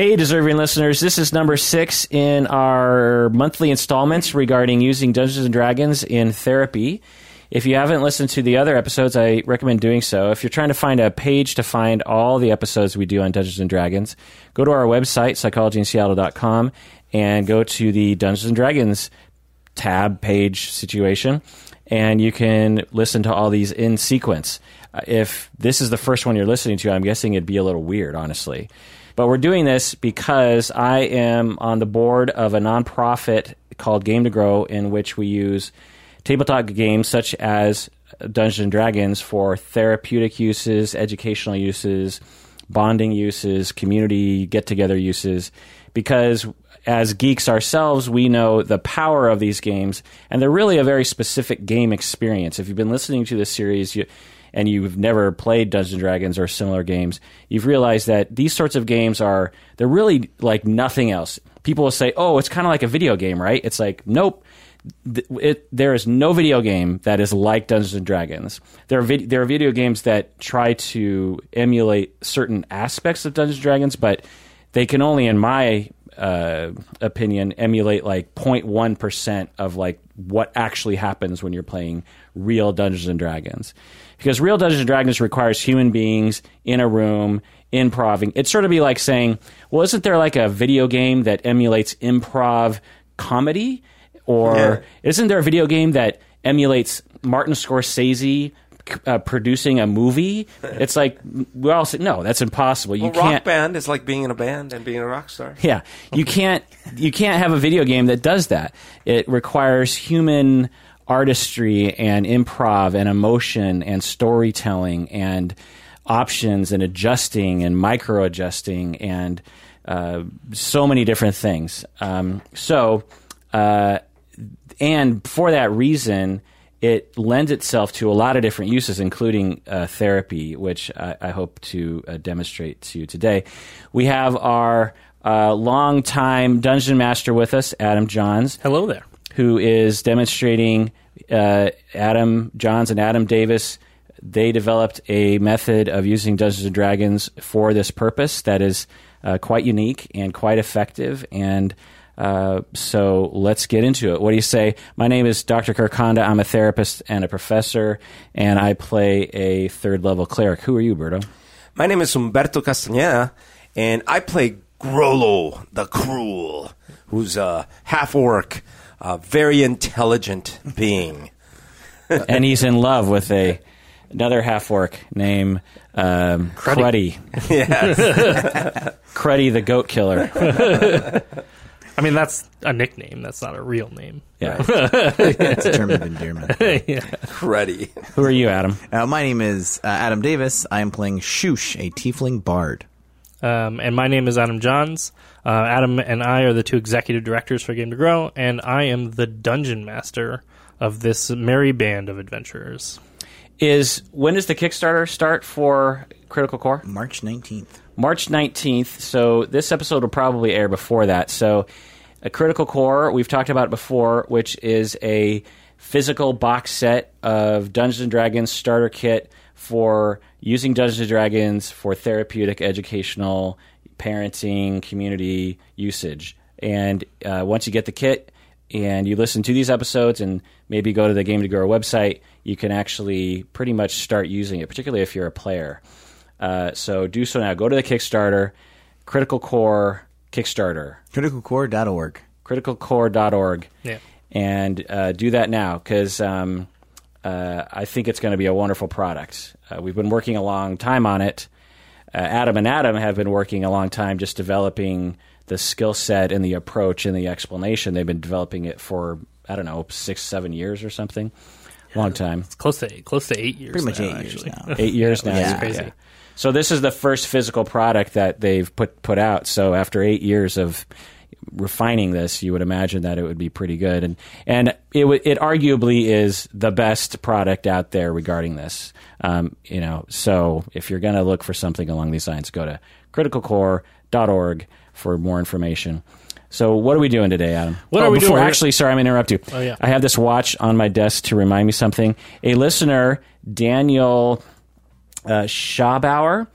Hey, deserving listeners, this is number six in our monthly installments regarding using Dungeons and Dragons in therapy. If you haven't listened to the other episodes, I recommend doing so. If you're trying to find a page to find all the episodes we do on Dungeons and Dragons, go to our website, psychologyinseattle.com, and go to the Dungeons and Dragons tab page situation, and you can listen to all these in sequence. Uh, if this is the first one you're listening to, I'm guessing it'd be a little weird, honestly. But we're doing this because I am on the board of a nonprofit called Game to Grow, in which we use tabletop games such as Dungeons and Dragons for therapeutic uses, educational uses, bonding uses, community get together uses, because as geeks ourselves, we know the power of these games, and they're really a very specific game experience. If you've been listening to this series, you, and you've never played Dungeons and Dragons or similar games, you've realized that these sorts of games are they're really like nothing else. People will say, "Oh, it's kind of like a video game, right?" It's like, nope. It, there is no video game that is like Dungeons and Dragons. There are vid- there are video games that try to emulate certain aspects of Dungeons and Dragons, but they can only, in my uh, opinion, emulate like 0.1 percent of like what actually happens when you're playing real Dungeons and Dragons because real Dungeons and Dragons requires human beings in a room improving. It'd sort of be like saying, well, isn't there like a video game that emulates improv comedy? Or yeah. isn't there a video game that emulates Martin Scorsese uh, producing a movie. It's like we all say, no, that's impossible. You well, can't. Rock band is like being in a band and being a rock star. Yeah, you can't. You can't have a video game that does that. It requires human artistry and improv and emotion and storytelling and options and adjusting and micro adjusting and uh, so many different things. Um, so, uh, and for that reason, it lends itself to a lot of different uses, including uh, therapy, which I, I hope to uh, demonstrate to you today. We have our uh, longtime dungeon master with us, Adam Johns. Hello there. Who is demonstrating uh, Adam Johns and Adam Davis, they developed a method of using Dungeons and Dragons for this purpose that is uh, quite unique and quite effective. And uh, so let's get into it. What do you say? My name is Dr. Kirk Honda. I'm a therapist and a professor, and I play a third level cleric. Who are you, Berto? My name is Humberto Castaneda, and I play Grollo the Cruel, who's a half orc a very intelligent being. and he's in love with a another half orc named um, Cruddy. Yes. Cruddy the goat killer. I mean, that's a nickname. That's not a real name. Yeah. it's a term of endearment. yeah. Cruddy. Who are you, Adam? Uh, my name is uh, Adam Davis. I am playing Shoosh, a tiefling bard. Um, and my name is Adam Johns. Uh, Adam and I are the two executive directors for Game to Grow, and I am the dungeon master of this merry band of adventurers. Is when does the Kickstarter start for Critical Core? March nineteenth. March nineteenth. So this episode will probably air before that. So a Critical Core, we've talked about it before, which is a physical box set of Dungeons and Dragons starter kit for using Dungeons and Dragons for therapeutic, educational, parenting, community usage. And uh, once you get the kit and you listen to these episodes and maybe go to the Game to Grow website, you can actually pretty much start using it, particularly if you're a player. Uh, so do so now. Go to the Kickstarter, Critical Core Kickstarter. CriticalCore.org. CriticalCore.org. Yeah. And uh, do that now because um, uh, I think it's going to be a wonderful product. Uh, we've been working a long time on it. Uh, Adam and Adam have been working a long time just developing the skill set and the approach and the explanation. They've been developing it for I don't know six, seven years or something. Long time. It's close to close to eight years. Pretty much now, eight actually. years now. Eight years now. Yeah. crazy. Yeah. So this is the first physical product that they've put put out. So after eight years of refining this, you would imagine that it would be pretty good, and and it w- it arguably is the best product out there regarding this. Um, you know, so if you're going to look for something along these lines, go to criticalcore.org for more information. So what are we doing today, Adam? What oh, are we before, doing? Actually, sorry, I'm going to interrupt you. Oh, yeah. I have this watch on my desk to remind me something. A listener, Daniel uh, Schabauer,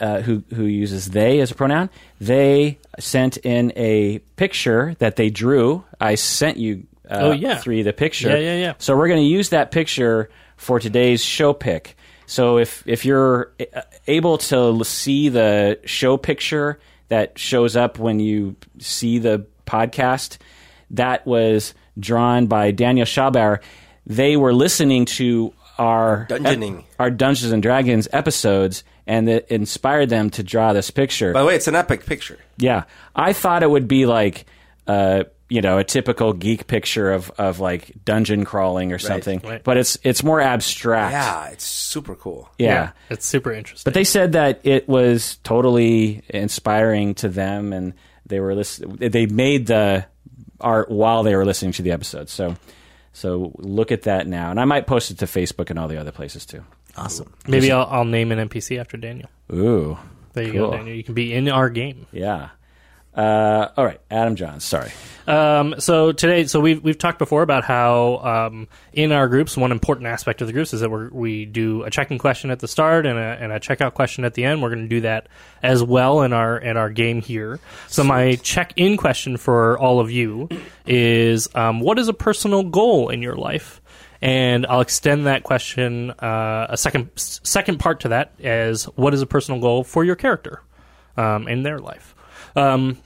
uh, who who uses they as a pronoun, they sent in a picture that they drew. I sent you. Uh, Oh, yeah. three the picture. Yeah, yeah, yeah. So we're going to use that picture for today's show pick. So if if you're uh, able to see the show picture that shows up when you see the podcast, that was drawn by Daniel Schabauer. They were listening to our Dungeoning. our Dungeons and Dragons episodes, and it inspired them to draw this picture. By the way, it's an epic picture. Yeah, I thought it would be like, uh, you know, a typical geek picture of, of like dungeon crawling or something, right. but it's it's more abstract. Yeah, it's super cool. yeah. It's super interesting. But they said that it was totally inspiring to them, and they were listen- They made the art while they were listening to the episode. So, so look at that now, and I might post it to Facebook and all the other places too. Awesome. Maybe I'll, I'll name an NPC after Daniel. Ooh, There you Cool. go, Daniel. You can be in our game. yeah. Uh, all right, Adam Johns. Sorry. Um, so today, so we've we've talked before about how um, in our groups, one important aspect of the groups is that we we do a check-in question at the start and a, and a checkout question at the end. We're going to do that as well in our in our game here. So my check-in question for all of you is, um, what is a personal goal in your life? And I'll extend that question uh, a second second part to that as what is a personal goal for your character um, in their life. Um,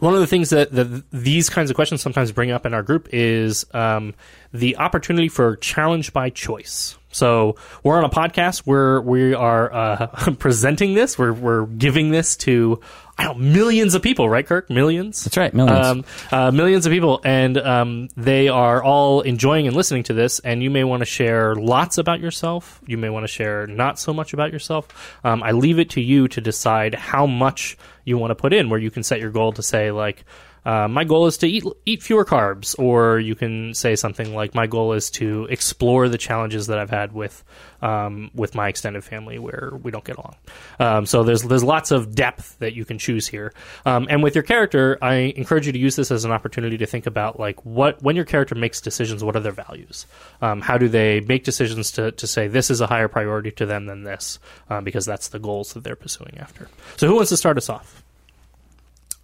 one of the things that, that these kinds of questions sometimes bring up in our group is um, the opportunity for challenge by choice. So we're on a podcast where we are uh, presenting this. We're we're giving this to I don't millions of people, right, Kirk? Millions. That's right, millions. Um, uh, millions of people, and um, they are all enjoying and listening to this. And you may want to share lots about yourself. You may want to share not so much about yourself. Um, I leave it to you to decide how much you want to put in. Where you can set your goal to say like. Uh, my goal is to eat eat fewer carbs, or you can say something like, "My goal is to explore the challenges that I've had with um, with my extended family where we don't get along." Um, so there's there's lots of depth that you can choose here, um, and with your character, I encourage you to use this as an opportunity to think about like what when your character makes decisions, what are their values? Um, how do they make decisions to to say this is a higher priority to them than this, um, because that's the goals that they're pursuing after. So who wants to start us off?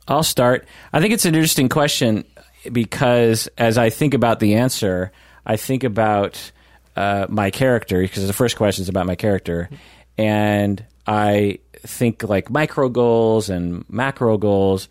I'll start. I think it's an interesting question because as I think about the answer, I think about uh, my character because the first question is about my character, and I think like micro goals and macro goals.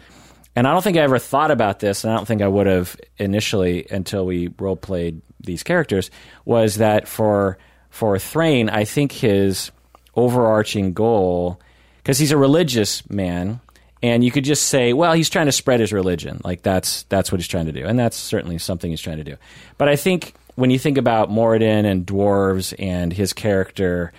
And I don't think I ever thought about this, and I don't think I would have initially until we role played these characters. Was that for for Thrain? I think his overarching goal, because he's a religious man, and you could just say, well, he's trying to spread his religion. Like that's that's what he's trying to do, and that's certainly something he's trying to do. But I think when you think about Moradin and dwarves and his character,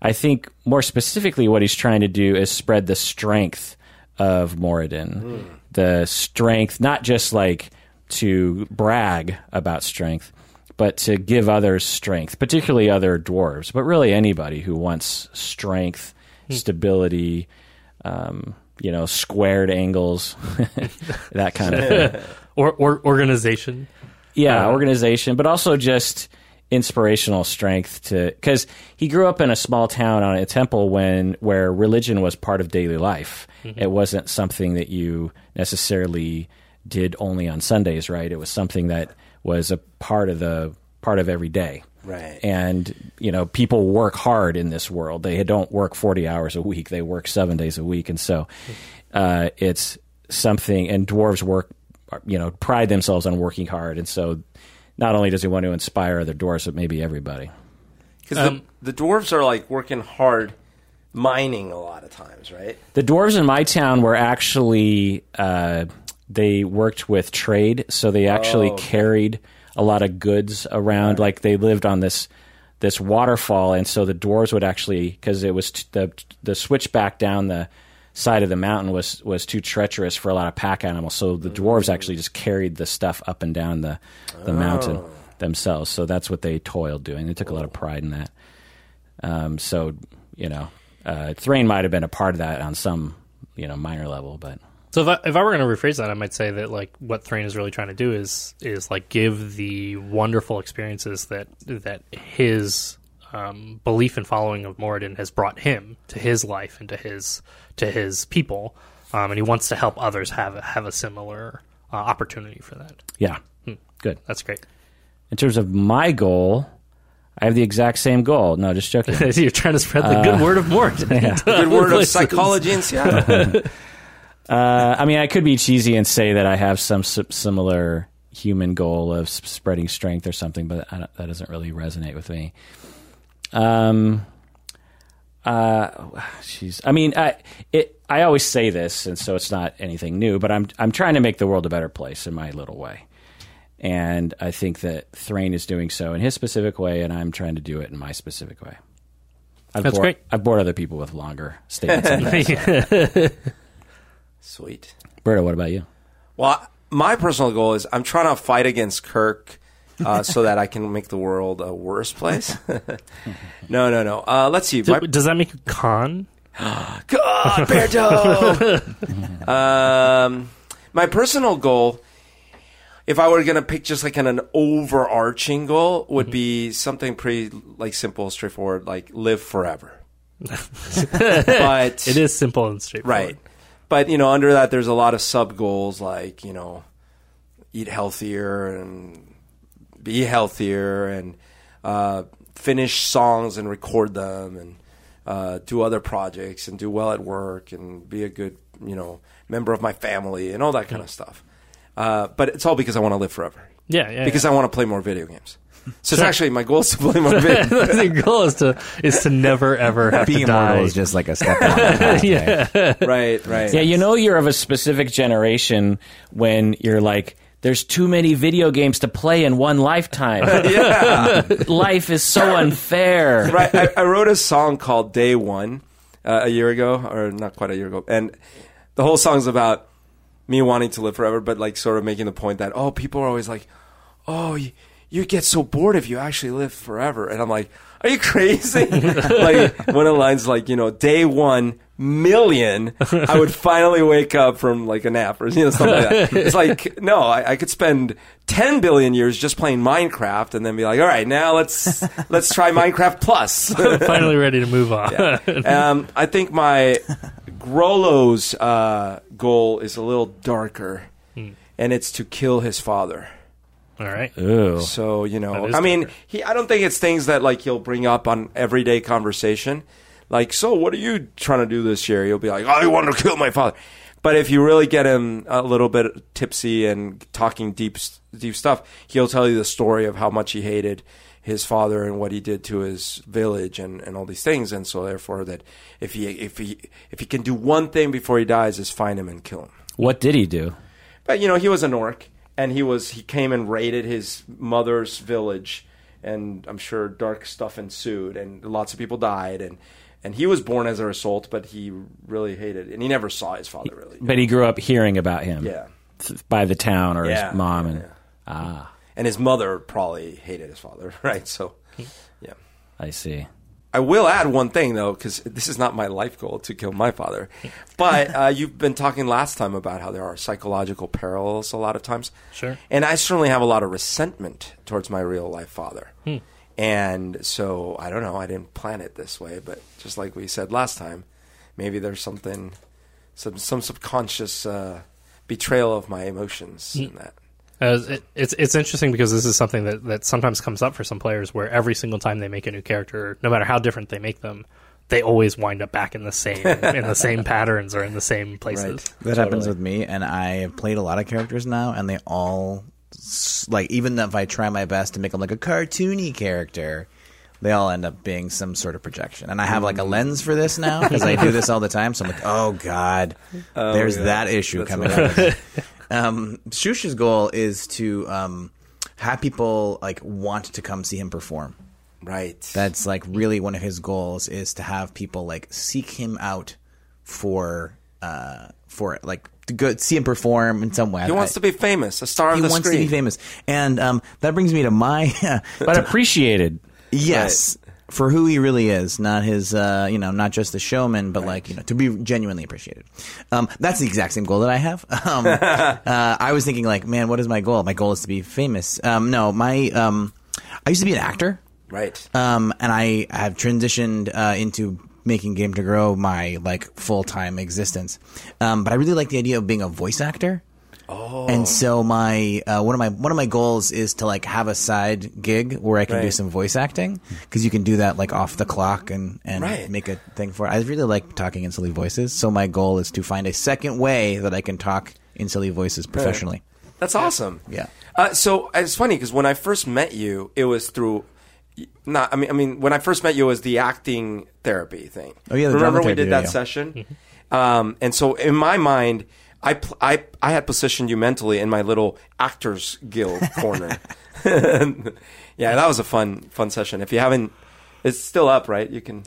I think more specifically what he's trying to do is spread the strength of Moradin, the strength, not just like to brag about strength, but to give others strength, particularly other dwarves, but really anybody who wants strength, stability, um, you know, squared angles, that kind of thing. Or, or organization. Yeah, Uh, organization, but also just inspirational strength to because he grew up in a small town on a temple when where religion was part of daily life. It wasn't something that you necessarily did only on Sundays, right? It was something that was a part of the part of every day. Right. And you know, people work hard in this world. They don't work forty hours a week. They work seven days a week, and so uh, it's something. And dwarves work, you know, pride themselves on working hard, and so not only does he want to inspire other dwarves, but maybe everybody. Because Um, the, the dwarves are like working hard mining a lot of times, right? The dwarves in my town were actually uh, they worked with trade, so they actually Oh, okay. carried a lot of goods around. Like they lived on this this waterfall, and so the dwarves would actually because it was t- the the switch back down the side of the mountain was was too treacherous for a lot of pack animals. So the dwarves actually just carried the stuff up and down the the mountain Oh. themselves. So that's what they toiled doing. They took a lot of pride in that. Um, so you know, uh, Thrain might have been a part of that on some you know minor level, but So if I, if I were going to rephrase that, I might say that like what Thrain is really trying to do is is like give the wonderful experiences that that his um, belief and following of Moradin has brought him to his life and to his to his people, um, and he wants to help others have have a similar uh, opportunity for that. Yeah. Good. That's great. In terms of my goal, I have the exact same goal. No, just joking. You're trying to spread the good word of Moradin. Good word of psychology in Seattle. Uh, I mean, I could be cheesy and say that I have some s- similar human goal of spreading strength or something, but I don't, that doesn't really resonate with me. Um, uh, jeez. I mean, I it. I always say this, and so it's not anything new. But I'm I'm trying to make the world a better place in my little way, and I think that Thrain is doing so in his specific way, and I'm trying to do it in my specific way. I've That's bored, great. I've bored other people with longer statements. that. Sweet. Berto, what about you? Well, my personal goal is I'm trying to fight against Kirk uh, so that I can make the world a worse place. no, no, no. Uh, let's see. My, Does that make you con? God, Berto! um, my personal goal, if I were going to pick just like an, an overarching goal, would be something pretty like simple, straightforward, like live forever. but It is simple and straightforward. Right. But, you know, under that, there's a lot of sub goals like, you know, eat healthier and be healthier and uh, finish songs and record them and uh, do other projects and do well at work and be a good, you know, member of my family and all that kind of stuff. Uh, but it's all because I want to live forever. Yeah, yeah. Because I want to play more video games. So it's actually my goal is to play more video yeah. your goal is to is to never ever have Being to immortal is just like a step on the path, yeah. Right, right. Yeah, you know you're of a specific generation when you're like, there's too many video games to play in one lifetime. yeah. Life is so unfair. right. I, I wrote a song called Day One uh, a year ago, or not quite a year ago, and the whole song's about me wanting to live forever, but like sort of making the point that oh, people are always like, oh, you, you get so bored if you actually live forever, and I'm like, are you crazy? like one of the lines like you know, day one million, I would finally wake up from like a nap or you know something like that. It's like no, I, I could spend ten billion years just playing Minecraft and then be like, all right, now let's let's try Minecraft Plus. Finally ready to move on. um, I think my Grollo's, uh, goal is a little darker, and it's to kill his father. All right. Ooh. So you know, That is I mean, he. I don't think it's things that like he'll bring up on everyday conversation. Like, so what are you trying to do this year? He'll be like, I want to kill my father. But if you really get him a little bit tipsy and talking deep, deep stuff, he'll tell you the story of how much he hated his father and what he did to his village and, and all these things. And so, therefore, that if he if he if he can do one thing before he dies, is find him and kill him. What did he do? But you know, he was an orc, and he was he came and raided his mother's village, and I'm sure dark stuff ensued, and lots of people died, and and he was born as a result, but he really hated, and he never saw his father really. But he grew up hearing about him Yeah, by the town or Yeah, his mom, yeah, and yeah. ah, and his mother probably hated his father, right? So, yeah. I see. I will add one thing though, because this is not my life goal to kill my father. But uh, you've been talking last time about how there are psychological parallels a lot of times. Sure. And I certainly have a lot of resentment towards my real life father. Hmm. And so I don't know. I didn't plan it this way, but just like we said last time, maybe there's something, some some subconscious uh, betrayal of my emotions in that. As it, it's it's interesting because this is something that, that sometimes comes up for some players where every single time they make a new character, no matter how different they make them, they always wind up back in the same in the same patterns or in the same places. Right. That happens with me, and I have played a lot of characters now, and they all like even if I try my best to make them like a cartoony character, they all end up being some sort of projection. And I have like a lens for this now because I do this all the time. So I'm like, oh god, there's yeah. that issue That's coming up. um, Shoosh's goal is to um, have people like want to come see him perform. Right. That's like really one of his goals is to have people like seek him out for uh for like to go see him perform in some way. he wants to be famous, a star he of the stuff. He wants screen. to be famous, and um, that brings me to my But appreciated. yes for who he really is, not his uh, you know not just the showman, but like you know to be genuinely appreciated. Um, that's the exact same goal that I have. Um, uh, I was thinking like, man, what is my goal? My goal is to be famous. Um, no, my um, I used to be an actor. Right. Um, and I have transitioned uh, into making Game to Grow my like full time existence. Um, but I really like the idea of being a voice actor. Oh. And so my uh, one of my one of my goals is to like have a side gig where I can do some voice acting because you can do that like off the clock and and Right. make a thing for it. I really like talking in silly voices. So my goal is to find a second way that I can talk in silly voices professionally. That's awesome. Yeah. Uh, so it's funny because when I first met you, it was through. Not, I mean, I mean, when I first met you, it was the acting therapy thing. Oh, yeah, the remember we did that video. session? Um, and so in my mind, I, pl- I I had positioned you mentally in my little actors guild corner. yeah, that was a fun fun session. If you haven't, it's still up, right? You can.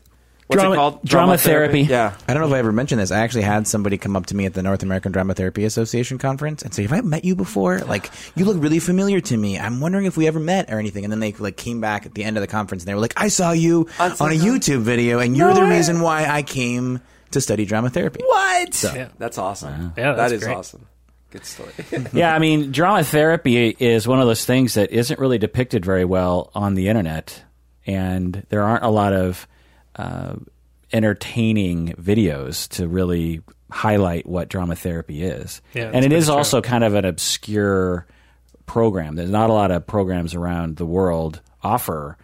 What's Drama- it called? drama therapy. Yeah. I don't know if I ever mentioned this. I actually had somebody come up to me at the North American Drama Therapy Association conference and say, "Have I met you before? Like, you look really familiar to me. I'm wondering if we ever met or anything." And then they like came back at the end of the conference and they were like, "I saw you On on a YouTube video, and you're No the way. reason why I came to study drama therapy." What? Yeah. That's awesome. Yeah, that that's is great. awesome. Good story. yeah, I mean, drama therapy is one of those things that isn't really depicted very well on the internet, and there aren't a lot of uh, entertaining videos to really highlight what drama therapy is. Yeah, and it is true. also kind of an obscure program. There's not a lot of programs around the world offer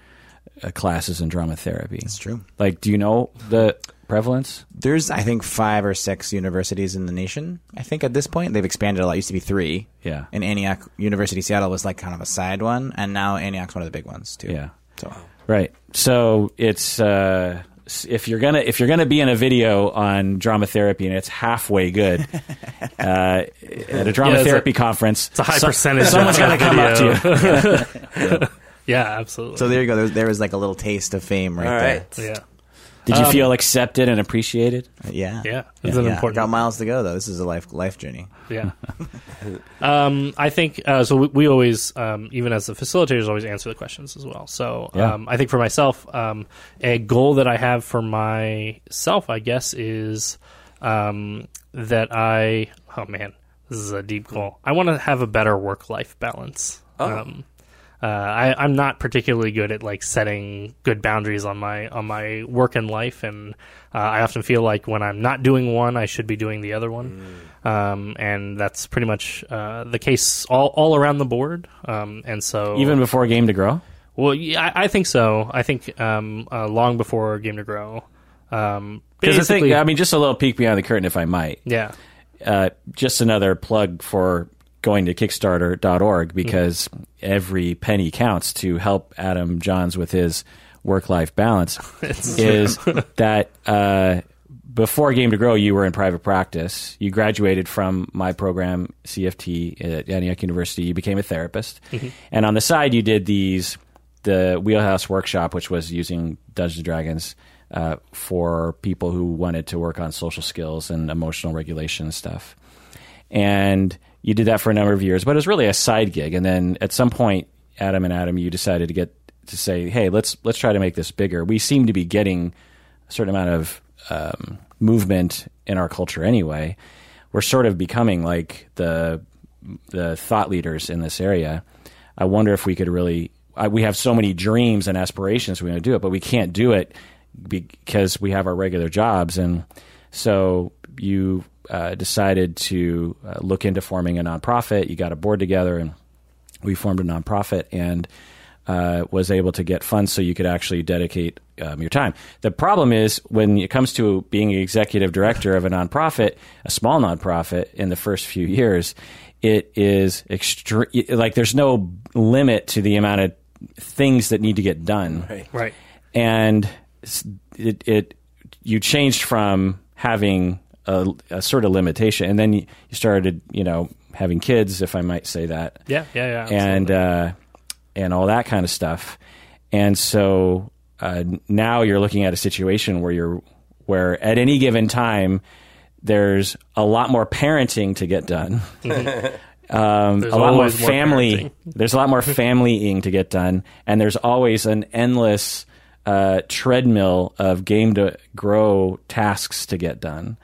uh, classes in drama therapy. It's true. Like, do you know the prevalence? There's, I think, five or six universities in the nation. I think at this point they've expanded a lot. It used to be three. Yeah. And Antioch University Seattle was like kind of a side one, and now Antioch's one of the big ones too. Yeah. So Right. So it's uh, if you're gonna if you're gonna be in a video on drama therapy and it's halfway good uh, at a drama Yeah, therapy a- conference, It's a high so- percentage. Someone's of gonna come up to you. video. yeah, absolutely. So there you go. There was, there was like a little taste of fame right All there. right. yeah, Did you feel accepted and appreciated? Yeah. yeah, it's an Yeah. important. Got miles to go though. This is a life life journey. Yeah. um, I think uh, so. We, we always, um, even as the facilitators, always answer the questions as well. So Yeah. um, I think for myself, um, a goal that I have for myself, I guess, is um, that I. Oh man, this is a deep goal. I want to have a better work life balance. Um, uh, I, I'm not particularly good at like setting good boundaries on my on my work and life, and uh, I often feel like when I'm not doing one, I should be doing the other one, um, and that's pretty much uh, the case all all around the board. Um, and so Even before Game to Grow? well, yeah, I, I think so. I think um, uh, long before Game to Grow. Um, Because the thing, basically- I mean, just a little peek behind the curtain, if I might. yeah, uh, just another plug for going to Kickstarter.org because every penny counts to help Adam Johns with his work life balance. is that uh, before Game to Grow, you were in private practice. You graduated from my program, CFT, at Antioch University. You became a therapist. And on the side, you did these the Wheelhouse Workshop, which was using Dungeons and Dragons. Uh, for people who wanted to work on social skills and emotional regulation and stuff and you did that for a number of years, but it was really a side gig. And then at some point, Adam and Adam, you decided to get to say, "Hey, let's let's try to make this bigger." We seem to be getting a certain amount of um, movement in our culture anyway. We're sort of becoming like the the thought leaders in this area. I wonder if we could really. I, we have so many dreams and aspirations. We want to do it, but we can't do it because we have our regular jobs, and so you uh, decided to uh, look into forming a nonprofit. You got a board together, and we formed a nonprofit and uh, was able to get funds so you could actually dedicate um, your time. The problem is when it comes to being executive director of a nonprofit, a small nonprofit, in the first few years, it is extre- like there's no limit to the amount of things that need to get done Right. right. and it, it you changed from having a, a sort of limitation, and then you, started, you know, having kids, if I might say that, Yeah, yeah, yeah. and uh, and all that kind of stuff, and so uh, now you're looking at a situation where you're where at any given time there's a lot more parenting to get done. Um, There's a lot more more family. parenting. there's a lot more familying to get done, and there's always an endless uh, treadmill of game to grow tasks to get done.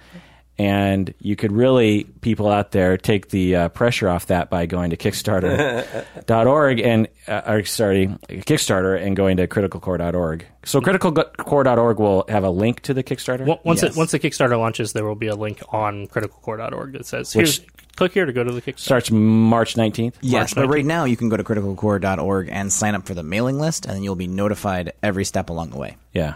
And you could really, people out there, take the uh, pressure off that by going to Kickstarter.org and, uh, or sorry, Kickstarter and going to criticalcore.org. So criticalcore.org will have a link to the Kickstarter. Well, Once Yes. it, once the Kickstarter launches, there will be a link on criticalcore.org that says, Which- click here to go to the Kickstarter. Starts March 19th. Yes, March but right now you can go to criticalcore.org and sign up for the mailing list, and then you'll be notified every step along the way. Yeah.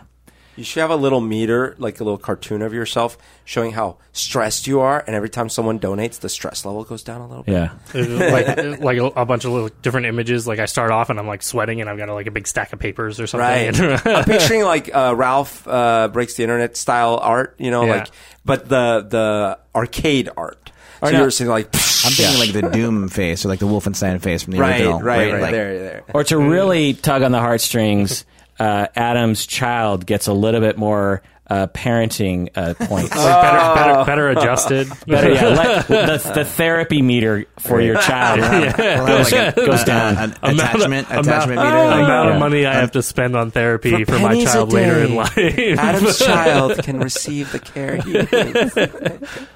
You should have a little meter, like a little cartoon of yourself, showing how stressed you are, and every time someone donates, the stress level goes down a little bit. Yeah. like like a, a bunch of little different images. Like I start off and I'm like sweating and I've got like a big stack of papers or something. Right. I'm picturing like uh, Ralph uh, breaks the internet style art, you know, Yeah. like but the the arcade art. So no. you're saying like I'm thinking like the Doom face or like the Wolfenstein face from the right, original. right, right, Like, there, there. Or to really tug on the heartstrings, uh, Adam's child gets a little bit more uh, parenting uh, points. better, better, better adjusted. Better, yeah, let, the, the therapy meter for your child We'll have like a, goes down. an Amount of- attachment, amount- attachment amount, meter. like- amount Yeah. of money I have to spend on therapy For for, my child later in day. life. Adam's child can receive the care he needs.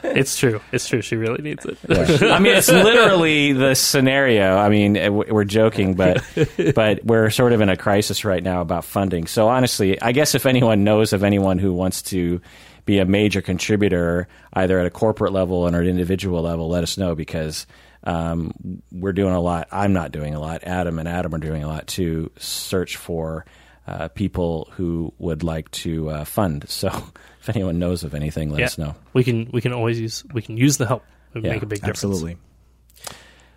it's true. It's true. She really needs it. I mean, it's literally the scenario. I mean, uh, we're joking, but but we're sort of in a crisis right now about funding. So honestly, I guess if anyone knows of anyone who wants to be a major contributor, either at a corporate level or at an individual level, let us know because um, we're doing a lot. I'm not doing a lot. Adam and Adam are doing a lot to search for uh, people who would like to uh, fund. So if anyone knows of anything, let Yeah. us know. We can we can always use we can use the help. It would Yeah, make a big difference. Absolutely.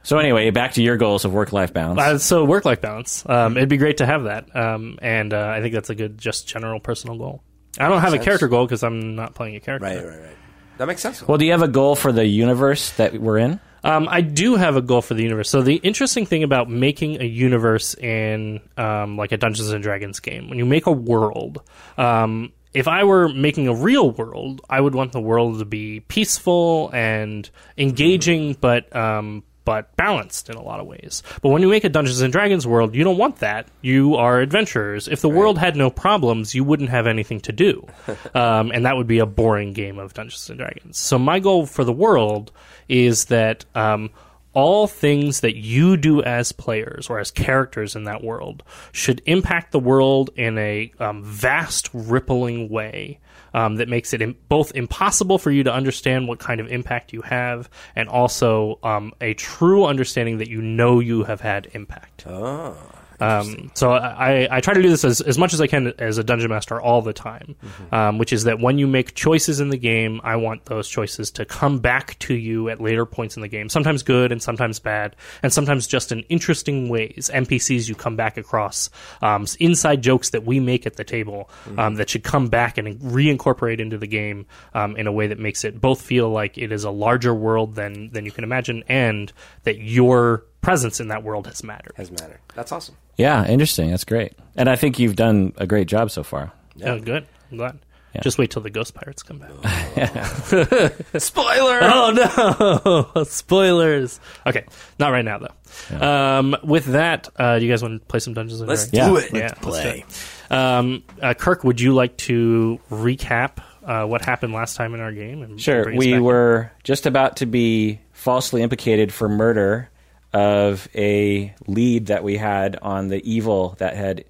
So anyway, back to your goals of work-life balance. Uh, so work life balance. Um, it'd be great to have that, um, and uh, I think that's a good, just general personal goal. I don't have a character goal because I'm not playing a character. right, right, right. That makes sense. Well, do you have a goal for the universe that we're in? Um, I do have a goal for the universe. So the interesting thing about making a universe in um, like a Dungeons and Dragons game, when you make a world, um, if I were making a real world, I would want the world to be peaceful and engaging, but um, but balanced in a lot of ways. But when you make a Dungeons and Dragons world, you don't want that. You are adventurers. If the world had no problems, you wouldn't have anything to do, um, and that would be a boring game of Dungeons and Dragons. So my goal for the world is that um, all things that you do as players or as characters in that world should impact the world in a um, vast, rippling way. Um, that makes it Im- both impossible for you to understand what kind of impact you have, and also um, a true understanding that you know you have had impact. Oh, Um, so I, I try to do this as, as much as I can as a dungeon master all the time, um, which is that when you make choices in the game, I want those choices to come back to you at later points in the game. Sometimes good and sometimes bad, and sometimes just in interesting ways. NPCs you come back across, um, inside jokes that we make at the table um, that should come back and reincorporate into the game um, in a way that makes it both feel like it is a larger world than than you can imagine, and that your presence in that world has mattered. has mattered. That's awesome. Yeah, interesting. That's great. And I think you've done a great job so far. Oh, good. I'm glad. Yeah. Just wait till the Ghost Pirates come back. Spoiler. oh no! Spoilers. Okay, not right now though. Um, with that, uh, do you guys want to play some Dungeons and Let's Dragons? do Yeah. it. yeah, let's do play. it. Um, uh, Kirk, would you like to recap uh, what happened last time in our game? And Sure. We back? were just about to be falsely implicated for murder of a lead that we had on the evil that had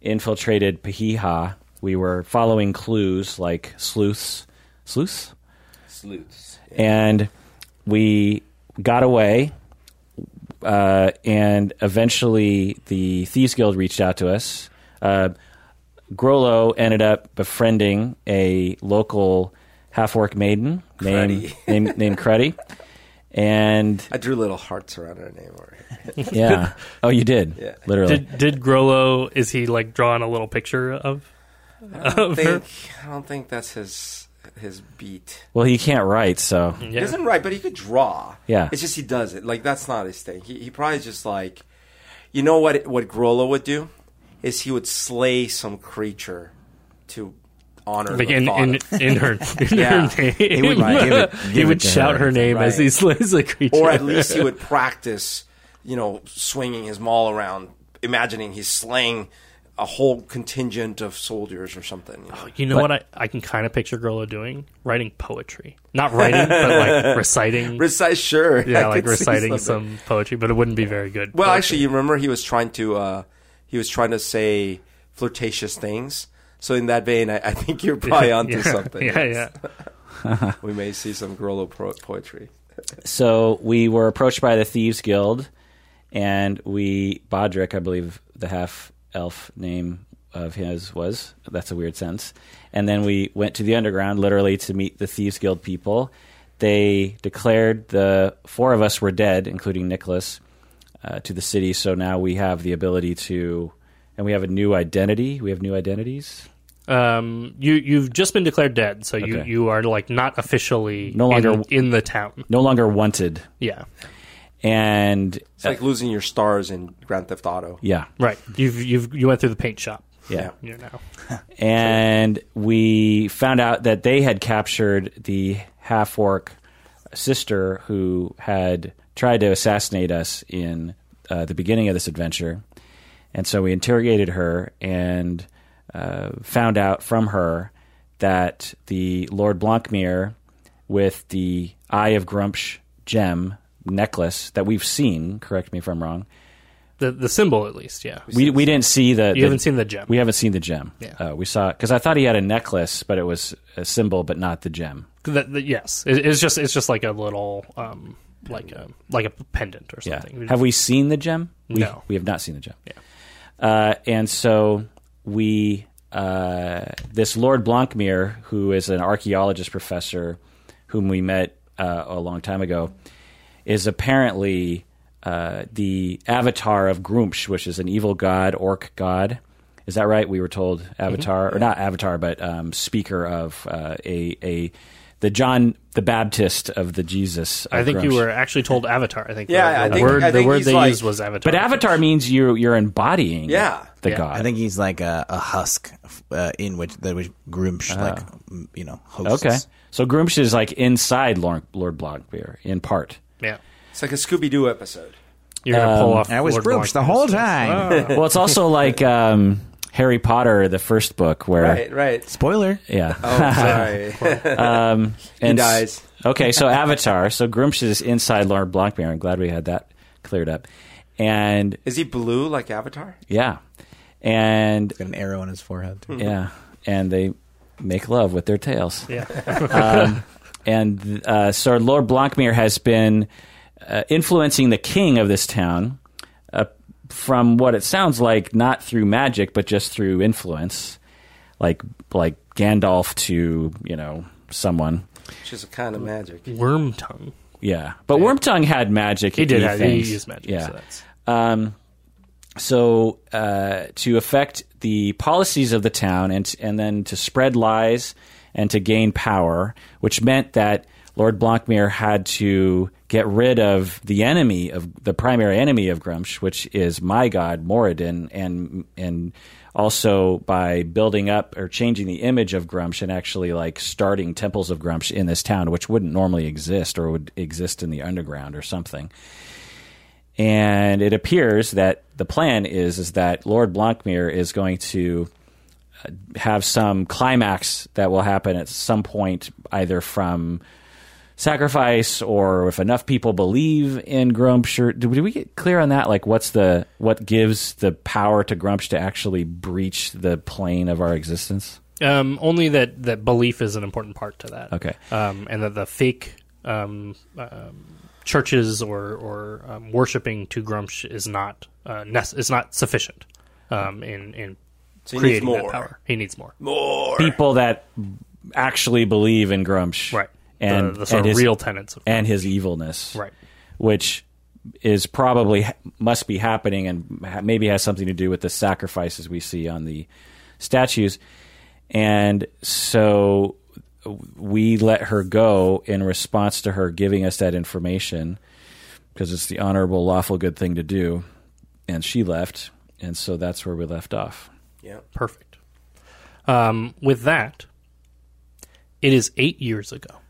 infiltrated Pahiha. We were following clues like sleuths. Sleuths? Sleuths. and we got away. Uh, and eventually, the Thieves Guild reached out to us. Uh, Grollo ended up befriending a local half-orc maiden named named, named Cruddy. And I drew little hearts around her name over here. yeah, oh, you did, Yeah. literally. Did did Grollo? Is he like drawing a little picture of? I don't think I don't think that's his his beat. well, he can't write, so He doesn't write, but he could draw. Yeah. It's just he does it. Like that's not his thing. He he probably just like, you know what what Grollo would do, is he would slay some creature, to honor Like in, in, in her in Yeah. her name. He would Right. give it, he would shout her, name as he slays the creature. or at least he would practice, you know, swinging his maul around, imagining he's slaying a whole contingent of soldiers or something. you know? You know But- what I, I can kind of picture Grollo doing? Writing poetry. Not writing, but like reciting. Recite, sure. yeah, I like reciting some poetry, but it wouldn't be very good. Well, poetry. actually, you remember he was trying to uh, he was trying to say flirtatious things. So in that vein, I, I think you're probably onto yeah, something. Yeah, Yes. yeah. We may see some Grollo pro- poetry. So we were approached by the Thieves Guild, and we Bodrick, I believe the half elf name of his was. That's a weird sense. And then we went to the underground, literally, to meet the Thieves Guild people. They declared the four of us were dead, including Nicholas, uh, to the city. So now we have the ability to, and we have a new identity. We have new identities. Um, you you've just been declared dead, so you, Okay. you are like not officially No longer- in, in the town. No longer wanted, Yeah, and It's like losing your stars in Grand Theft Auto. yeah, right. You've you've you went through the paint shop. yeah. You're now. and we found out that they had captured the half orc sister who had tried to assassinate us in uh, the beginning of this adventure. And so we interrogated her and uh, found out from her that the Lord Blancmere, with the Eye of Gruumsh gem necklace that we've seen, correct me if I'm wrong, The the symbol at least, yeah. we, we didn't see the. You the- haven't seen the gem. We haven't seen the gem. Yeah. Uh, we saw because I thought he had a necklace, but it was a symbol, but not the gem. That- that- yes, it, it's just it's just like a little um like a like a pendant or something. Yeah. Have we seen the gem? We, No. we have not seen the gem. Yeah. Uh, and so we, uh, this Lord Blancmere, who is an archaeologist professor, whom we met uh, a long time ago, is apparently uh, the avatar of Gruumsh, which is an evil god, orc god. Is that right? We were told avatar, or not avatar, but um, speaker of uh, a a the John the Baptist of the Jesus. Of I think you were actually told Avatar. I think. Yeah, the, I think- word I the word they like- used was Avatar. But Avatar means you you're embodying Yeah. the Yeah. god. I think he's like a, a husk uh, in which that which Gruumsh like you know hosts. okay. So Gruumsh is like inside Lord, Lord Blancbeer in part. Yeah, It's like a Scooby Doo episode. you're gonna pull off. I was Lord Gruumsh the whole stuff. time. well, it's also like um, Harry Potter, the first book, where Right, right. Spoiler. yeah, Oh, sorry. um, he and dies. Okay, so Avatar. So Gruumsh is inside Lord Blancbeer. I'm glad we had that cleared up. And Is he blue like Avatar? yeah, and Got an arrow on his forehead. too. yeah, and they make love with their tails. Yeah, um, and uh, so Lord Blancmere has been uh, influencing the king of this town from what it sounds like, not through magic, but just through influence, like like Gandalf to you know someone. Which is a kind of magic. worm tongue. Yeah, but Worm tongue had magic. He did. Have, he things. used magic. Yeah. So that's, Um, so uh, to affect the policies of the town and and then to spread lies and to gain power, which meant that Lord Blancmere had to get rid of the enemy of the primary enemy of Gruumsh, which is my god Moradin, and and also by building up or changing the image of Gruumsh and actually like starting temples of Gruumsh in this town, which wouldn't normally exist or would exist in the underground or something. And it appears that the plan is is that Lord Blancmere is going to uh, have some climax that will happen at some point, either from sacrifice or if enough people believe in Gruumsh. Or, did we get clear on that? Like, what's the what gives the power to Gruumsh to actually breach the plane of our existence? um, only that that belief is an important part to that. Okay. um, and that the fake um, um, churches or or um, worshiping to Gruumsh is not uh, nec- is not sufficient um, in in So he needs creating that more. power. He needs more, More. People that actually believe in Gruumsh, right? And the, the sort and of his, real tenets of and his evilness, right. which is probably must be happening and maybe has something to do with the sacrifices we see on the statues. And so we let her go in response to her giving us that information because it's the honorable, lawful, good thing to do. And she left. And so that's where we left off. Yeah. Perfect. Um, with that, it is eight years ago.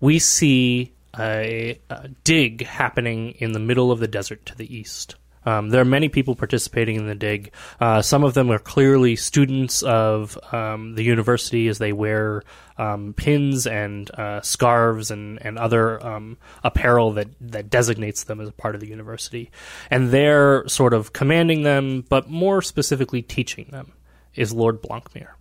We see a, a dig happening in the middle of the desert to the east. Um, there are many people participating in the dig. Uh, some of them are clearly students of um, the university as they wear um, pins and uh, scarves and, and other um, apparel that, that designates them as a part of the university. And they're sort of commanding them, but more specifically teaching them, is Lord Blancmere.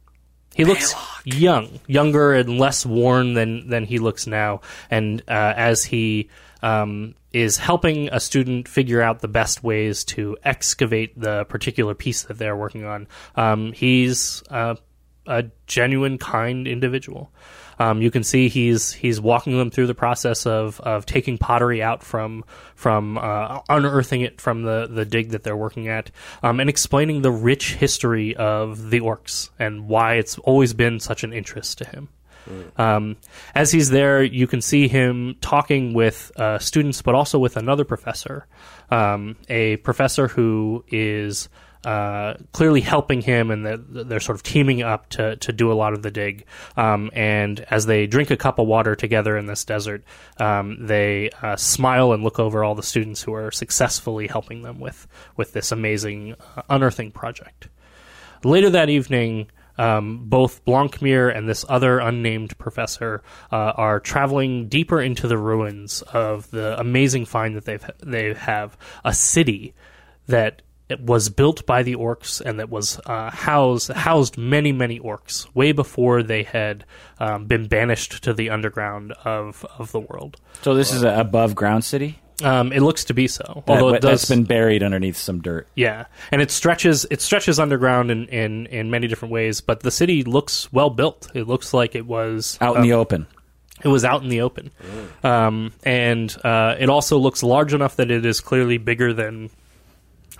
He looks young, younger and less worn than than he looks now. And uh, as he um, is helping a student figure out the best ways to excavate the particular piece that they're working on, um, he's uh, a genuine, kind individual. Um, you can see he's he's walking them through the process of, of taking pottery out from from uh, unearthing it from the, the dig that they're working at, um, and explaining the rich history of the orcs and why it's always been such an interest to him. Um, as he's there, you can see him talking with uh, students, but also with another professor, um, a professor who is uh, clearly helping him, and they're, they're sort of teaming up to, to do a lot of the dig. Um, and as they drink a cup of water together in this desert, um, they uh, smile and look over all the students who are successfully helping them with with this amazing uh, unearthing project. Later that evening, um, both Blancmere and this other unnamed professor uh, are traveling deeper into the ruins of the amazing find that they've they have a city that was built by the orcs and that was uh, housed housed many many orcs way before they had um, been banished to the underground of of the world. So this is an above ground city. Um, it looks to be so, That, although it does been buried underneath some dirt. yeah, and it stretches it stretches underground in, in, in many different ways. But the city looks well built. It looks like it was Out in the open. it was out in the open, um, and uh, it also looks large enough that it is clearly bigger than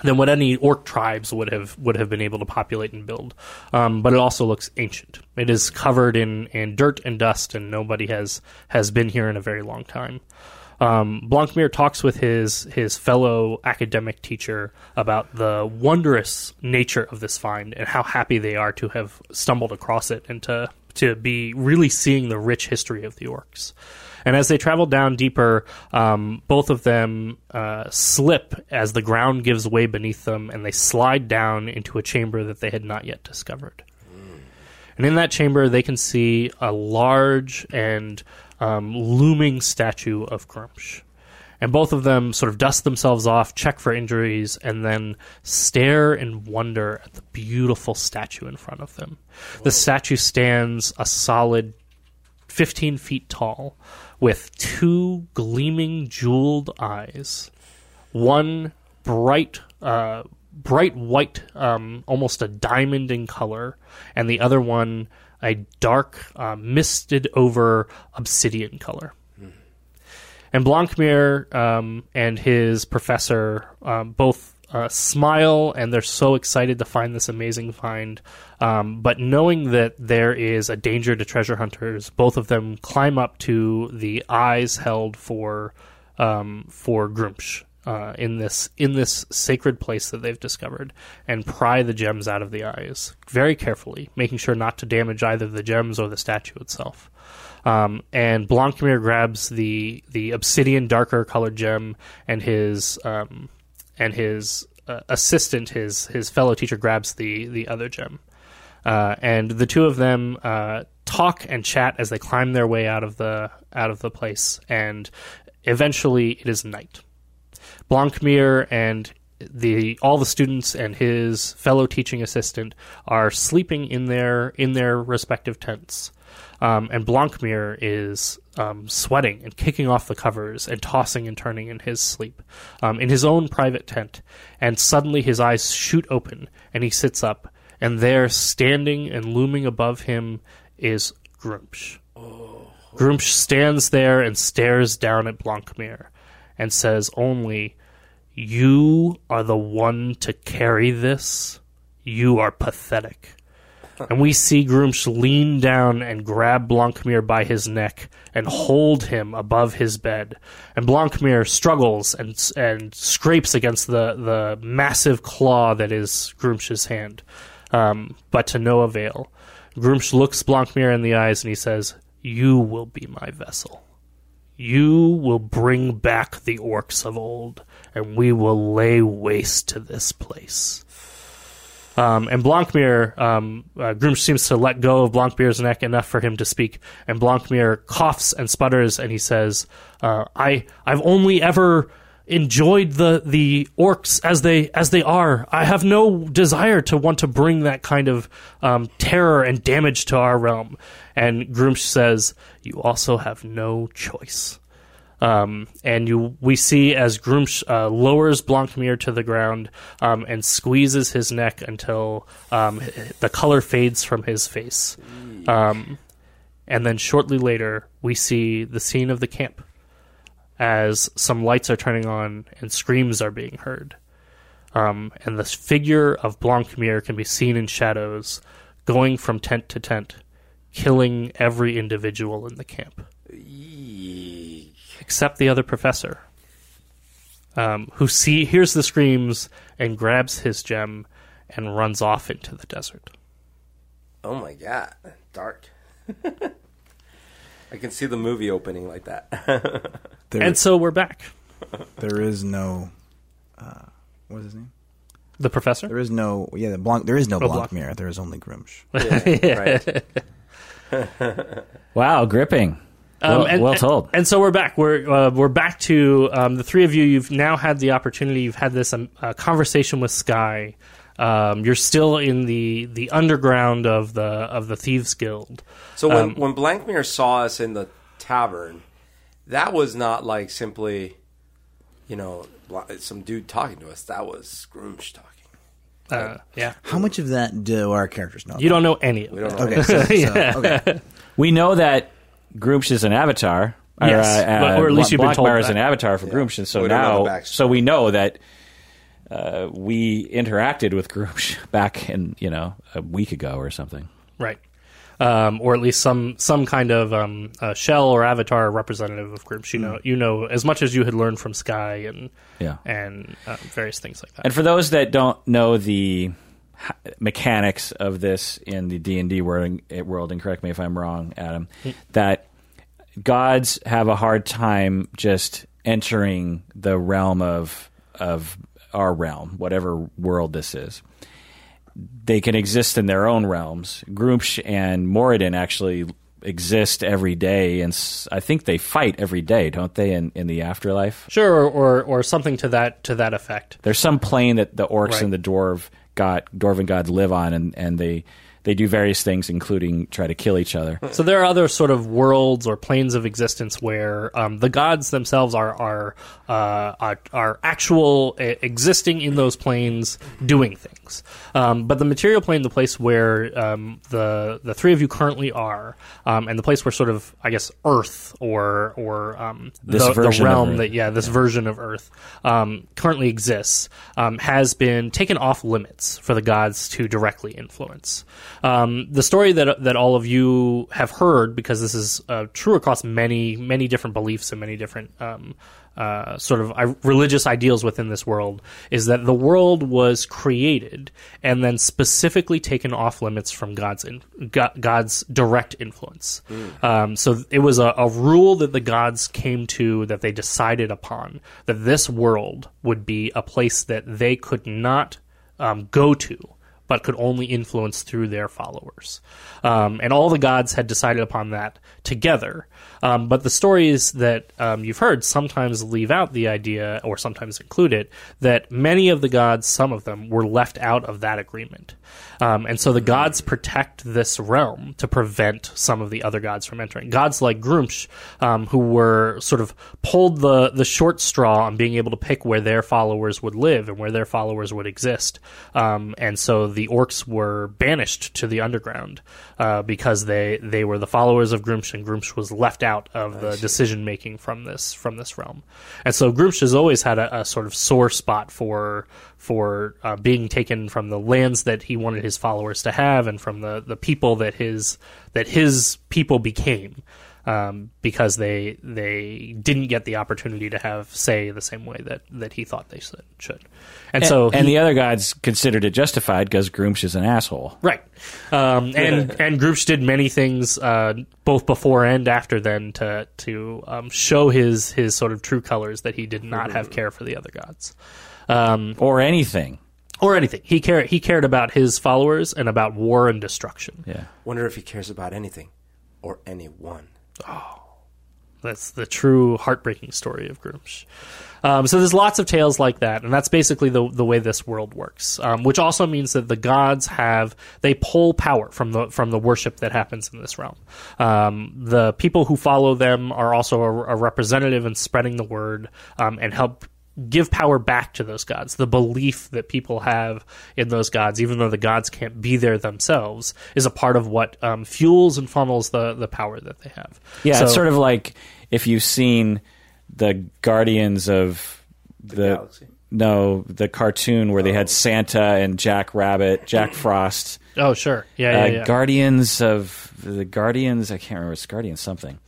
than what any orc tribes would have would have been able to populate and build. Um, but it also looks ancient. It is covered in, in dirt and dust, and nobody has has been here in a very long time. Um, Blancmere talks with his his fellow academic teacher about the wondrous nature of this find and how happy they are to have stumbled across it and to to be really seeing the rich history of the orcs. And as they travel down deeper, um, both of them uh, slip as the ground gives way beneath them, and they slide down into a chamber that they had not yet discovered. And in that chamber, they can see a large and um, looming statue of Gruumsh. And both of them sort of dust themselves off, check for injuries, and then stare in wonder at the beautiful statue in front of them. The statue stands a solid 15 feet tall with two gleaming jeweled eyes one bright uh, bright white um, almost a diamond in color and the other one a dark uh, misted over obsidian color. And Blancmere um, and his professor um, both uh, smile and they're so excited to find this amazing find. Um, but knowing that there is a danger to treasure hunters, both of them climb up to the eyes held for um, for Gruumsh. Uh, in this in this sacred place that they've discovered, and pry the gems out of the eyes very carefully, making sure not to damage either the gems or the statue itself. Um, and Blancmere grabs the the obsidian darker colored gem, and his um, and his uh, assistant, his his fellow teacher, grabs the the other gem. Uh, and the two of them uh, talk and chat as they climb their way out of the out of the place, and eventually it is night. Blancmere and the all the students and his fellow teaching assistant are sleeping in their in their respective tents. Um, and Blancmere is um, sweating and kicking off the covers and tossing and turning in his sleep um, in his own private tent. And suddenly his eyes shoot open and he sits up. And there, standing and looming above him, is Gruumsh. Gruumsh stands there and stares down at Blancmere and says only, You are the one to carry this. You are pathetic and we see Gruumsh lean down and grab Blancmere by his neck and hold him above his bed. And Blancmere struggles and and scrapes against the, the massive claw that is Gruumsh's hand, um, but to no avail. Gruumsh looks Blancmere in the eyes and he says, "You will be my vessel. You will bring back the orcs of old, and we will lay waste to this place. Um, and Blancmere, um, uh, Gruumsh seems to let go of Blancmere's neck enough for him to speak. And Blancmere coughs and sputters, and he says, uh, "I, I've only ever enjoyed the the orcs as they as they are. I have no desire to want to bring that kind of um, terror and damage to our realm." And Gruumsh says, "You also have no choice." Um, and you we see as Gruumsh uh, lowers Blancmere to the ground um, and squeezes his neck until um, the color fades from his face. Um, and then shortly later, we see the scene of the camp as some lights are turning on and screams are being heard. Um, and the figure of Blancmere can be seen in shadows going from tent to tent, killing every individual in the camp except the other professor, um, who see hears the screams and grabs his gem and runs off into the desert. Oh my god, dark. I can see the movie opening like that. There, And so we're back. there is no. Uh, what is his name? The professor. There is no. Yeah, the Blanc. There is no Oh, Blanc- Blancmere. There is only Gruumsh. right. Wow, gripping. Um, well, and- well told. And so we're back. We're uh, we're back to um, the three of you. You've now had the opportunity. You've had this um, uh, conversation with Sky. Um, you're still in the, the underground of the of the thieves guild. So when Um, when Blankmere saw us in the tavern, that was not like simply, you know, some dude talking to us. That was Scrooge talking. Uh, yeah, How much of that do our characters know? you don't know any of We it. Okay. So, so, okay. We know that Gruumsh is an avatar. or, uh, but- or at least you've been told Blancmere is an avatar for Gruumsh, and so We don't know the now, so we know that uh, we interacted with Gruumsh back in you know a week ago or something. Right. Um, or at least some some kind of um, uh, shell or avatar representative of Gruumsh. You know, you know as much as you had learned from Sky and Yeah. and uh, various things like that. And for those that don't know the h- mechanics of this in the D and D world, world, and correct me if I'm wrong, Adam, that gods have a hard time just entering the realm of of our realm, whatever world this is. They can exist in their own realms. Gruumsh and Moradin actually exist every day, and I think they fight every day, don't they? In in the afterlife, Sure, or, or or something to that to that effect. there's some plane that the orcs Right. and the dwarf god dwarven gods live on, and, and they they do various things, including try to kill each other. So there are other sort of worlds or planes of existence where um, the gods themselves are are uh, are, are actual uh, existing in those planes doing things. Um, but the material plane, the place where um, the the three of you currently are, um, and the place where sort of I guess Earth or or um, the, the realm that yeah this version of Earth um, currently exists um, has been taken off limits for the gods to directly influence. Um, the story that that all of you have heard, because this is uh, true across many many different beliefs and many different um, uh, sort of religious ideals within this world, is that the world was created and then specifically taken off limits from God's in, God's direct influence. Um, so it was a, a rule that the gods came to that they decided upon that this world would be a place that they could not um, go to but could only influence through their followers. Um, and all the gods had decided upon that together. Um, but the stories that um, you've heard sometimes leave out the idea, or sometimes include it, that many of the gods, some of them, were left out of that agreement. Um, and so the gods protect this realm to prevent some of the other gods from entering. Gods like Gruumsh, um, who were sort of pulled the, the short straw on being able to pick where their followers would live and where their followers would exist. Um, and so the orcs were banished to the underground uh, because they, they were the followers of Gruumsh, Gruumsh was left out of the decision making from this from this realm. And so Gruumsh has always had a, a sort of sore spot for for uh, being taken from the lands that he wanted his followers to have, and from the, the people that his that his people became. Um, because they they didn't get the opportunity to have say the same way that, that he thought they should. should. And, And, so and the other gods considered it justified because Gruumsh is an asshole. Right, um, and and Gruumsh did many things uh, both before and after then to to um, show his his sort of true colors that he did not have care for the other gods, um, Or anything. or anything. He cared he cared about his followers and about war and destruction. Yeah. Wonder if he cares about anything or anyone. Oh, that's the true heartbreaking story of Gruumsh. Um, so there's lots of tales like that, and that's basically the the way this world works. Um, which also means that the gods have they pull power from the from the worship that happens in this realm. Um, the people who follow them are also a, a representative in spreading the word um, and help give power back to those gods. The belief that people have in those gods, even though the gods can't be there themselves, is a part of what um, fuels and funnels the the power that they have. Yeah, So- it's sort of like if you've seen the Guardians of the, Galaxy. no the cartoon where they had Santa and Jack Rabbit, Jack Frost, Oh, sure. Yeah, yeah, uh, yeah. Guardians of the Guardians. I can't remember. It's Guardians something.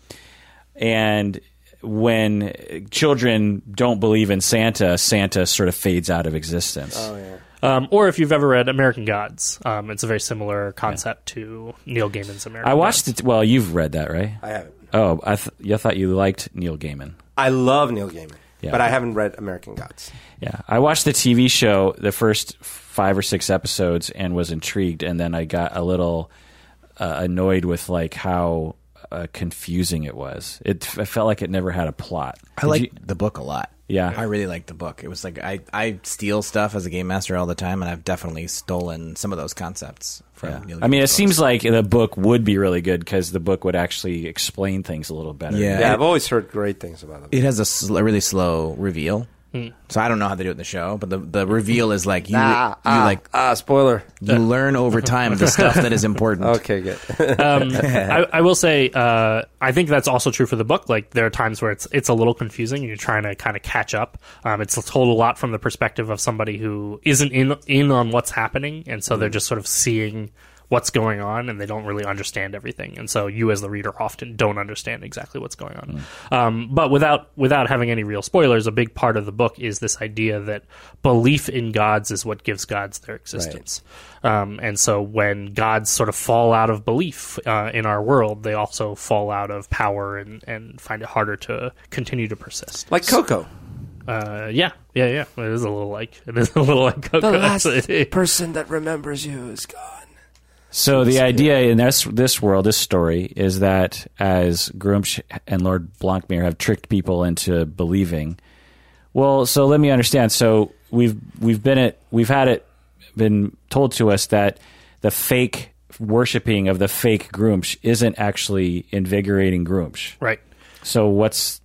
And when children don't believe in Santa, Santa sort of fades out of existence. Oh yeah. um, or if you've ever read American Gods, um, it's a very similar concept to Neil Gaiman's American I watched Gods. it. Well, you've read that, right? I haven't. Oh, I, th- I thought you liked Neil Gaiman. I love Neil Gaiman, Yeah. but I haven't read American Gods. Yeah, I watched the TV show, the first five or six episodes, and was intrigued, and then I got a little uh, annoyed with like how uh, confusing it was. It, I felt like it never had a plot. I like you- the book a lot. Yeah. I really like the book. It was like I, I steal stuff as a game master all the time, and I've definitely stolen some of those concepts from. yeah. Neil I mean, it Gaiman's seems like the book would be really good because the book would actually explain things a little better. Yeah. Yeah, I've always heard great things about it. it has a, sl- a really slow reveal. So I don't know how they do it in the show, but the the reveal is like you you like ah spoiler. you learn over time the stuff that is important. Okay, good. um, I, I will say, uh, I think that's also true for the book. Like there are times where it's it's a little confusing. and You're trying to kind of catch up. Um, it's told a lot from the perspective of somebody who isn't in in on what's happening, and so they're just sort of seeing what's going on, and they don't really understand everything. And so you, as the reader, often don't understand exactly what's going on. Um, but without without having any real spoilers, a big part of the book is this idea that belief in gods is what gives gods their existence. Um, and so when gods sort of fall out of belief uh, in our world, they also fall out of power and, and find it harder to continue to persist. like Coco. Uh, yeah, yeah, yeah. It is a little like it is a little like Coco. The last person that remembers you is gone. So the idea in this this world, this story, is that as Gruumsh and Lord Blancmere have tricked people into believing. Well, so let me understand. So we've we've been it we've had it been told to us that the fake worshiping of the fake Gruumsh isn't actually invigorating Gruumsh. right. So what's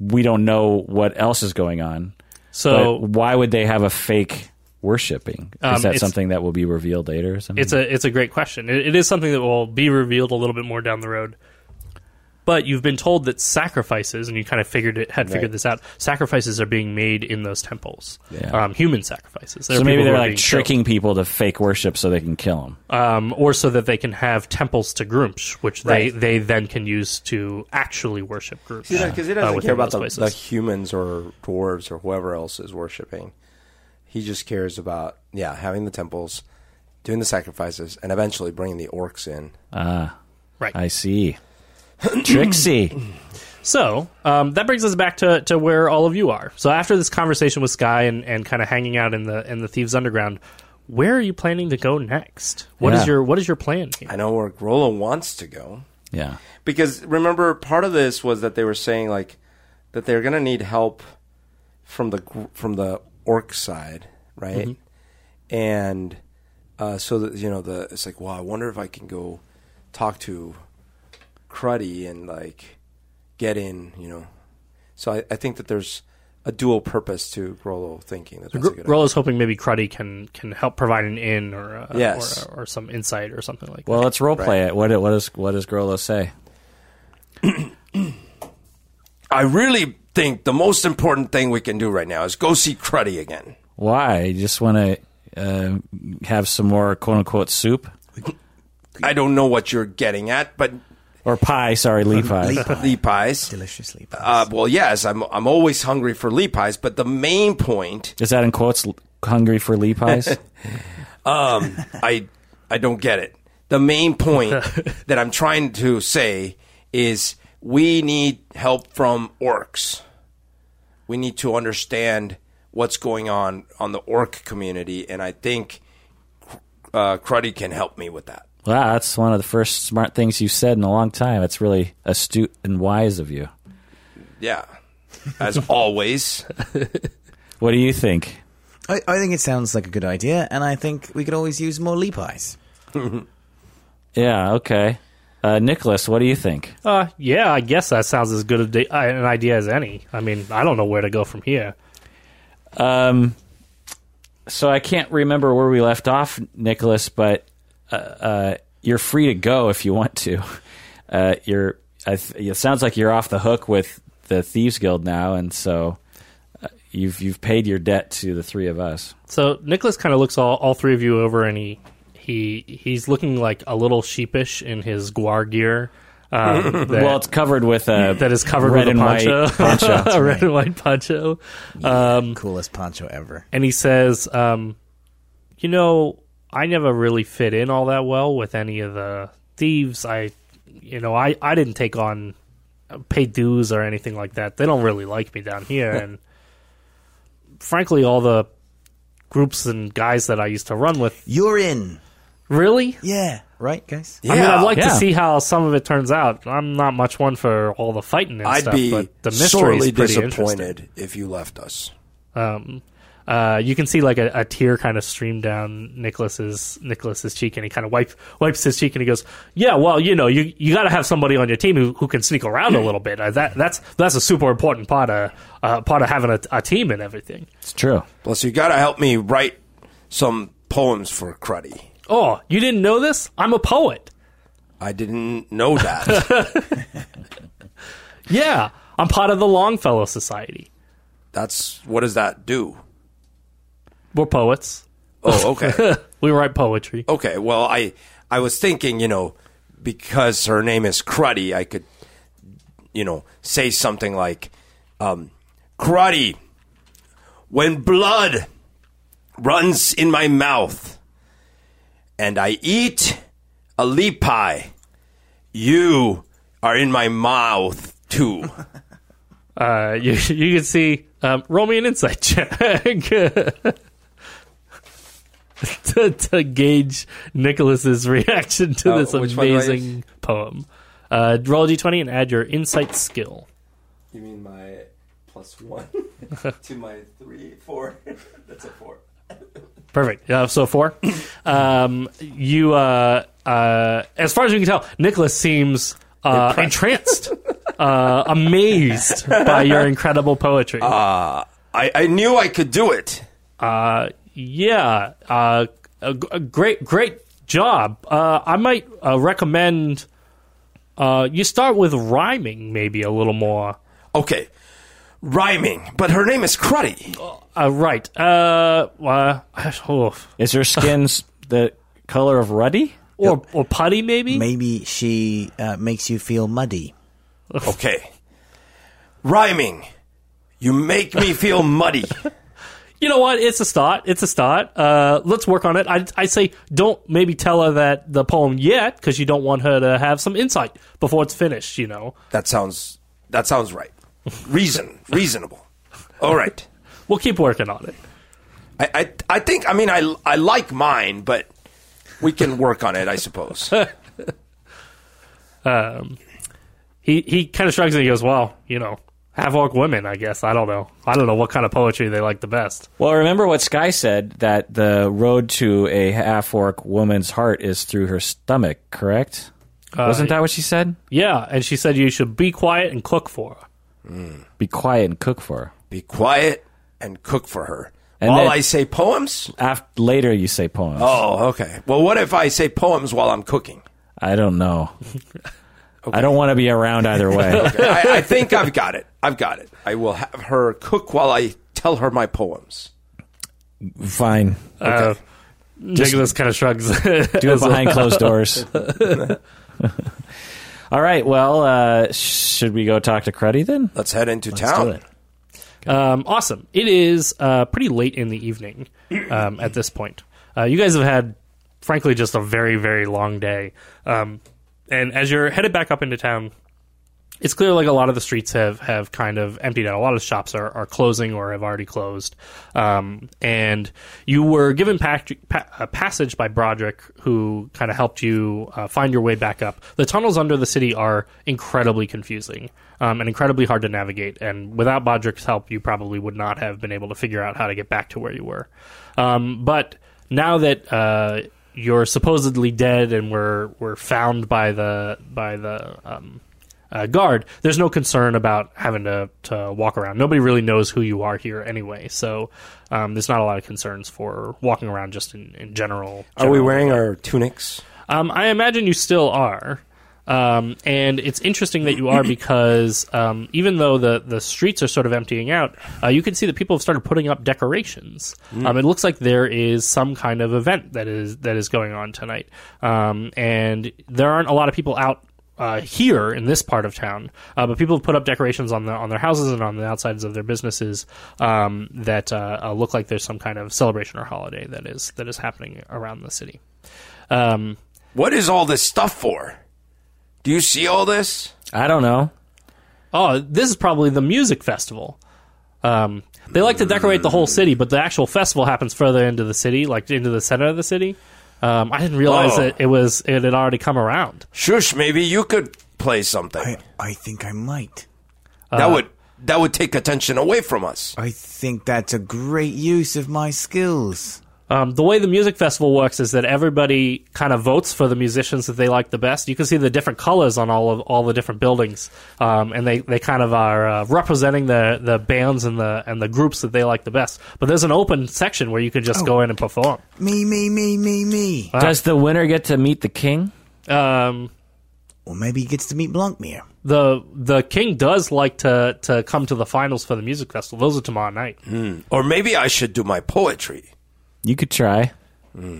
we don't know what else is going on. So why would they have a fake worshiping? Um, is that something that will be revealed later or something? It's a it's a great question. It, it is something that will be revealed a little bit more down the road. But you've been told that sacrifices, and you kind of figured it had figured Right. this out. Sacrifices are being made in those temples, Yeah. um, human sacrifices. There so maybe they're like being killed. tricking people to fake worship so they can kill them. um, or so that they can have temples to Gruumsh, which Right. they, they then can use to actually worship Gruumsh. Because he uh, doesn't within care about the, the humans or dwarves or whoever else is worshiping. He just cares about yeah having the temples, doing the sacrifices, and eventually bringing the orcs in. Ah, Right. I see. Trixie. So um, that brings us back to, to where all of you are. So after this conversation with Sky and, and kind of hanging out in the in the thieves underground, where are you planning to go next? What is Yeah. your what is your plan here? I know where Grollo wants to go Yeah. because remember part of this was that they were saying like that they're gonna need help from the from the orc side, right? And uh, so that you know the it's like, well, I wonder if I can go talk to Cruddy and like get in, you know. So I, I think that there's a dual purpose to Grollo thinking that that's a good idea. Grollo's hoping maybe Cruddy can can help provide an in or uh, Yes. or, or some insight or something like Well, that. Well, let's role play it. What what does what does Grollo say? I really think the most important thing we can do right now is go see Cruddy again. Why? You just want to uh, have some more quote unquote soup? I don't know what you're getting at, but Or pie, sorry, Lee pie. Lee pie. Lee pies. Delicious Lee pies. Uh, well, yes, I'm I'm always hungry for Lee pies, but the main point, Is that in quotes? Hungry for Lee pies? um, I I don't get it. The main point that I'm trying to say is we need help from orcs. We need to understand what's going on on the orc community, and I think uh, Cruddy can help me with that. wow, that's one of the first smart things you've said in a long time. That's really astute and wise of you. Yeah, as always. What do you think? I, I think it sounds like a good idea, and I think we could always use more Lee pies. Yeah, okay. Uh, Nicholas, what do you think? Uh, yeah, I guess that sounds as good a da- uh, an idea as any. I mean, I don't know where to go from here. Um, so I can't remember where we left off, Nicholas, but uh, uh, you're free to go if you want to. Uh, you're. I th- it sounds like you're off the hook with the Thieves Guild now, and so uh, you've you've paid your debt to the three of us. So Nicholas kind of looks all, all three of you over, and he he he's looking like a little sheepish in his guar gear. Um, that, well, it's covered with a that is covered red with a and white poncho, poncho. a red and white poncho. Um, Coolest poncho ever. and he says, um, "You know, I never really fit in all that well with any of the thieves. I, you know, I I didn't take on uh, pay dues or anything like that. They don't really like me down here, and frankly, all the groups and guys that I used to run with, You're in. Really." Yeah. Right, guys? I mean, I'd like Yeah. to see how some of it turns out. I'm not much one for all the fighting and I'd stuff, be but the mystery sorely is pretty interesting. disappointed if you left us. Um, uh, you can see like a, a tear kind of stream down Nicholas's Nicholas's cheek, and he kind of wipe, wipes his cheek, and he goes, "Yeah, well, you know, you you got to have somebody on your team who, who can sneak around a little bit. Uh, that that's that's a super important part of uh, part of having a, a team and everything." It's true. Plus, you got to help me write some poems for Cruddy. Oh, you didn't know this? I'm a poet. I didn't know that. Yeah, I'm part of the Longfellow Society. That's what does that do? We're poets. Oh, okay. We write poetry. Okay, well, I I was thinking, you know, because her name is Cruddy, I could, you know, say something like, um, Cruddy, when blood runs in my mouth and I eat a leap pie, you are in my mouth too. Uh, you you can see. Um, roll me an insight check to, to gauge Nicholas's reaction to Oh, this which one do I amazing poem. Uh, roll a d20 and add your insight skill. You mean my plus one to my three, four? That's a four. Perfect. Uh, so four. um, you, uh, uh, as far as you can tell, Nicholas seems uh, entranced, uh, amazed by your incredible poetry. I, I knew I could do it. Uh, yeah, uh, a, a great, great job. Uh, I might uh, recommend uh, you start with rhyming, maybe a little more. Okay, rhyming, but her name is Cruddy. Uh, right. Uh, uh, oh, Is her skin the color of ruddy? or or putty, maybe. Maybe she uh, makes you feel muddy. Okay, rhyming. You make me feel muddy. You know what? It's a start. It's a start. Uh, let's work on it. I I say don't maybe tell her that the poem yet because you don't want her to have some insight before it's finished. You know. That sounds. That sounds right. Reason, reasonable. All right. We'll keep working on it. I, I, I think. I mean, I, I like mine, but we can work on it. I suppose. um, He he kind of shrugs and he goes, "Well, you know, half orc women. I guess I don't know. I don't know what kind of poetry they like the best." Well, remember what Sky said that the road to a half orc woman's heart is through her stomach, correct? Wasn't that what she said? Yeah, and she said you should be quiet and cook for her. Be quiet and cook for her. Be quiet and cook for her. And while then- I say poems. After, later, you say poems. Oh, okay. Well, what if I say poems while I'm cooking? I don't know. I don't want to be around either way. I, I think I've got it. I've got it. I will have her cook while I tell her my poems. Fine. Uh, Nicholas kind of shrugs. Do it behind closed doors. All right. Well, uh, should we go talk to Cruddy then? Let's head into Let's town. do it. Um, awesome. It is uh, pretty late in the evening um, at this point. Uh, you guys have had, frankly, just a very, very long day. Um, and as you're headed back up into town, it's clear like a lot of the streets have, have kind of emptied out. A lot of shops are, are closing or have already closed. Um, and you were given pa- passage by Broderick, who kind of helped you uh, find your way back up. The tunnels under the city are incredibly confusing um, and incredibly hard to navigate. And without Broderick's help, you probably would not have been able to figure out how to get back to where you were. Um, but now that uh, you're supposedly dead and were were found by the by the um, uh, guard, there's no concern about having to, to walk around. Nobody really knows who you are here anyway, so um, there's not a lot of concerns for walking around just in, in general. Are we general- wearing our tunics? Um, I imagine you still are. Um, and it's interesting that you are because um, even though the, the streets are sort of emptying out, uh, you can see that people have started putting up decorations. Um, it looks like there is some kind of event that is that is going on tonight, um, and there aren't a lot of people out uh, here in this part of town, uh, but people have put up decorations on the on their houses and on the outsides of their businesses um, that uh, uh, look like there's some kind of celebration or holiday that is that is happening around the city. Um, What is all this stuff for? Do you see all this? I don't know. Oh, this is probably the music festival. Um, they like to decorate the whole city, but the actual festival happens further into the city, like into the center of the city. Um, I didn't realize Oh. that it was it had already come around. Shoosh, maybe you could play something. I, I think I might. that would that would take attention away from us. I think that's a great use of my skills. Um, the way the music festival works is that everybody kind of votes for the musicians that they like the best. You can see the different colors on all of all the different buildings, um, and they, they kind of are uh, representing the, the bands and the and the groups that they like the best. But there's an open section where you can just go in and perform. Me, me, me, me, me. Does the winner get to meet the king? Um, Or maybe he gets to meet Blankmere. the the king does like to to come to the finals for the music festival. Those are tomorrow night. Or maybe I should do my poetry. You could try.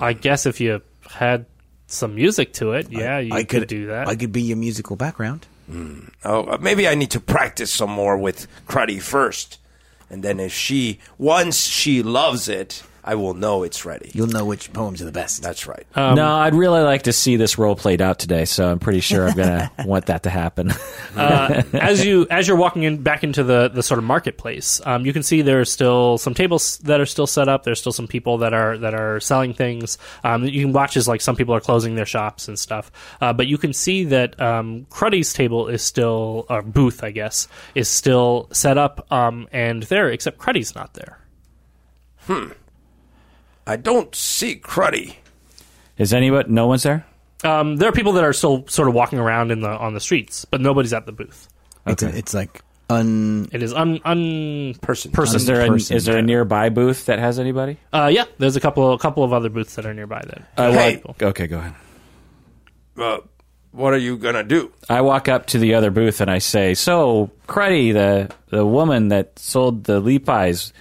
I guess if you had some music to it, yeah, you I could, do that. I could be your musical background. Oh, uh, maybe I need to practice some more with Cruddy first, and then if she once she loves it, I will know it's ready. You'll know which poems are the best. That's right. no, I'd really like to see this role played out today, so I'm pretty sure I'm gonna want that to happen. uh, as you as you're walking in back into the, the sort of marketplace, um, you can see there are still some tables that are still set up. There's still some people that are that are selling things. Um, you can watch as like some people are closing their shops and stuff. Uh, but you can see that um, Cruddy's table is still or booth, I guess, is still set up um, and there, except Cruddy's not there. I don't see Cruddy. Is anybody? No one's there. Um, there are people that are still sort of walking around in the on the streets, but nobody's at the booth. It's, Okay. it's like un. It is un un Person. person. Is there a, person, is there a nearby booth that has anybody? Uh, yeah, there's a couple a couple of other booths that are nearby. That I Hey. walk- okay, go ahead. Uh, what are you gonna do? I walk up to the other booth and I say, "So, Cruddy, the the woman that sold the Lee pies,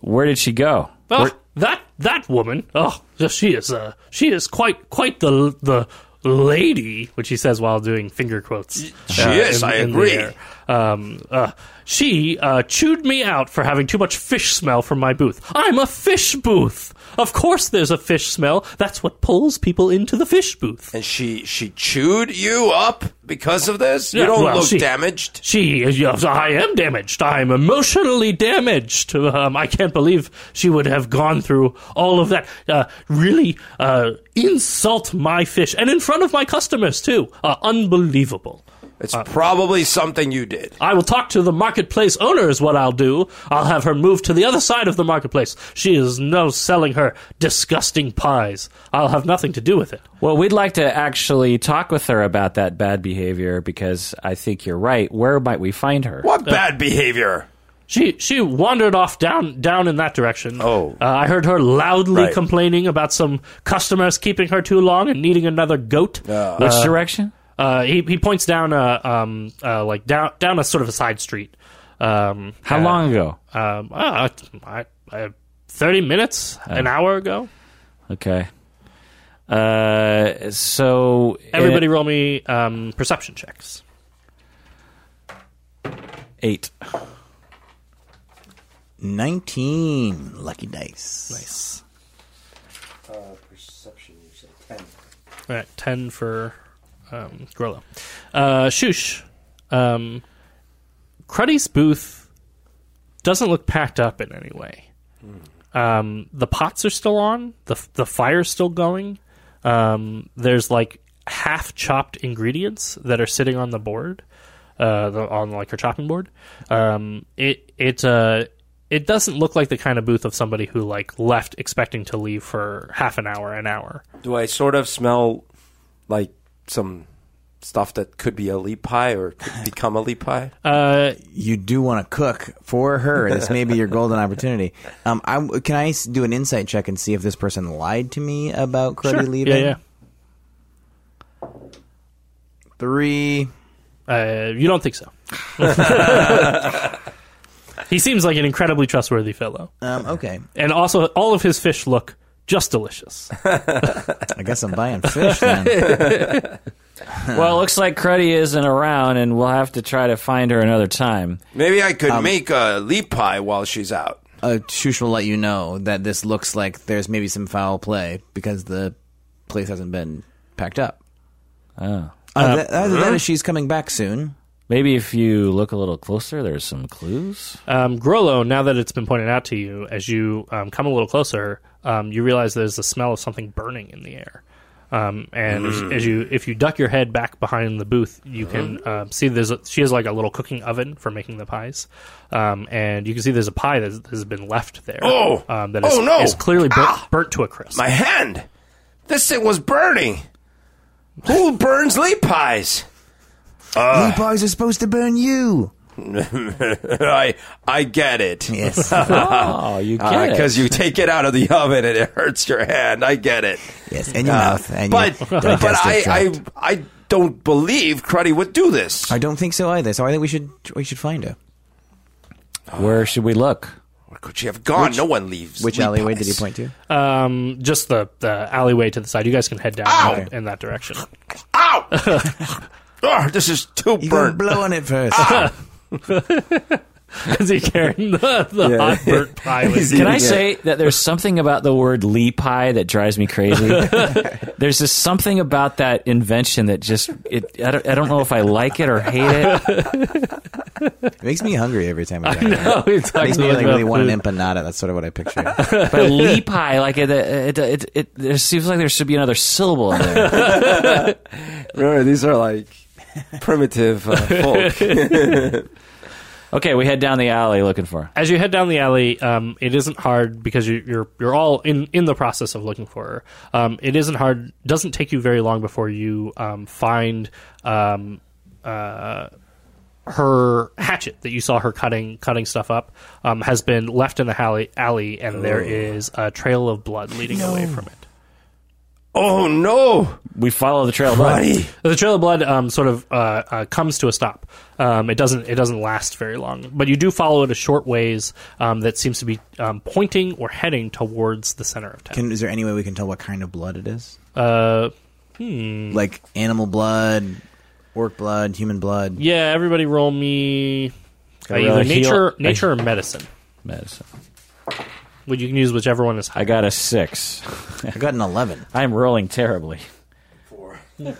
where did she go?" Oh, Where- that that woman. Oh, she is uh, she is quite quite the the lady, which he says while doing finger quotes. She uh, is, I the agree. Um, uh, she uh, chewed me out for having too much fish smell from my booth. I'm a fish booth. Of course, there's a fish smell. That's what pulls people into the fish booth. And she she chewed you up because of this. You Yeah, don't well, look she- damaged. She, yes, I am damaged. I'm emotionally damaged. Um, I can't believe she would have gone through all of that. Uh, really uh, insult my fish, and in front of my customers too. Uh, unbelievable. It's uh, probably something you did. I will talk to the marketplace owner. Is what I'll do. I'll have her move to the other side of the marketplace. She is no selling her disgusting pies. I'll have nothing to do with it. Well, we'd like to actually talk with her about that bad behavior because I think you're right. Where might we find her? What uh, bad behavior? She she wandered off down down in that direction. Oh. uh, I heard her loudly Right. complaining about some customers keeping her too long and needing another goat. Which uh, direction? Uh, he he points down a um uh, like down down a sort of a side street. Um, How uh, long ago? Um, uh, I, I, thirty minutes, an hour ago. Okay. Uh, so Everybody, roll me um, perception checks. eight. 19. Lucky dice. Nice. perception, you said 10. All right, ten for um, Grollo. Uh, Shoosh, um, Cruddy's booth doesn't look packed up in any way. Um, the pots are still on. the The fire's still going. Um, there's like half chopped ingredients that are sitting on the board, uh, the, on like her chopping board. Um, it it uh, it doesn't look like the kind of booth of somebody who like left expecting to leave for half an hour, an hour. Do I sort of smell like some stuff that could be a leap pie or could become a leap pie? Uh, You do want to cook for her. This may be your golden opportunity. Um, I, can I s- do an insight check and see if this person lied to me about Cruddy Sure. leaving? Yeah, Three. Uh, you don't think so? he seems like an incredibly trustworthy fellow, Um, okay. and also all of his fish look just delicious. I guess I'm buying fish then. Well, it looks like Cruddy isn't around, and we'll have to try to find her another time. Maybe I could make a leap pie while she's out. uh, Shoosh will let you know that this looks like there's maybe some foul play because the place hasn't been packed up. Oh. Uh, th- other than that, she's coming back soon. Maybe if you look a little closer, there's some clues. Um, Grollo, now that it's been pointed out to you, as you um, come a little closer, um, you realize there's the smell of something burning in the air. Um, and as, as you, if you duck your head back behind the booth, you can um, see there's a, she has like a little cooking oven for making the pies, um, and you can see there's a pie that has been left there. Oh! um, that is, Oh, no! is clearly burnt, Ah! burnt to a crisp. My hand! This thing was burning! Who burns leap pies? Leap pies are supposed to burn you. I I get it. Yes. Uh, oh, you get uh, it. Because you take it out of the oven and it hurts your hand. I get it. yes, in your uh, mouth. And But your but I, I. I don't believe Cruddy would do this. I don't think so either. So I think we should we should find her. Where ah. should we look? Where could she have gone? no one leaves. Which leap alleyway pies. did he point to? Um, just the, the alleyway to the side. You guys can head down Ow! in, in that direction. Ow! oh, this is too You gotta burnt. blow on it first. Ah! Is he carrying the, the hot burnt pie? With Can I say that there's something about the word Lee pie that drives me crazy? there's just something about that invention that just it. I don't, I don't know if I like it or hate it. It makes me hungry every time I, No, know. it's It makes me like really about want an empanada. That's sort of what I picture. But Lee pie, like it, it, it, it, there seems like there should be another syllable in there. Remember, these are like primitive uh, folk. Okay, we head down the alley looking for. her. As you head down the alley, um, it isn't hard because you, you're you're all in, in the process of looking for her. Um, it isn't hard. Doesn't take you very long before you um, find um, uh, her hatchet that you saw her cutting cutting stuff up um, has been left in the alley, alley and there is a trail of blood leading away from it. Oh no, We follow the trail. of blood. Cruddy! The trail of blood um, sort of uh, uh, comes to a stop. Um, it doesn't. It doesn't last very long, but you do follow it a short ways. Um, that seems to be um, pointing or heading towards the center of town. Can, is there any way we can tell what kind of blood it is? uh, Like animal blood, orc blood, human blood. yeah, everybody, roll me uh, either roll a heal- nature, a- nature or medicine. Medicine. Well, you can use whichever one is high. I got a six. I got an eleven. I'm rolling terribly. Four.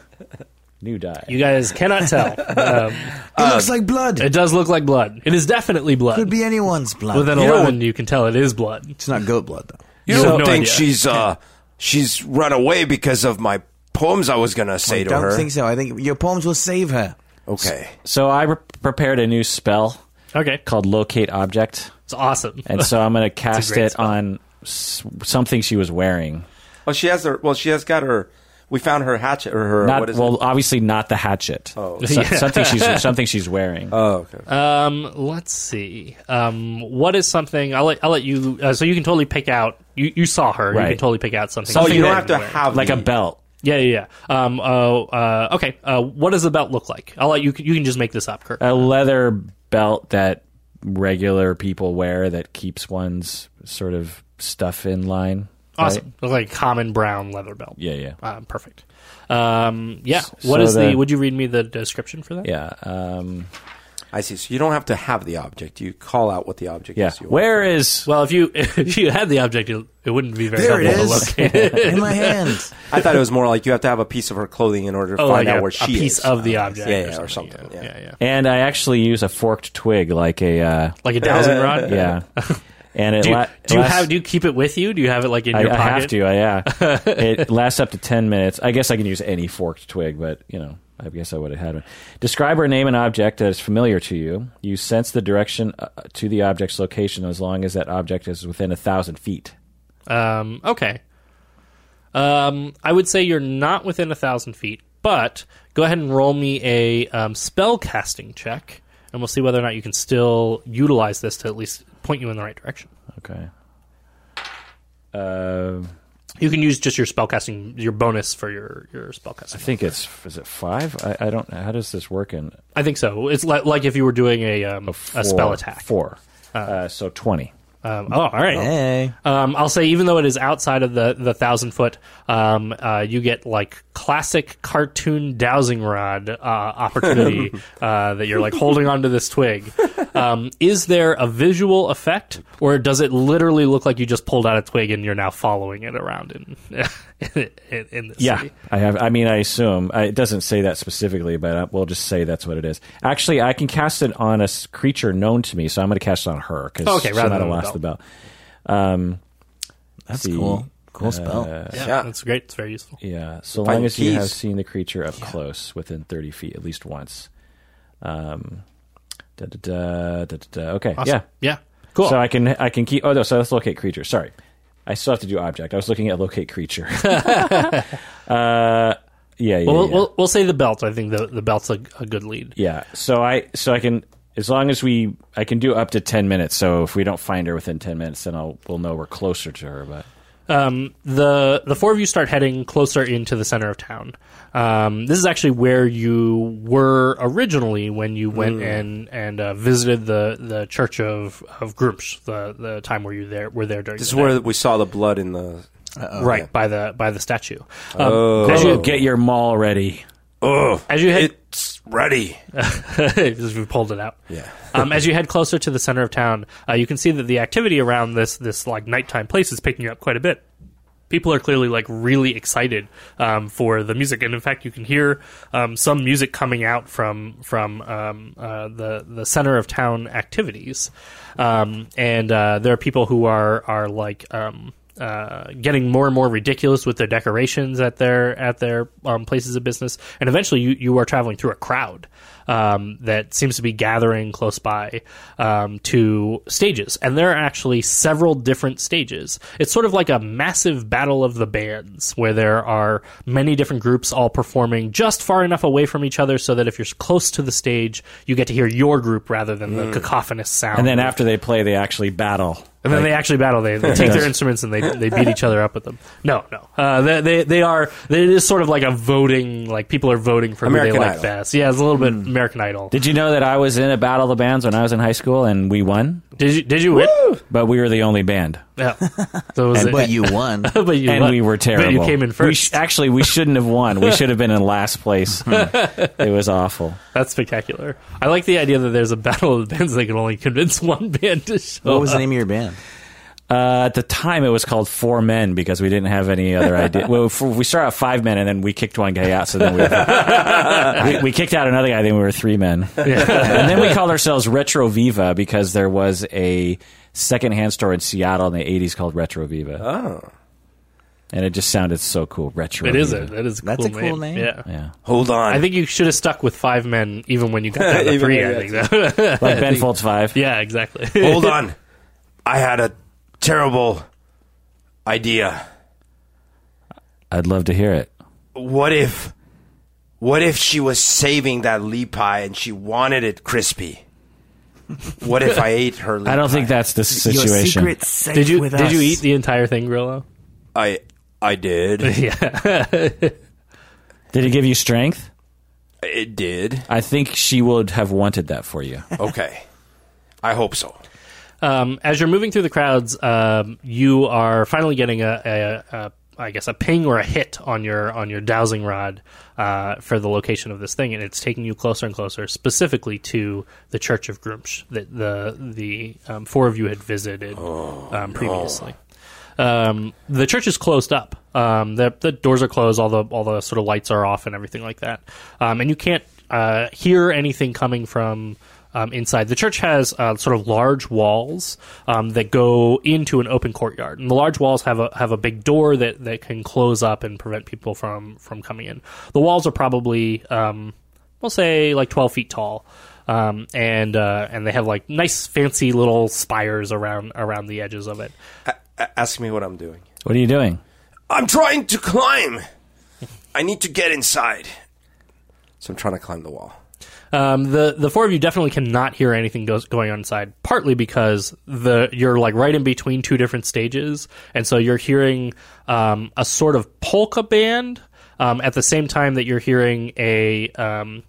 New die. You guys cannot tell. um, It looks like blood. it does look like blood. It is definitely blood. It could be anyone's blood. With an You eleven, you can tell it is blood. it's not goat blood though. You You don't have no think idea. she's uh she's run away because of my poems I was gonna say to her? I to don't her? think so. I think your poems will save her. Okay. So I re- prepared a new spell Okay, called Locate Object, it's awesome. and so I'm going to cast it spell. on s- something she was wearing. Well, she has her. Well, she has got her. We found her hatchet or her. Not what is well, it? obviously not the hatchet. Oh. So- something she's something she's wearing. Oh, okay. Um, let's see. Um, what is something? I'll let I'll let you. Uh, so you can totally pick out. You you saw her. You can totally pick out something. oh, something you don't have to you're have like a belt. Yeah, yeah, yeah. Um, uh, uh, okay. Uh, what does the belt look like? I'll let you. You can just make this up, Kirk. A leather belt that regular people wear that keeps one's sort of stuff in line. Awesome. Like common brown leather belt. Yeah, yeah, Um, perfect. Um, yeah. So What is the, the- Would you read me the description for that? yeah. Um, I see. So you don't have to have the object. You call out what the object yeah. is. You want. Where is? Well, if you if you had the object, it, it wouldn't be very There it helpful is. to locate in my hand. I thought it was more like you have to have a piece of her clothing in order to Oh, find like out a, where she is. a piece is. of the object, yeah, or yeah, or something. something, Yeah, yeah. yeah, yeah. And I actually use a forked twig, like a uh, Like a dowsing rod. yeah. And it Do you, la- do you lasts- have? Do you keep it with you? Do you have it like in I, your I pocket? have to. I, yeah. it lasts up to ten minutes. I guess I can use any forked twig, but you know, I guess I would have had one. Describe or name an object that is familiar to you. You sense the direction uh, to the object's location as long as that object is within a thousand feet. Um, okay. Um, I would say you're not within a thousand feet, but go ahead and roll me a um, spell casting check, and we'll see whether or not you can still utilize this to at least point you in the right direction. Okay. Uh, You can use just your spell casting, your bonus for your your spell I think it's is it five? I, I don't. How does this work in I think so. It's like like if you were doing a um, a, four, spell attack. Four. Uh, so twenty. Um, oh, all right. Hey. Um, I'll say even though it is outside of the the thousand foot, um, uh, you get like classic cartoon dowsing rod uh, opportunity uh, that you're like holding onto this twig. Um, is there a visual effect, or does it literally look like you just pulled out a twig and you're now following it around in in, in the Yeah, city? I have. I mean, I assume I, it doesn't say that specifically, but uh, we'll just say that's what it is. Actually, I can cast it on a creature known to me, so I'm going to cast it on her because Okay, rather might than have the lost the bell. Um, That's see. cool. Cool spell. Yeah, Yeah. that's great. It's very useful. yeah, so Find long your as you have seen the creature up close, within 30 feet at least once. Um, da, da, da, da, da, da. Okay, Awesome. yeah, yeah, cool. So I can I can keep. Oh no, so let's locate creature. Sorry, I still have to do object. I was looking at locate creature. uh, yeah, yeah, well, we'll, yeah. we'll, we'll say the belt. I think the the belt's a, a good lead. Yeah. So I so I can as long as we I can do up to ten minutes. So if we don't find her within ten minutes, then I'll we'll know we're closer to her. But um, the the four of you start heading closer into the center of town. Um, this is actually where you were originally when you went and and uh, visited the, the church of of Gruumsh. The the time where you there were there during This the is night. where we saw the blood in the. right by the by the statue. Um, Oh. as you get your maul ready. Oh, as you head it's ready. as we pulled it out. Yeah. um, as you head closer to the center of town, uh, you can see that the activity around this this like nighttime place is picking up quite a bit. People are clearly like really excited um, for the music, and in fact, you can hear um, some music coming out from from um, uh, the the center of town activities, um, and uh, there are people who are are like. Uh, getting more and more ridiculous with their decorations at their at their um, places of business, and eventually you, you are traveling through a crowd um, that seems to be gathering close by um, to stages, and there are actually several different stages. It's sort of like a massive battle of the bands, where there are many different groups all performing just far enough away from each other so that if you're close to the stage, you get to hear your group rather than the cacophonous sound. And then after they play, they actually battle. And then they actually battle. They, they take their instruments and they, they beat each other up with them. No, no. Uh, they, they they are. It is sort of like a voting. Like people are voting for American who they like Idol. best. Yeah, it's a little bit American Idol. Did you know that I was in a battle of the bands when I was in high school and we won? Did you did you win? But we were the only band, Yeah. So was it, But you won. but you and won. we were terrible. But you came in We first. sh- actually, we shouldn't have won. We should have been in last place. it was awful. That's spectacular. I like the idea that there's a battle of the bands. They can only convince one band to show. What was the name of your band? Uh, at the time, it was called Four Men because we didn't have any other idea. well, f we started out five men, and then we kicked one guy out. So then we, we, we kicked out another guy. Then we were three men, and then we called ourselves Retro Viva because there was a secondhand store in Seattle in the '80s called Retro Viva, Oh, and it just sounded so cool. Retro. It is Viva. it. That is a That's cool a cool name. Yeah. Yeah, hold on. I think you should have stuck with five men even when you got down to three. I you think. like Ben Folds Five. yeah, exactly. hold on. I had a terrible idea. I'd love to hear it. What if, what if she was saving that leap pie and she wanted it crispy? What if I ate her? Leap I don't think that's the situation. safe Did you did you eat the entire thing, Grollo? I I did. yeah. Did it give you strength? it did. I think she would have wanted that for you. Okay. I hope so. Um, as you're moving through the crowds, um, you are finally getting a, a, a, I guess, a ping or a hit on your on your dowsing rod uh, for the location of this thing, and it's taking you closer and closer, specifically to the Church of Gruumsh that the the um, four of you had visited um, previously. Um, the church is closed up. Um, the, the doors are closed. All the all the sort of lights are off and everything like that. Um, and you can't uh, hear anything coming from um, inside. The church has uh, sort of large walls um, that go into an open courtyard, and the large walls have a have a big door that, that can close up and prevent people from from coming in. The walls are probably um, we'll say like twelve feet tall. Um, and uh, and they have like nice fancy little spires around around the edges of it. A- a- ask me what I'm doing. What are you doing? I'm trying to climb. I need to get inside. So I'm trying to climb the wall. Um, the the four of you definitely cannot hear anything goes, going on inside. Partly because the you're like right in between two different stages, and so you're hearing um, a sort of polka band um, at the same time that you're hearing a um,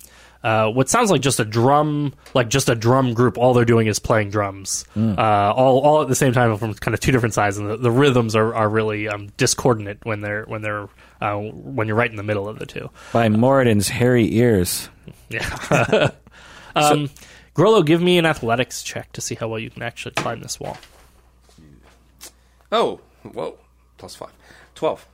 uh, what sounds like just a drum, like just a drum group. All they're doing is playing drums, uh, all all at the same time from kind of two different sides, and the, the rhythms are, are really um, discordant when they're when they're uh, when you're right in the middle of the two. By Moradin's hairy ears. Yeah. um, Grollo, give me an athletics check to see how well you can actually climb this wall. Oh, whoa. Plus five. Twelve.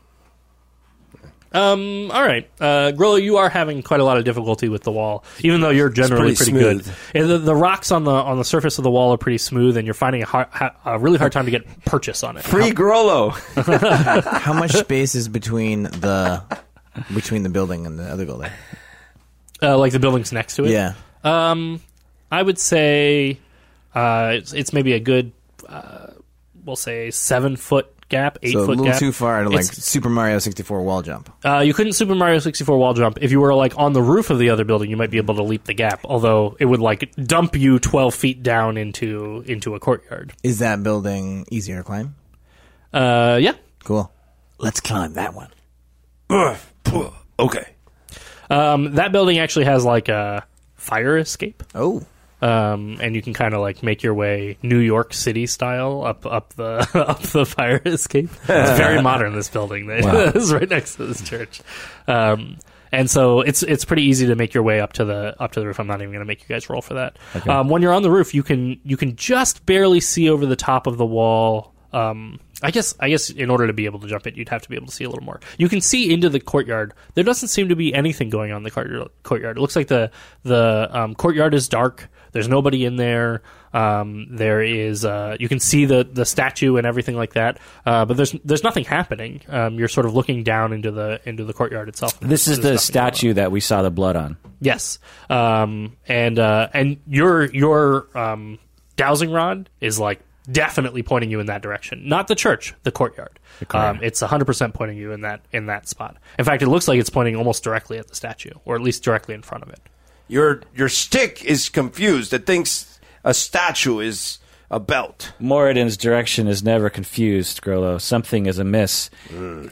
Um, all right, uh, Grollo, you are having quite a lot of difficulty with the wall, even though you're generally pretty pretty, good. And the, the rocks on the on the surface of the wall are pretty smooth, and you're finding a, hard, ha- a really hard time to get purchase on it. Free Grollo. How much space is between the between the building and the other building? Uh, like the buildings next to it. Yeah. Um, I would say uh, it's, it's maybe a good, uh, we'll say seven foot gap, eight so a foot little gap. too far to like It's- Super Mario 64 wall jump. Uh, you couldn't Super Mario 64 wall jump. If you were like on the roof of the other building, you might be able to leap the gap. Although it would like dump you 12 feet down into into a courtyard. Is that building easier to climb? Uh, yeah. Cool. Let's climb that one. Okay. Um, that building actually has like a fire escape. Oh. Um, and you can kind of like make your way New York City style up up the up the fire escape. It's very modern. This building that is right next to this church, um, and so it's it's pretty easy to make your way up to the up to the roof. I'm not even going to make you guys roll for that. Um, when you're on the roof, you can you can just barely see over the top of the wall. Um, I guess I guess in order to be able to jump it, you'd have to be able to see a little more. You can see into the courtyard. There doesn't seem to be anything going on in the courtyard. courtyard. It looks like the the um, courtyard is dark. There's nobody in there. Um, there is uh, you can see the the statue and everything like that. Uh, but there's there's nothing happening. Um, you're sort of looking down into the into the courtyard itself. This is the nothing going on. statue that we saw the blood on. Yes, um, and uh, and your your um, dowsing rod is like definitely pointing you in that direction. Not the church, the courtyard. courtyard. Um, it's hundred percent pointing you in that in that spot. In fact, it looks like it's pointing almost directly at the statue, or at least directly in front of it. Your your stick is confused. It thinks a statue is a belt. Moradin's direction is never confused, Grollo. Something is amiss.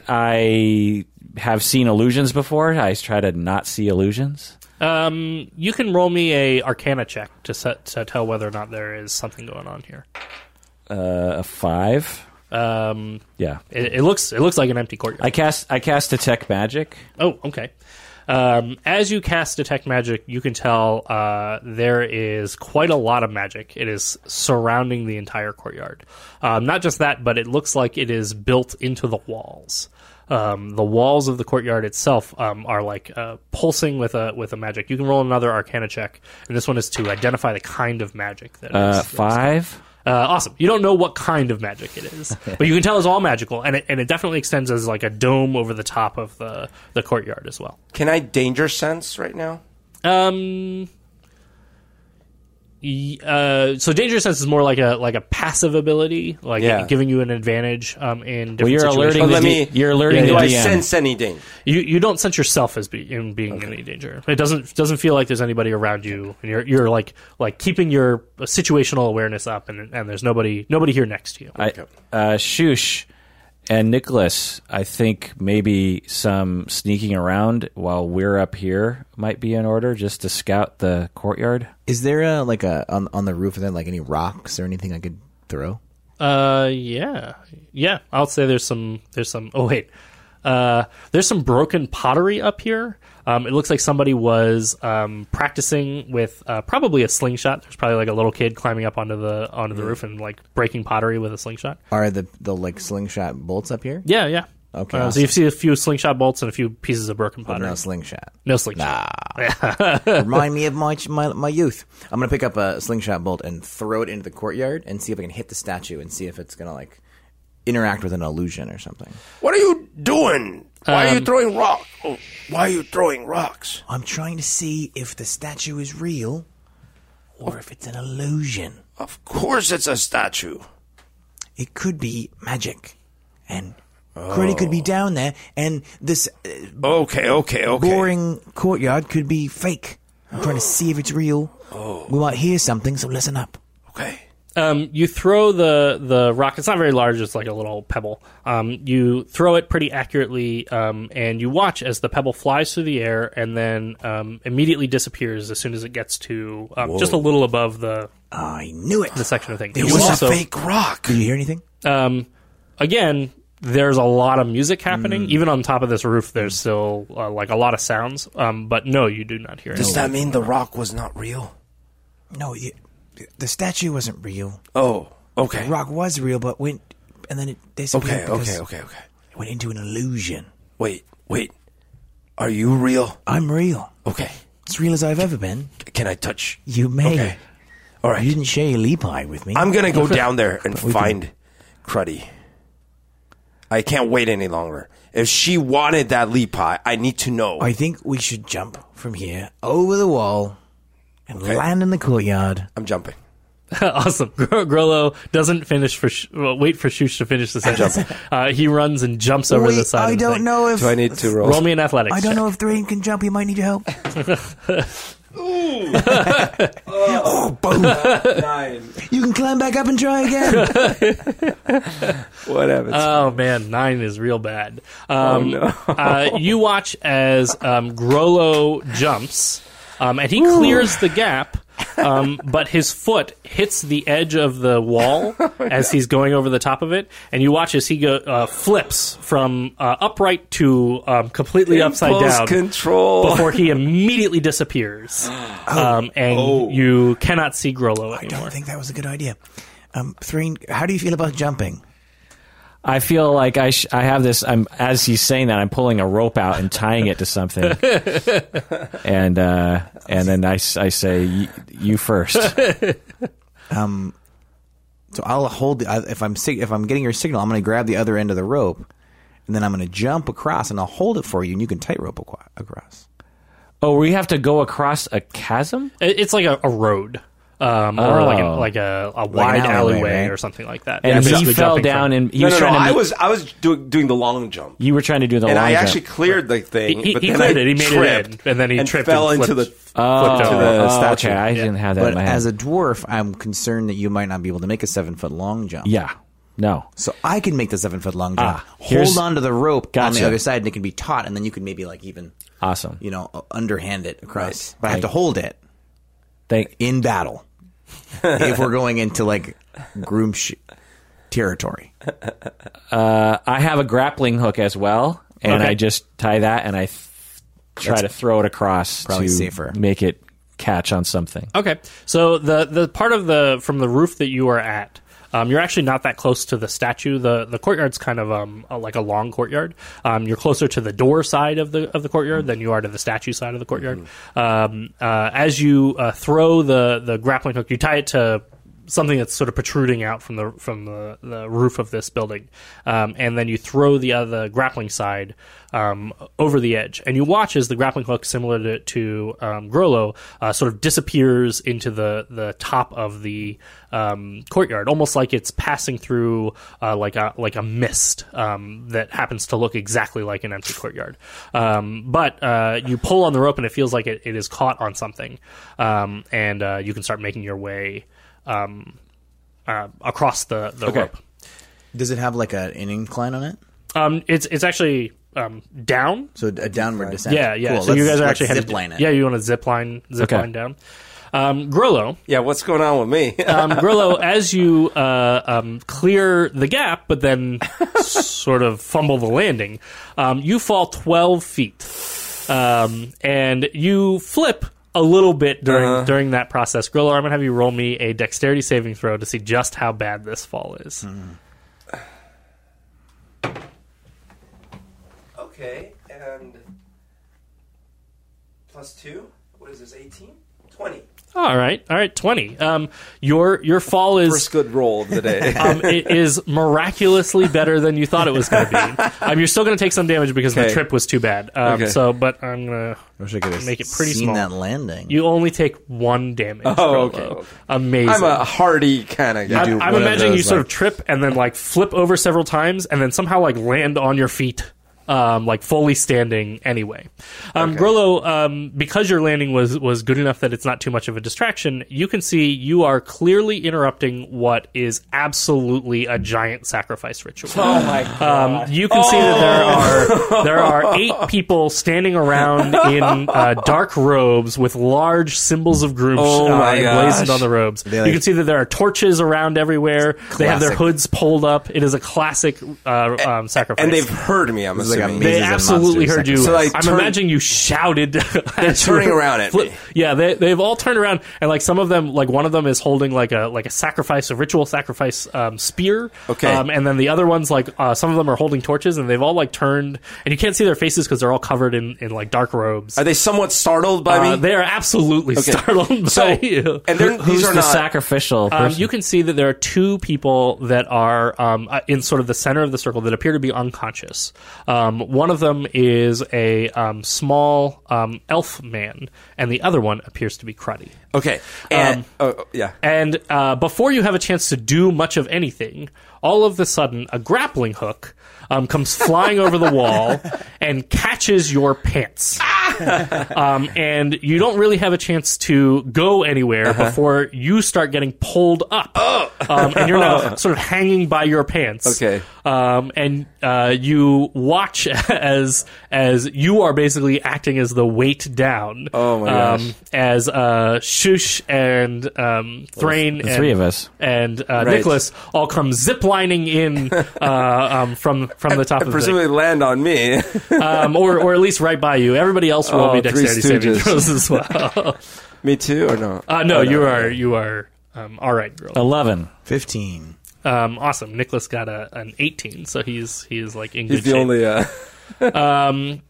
I have seen illusions before. I try to not see illusions. Um, you can roll me a Arcana check to set to tell whether or not there is something going on here. Uh, a five. Um, Yeah. it, it looks it looks like an empty courtyard. I cast I cast detect magic. Oh, okay. Um, as you cast detect magic, you can tell uh, there is quite a lot of magic. It is surrounding the entire courtyard. Um, not just that, but it looks like it is built into the walls. Um, the walls of the courtyard itself um, are like uh, pulsing with a with a magic. You can roll another Arcana check, and this one is to identify the kind of magic that Uh, is. five. Uh, awesome. You don't know what kind of magic it is, but you can tell it's all magical, and it, and it definitely extends as like a dome over the top of the the courtyard as well. Can I danger sense right now? Um. Y- Uh, so dangerous sense is more like a like a passive ability, like Yeah. giving you an advantage um, in different Well, you're situations. alerting Oh, the let me- you're alerting Yeah, Do the I DM. sense any danger? You you don't sense yourself as be, in being in any danger. It doesn't doesn't feel like there's anybody around you, and you're you're like like keeping your situational awareness up, and and there's nobody nobody here next to you. I, uh, Shoosh and Nicholas, I think maybe some sneaking around while we're up here might be in order just to scout the courtyard. Is there a like a on on the roof of there like any rocks or anything I could throw? Uh, yeah, yeah. I'll say there's some. There's some. Oh wait, uh, there's some broken pottery up here. Um, it looks like somebody was um, practicing with uh, probably a slingshot. There's probably like a little kid climbing up onto the onto the roof and like breaking pottery with a slingshot. Are the the like slingshot bolts up here? Yeah, yeah. Okay, Uh, so you see a few slingshot bolts and a few pieces of broken But pottery. no slingshot. No slingshot. Nah. Remind me of my, my my youth. I'm gonna pick up a slingshot bolt and throw it into the courtyard and see if I can hit the statue and see if it's gonna like interact with an illusion or something. What are you doing? Why Um, are you throwing rock? Oh, why are you throwing rocks? I'm trying to see if the statue is real or if it's an illusion. Of course, it's a statue. It could be magic, and Cruddy could be down there, and this uh, Okay, okay, okay. boring courtyard could be fake. I'm trying to see if it's real. We might hear something, so listen up. Okay. Um, you throw the the rock. It's not very large. It's like a little pebble. Um, you throw it pretty accurately, um, and you watch as the pebble flies through the air and then um, immediately disappears as soon as it gets to um, just a little above the I knew it. the section of thing. It was also- a fake rock. Did you hear anything? um, again, there's a lot of music happening. Even on top of this roof, there's still uh, like a lot of sounds. Um, but no, you do not hear it. Does that mean the rock was not real? No, you, the statue wasn't real. Oh, okay. The rock was real, but went and then it disappeared. Okay, okay, okay, okay. It went into an illusion. Wait, wait. Are you real? I'm real. Okay. As real as I've ever been. Can I touch? You may. Okay. All You didn't share your leapi with me. I'm gonna go down there and We find Cruddy. I can't wait any longer. If she wanted that leapie, I need to know. I think we should jump from here over the wall and Okay. land in the courtyard. I'm jumping. awesome. Gro- Grollo doesn't finish for sh- well, wait for Shoosh to finish the sentence. Uh, he runs and jumps over the side. I of don't thing. know if Do I need to roll? Roll me an athletics. I don't check. know if Thrain can jump. He might need your help. oh, boom! Nine. You can climb back up and try again. Whatever. Oh man, nine is real bad. Um, Oh, no. uh, you watch as um, Grollo jumps, um, and he clears the gap. Um, but his foot hits the edge of the wall as he's going over the top of it, and you watch as he go uh, flips from uh, upright to um, completely upside Impulse down control. before he immediately disappears, um, and Oh. you cannot see Grollo I anymore. don't think that was a good idea. Um, Thrain, how do you feel about jumping? I feel like I sh- I have this. I'm as he's saying that I'm pulling a rope out and tying it to something, and uh, and then I, I say "Y- you first. Um, so I'll hold the, I- if I'm sig- if I'm getting your signal, I'm going to grab the other end of the rope, and then I'm going to jump across, and I'll hold it for you, and you can tightrope aqua- across. Oh, we have to go across a chasm. It- It's like a, a road. Um, or like a, Oh. like a, a wide an alleyway, alleyway, right? or something like that. And Yeah, he basically fell down from- and he no, was no, no. trying to. I make- was I was doing doing the long jump, you were trying to do the long jump. and long I jump. actually cleared the thing. He- but he then cleared I it. He made it tripped in, and then he tripped fell and into the flipped. oh, to the oh, statue. Okay, I didn't have that in But my head. as a dwarf, I'm concerned that you might not be able to make a seven foot long jump. yeah, no. So I can make the seven foot long jump. Ah, hold on to the rope on the other side, and it can be taut, and then you can maybe like even Awesome. you know uh, underhand it across. Right. But I have to hold it Thank. in battle if we're going into like groom sh- territory. Uh, I have a grappling hook as well, and Okay. I just tie that and I th- try to throw it across to safer. make it catch on something. Okay, so the the part of the from the roof that you are at, um, you're actually not that close to the statue. the The courtyard's kind of um a, like a long courtyard. Um, you're closer to the door side of the of the courtyard than you are to the statue side of the courtyard. Um, uh, as you uh, throw the the grappling hook, you tie it to something that's sort of protruding out from the from the, the roof of this building, um, and then you throw the other grappling side um, over the edge, and you watch as the grappling hook, similar to, to um, uh, sort of disappears into the the top of the um, courtyard, almost like it's passing through uh, like a like a mist um, that happens to look exactly like an empty courtyard. Um, but uh, you pull on the rope, and it feels like it, it is caught on something, and uh, you can start making your way um, uh, across the, the Okay. rope. Does it have like a, an incline on it? Um, it's it's actually um, down. So a downward descent. Yeah, yeah. Cool. So you Let's- guys are actually headed zip line it. Yeah, you want to zip line zip Okay. line down. Um, Grollo. Yeah, what's going on with me? um, Grollo, as you uh, um, clear the gap, but then sort of fumble the landing, um, you fall 12 feet. Um, and you flip a little bit during Uh-huh. during that process. Grollo, I'm going to have you roll me a dexterity saving throw to see just how bad this fall is. okay, and plus two. What is this? 18? 20. All right, all right, 20. Um, your your fall is First good roll of the day. um, it is miraculously better than you thought it was going to be. Um, you're still going to take some damage because the trip was too bad. Um, Okay. So, but I'm going to wish I could have Make it pretty seen small. that landing. You only take one damage. Oh, Frollo. okay, okay. Amazing. I'm a hardy kind of guy. I'm, I'm imagining you those, sort of trip and then like flip over several times and then somehow like land on your feet, um, like fully standing anyway. Um, Okay. Grollo, um, because your landing was was good enough that it's not too much of a distraction, you can see you are clearly interrupting what is absolutely a giant sacrifice ritual. Oh my god! Um, you can see that there are there are eight people standing around in uh, dark robes with large symbols of groups Oh uh, emblazoned on the robes. They, you can see that there are torches around everywhere. They have their hoods pulled up. It is a classic uh, um, sacrifice. and they've heard me, I'm is like a assuming. Mazes they absolutely Monsters heard you. So, like, I'm turn- imagining you shouted. They're turning around at me. Yeah, they they've all turned around, and like some of them, like one of them is holding like a like a sacrifice, a ritual sacrifice um, spear. Okay. Um, and then the other ones, like uh, some of them are holding torches, and they've all like turned, and you can't see their faces because they're all covered in in like dark robes. Are they somewhat startled by Uh, me? they are absolutely startled by you. and then Who's these are the not. sacrificial Um, you can see that there are two people that are um, uh, in sort of the center of the circle that appear to be unconscious. Um, one of them is a um, small um, elf man, and the other one appears to be Cruddy. okay. And, Um, oh, oh, yeah. And uh, before you have a chance to do much of anything, all of a sudden, a grappling hook um, comes flying over the wall and catches your pants. um, and you don't really have a chance to go anywhere Uh-huh. before you start getting pulled up. Um, and you're now sort of hanging by your pants. Oh. Okay. Um, and uh, you watch as as you are basically acting as the weight down. Oh my um, gosh. As uh, Shoosh and um, Thrain the and, three of us. and uh, Right. Nicholas all come ziplining in uh, um, from from the top of the Presumably land on me. um, or or at least right by you. Everybody else will Oh, me Three dexterity saving Stooges. throws as well. me too, or no? Uh, no, Oh, you are you are um, all right, girl. Eleven. Fifteen. Um, awesome. Nicholas got a an 18, so he's he's like in He's the shape. only. Uh, Um,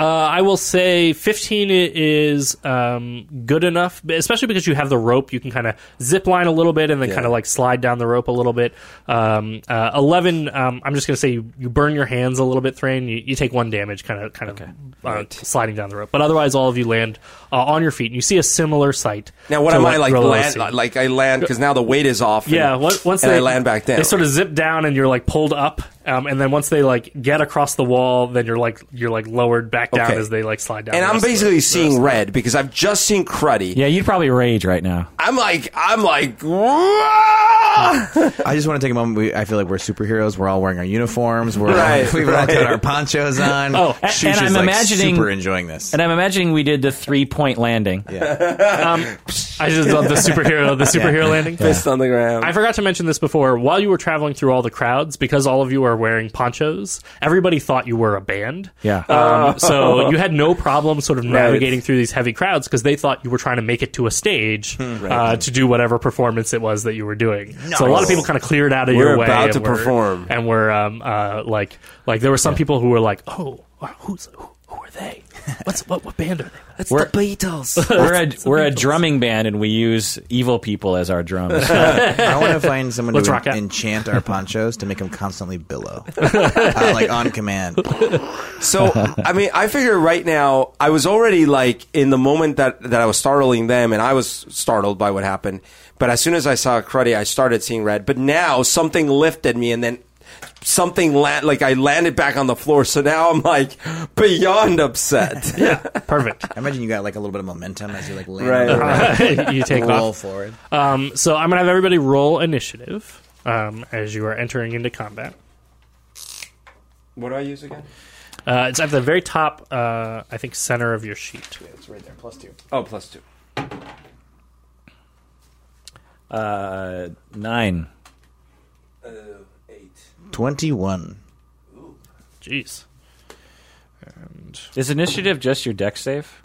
uh, I will say 15 is um, good enough, especially because you have the rope. You can kind of zip line a little bit and then Yeah. kind of like slide down the rope a little bit. Um, uh, 11, um, I'm just going to say you, you burn your hands a little bit, Thrain. You, you take one damage kind of kind of uh, sliding down the rope. But otherwise, all of you land uh, on your feet. And you see a similar sight. now, what am I like? Land, like I land because now the weight is off. and- Yeah, once, once and they I land back down. they sort of zip down, and you're like pulled up, um, and then once they like get across the wall, then you're like you're like lowered back down Okay. as they like slide down. and the I'm rest of the- basically the rest seeing of the- red because I've just seen Cruddy. Yeah, you'd probably rage right now. I'm like, I'm like, "Wah!" I just want to take a moment. We, I feel like we're superheroes. We're all wearing our uniforms. We're Right, we've all right. got our ponchos on. Oh, a- Shoosh and is, I'm like, imagining- super enjoying this. And I'm imagining we did the three point landing. I just love the superhero, the superhero landing. Fist on the ground. I forgot to mention this before. While you were traveling through all the crowds, because all of you are wearing ponchos, everybody thought you were a band. Yeah. Um, so you had no problem sort of navigating through these heavy crowds because they thought you were trying to make it to a stage uh, to do whatever performance it was that you were doing. So a lot of people kind of cleared out of We're your way. about and to were- perform. and were um, uh, like, like there were some people who were like, "Oh, who's who, who are they? What's what, what band are they?" It's We're- the Beatles. we're a we're a drumming band, and we use evil people as our drums. I want to find someone Let's to rock out. enchant our ponchos to make them constantly billow, uh, like on command. So, I mean, I figure right now, I was already like in the moment that, that I was startling them, and I was startled by what happened. But as soon as I saw Cruddy, I started seeing red. But now something lifted me, and then something land like I landed back on the floor. So now I'm like beyond upset. Yeah, perfect. I imagine you got like a little bit of momentum as you like land Right, on the ground, you take roll off. forward. Um, so I'm gonna have everybody roll initiative um, as you are entering into combat. What do I use again? Uh, it's at the very top, uh, I think, center of your sheet. Yeah, It's right there, plus two. Oh, plus two. Uh, nine. Eight. 21. Jeez. And Is initiative just your dex save?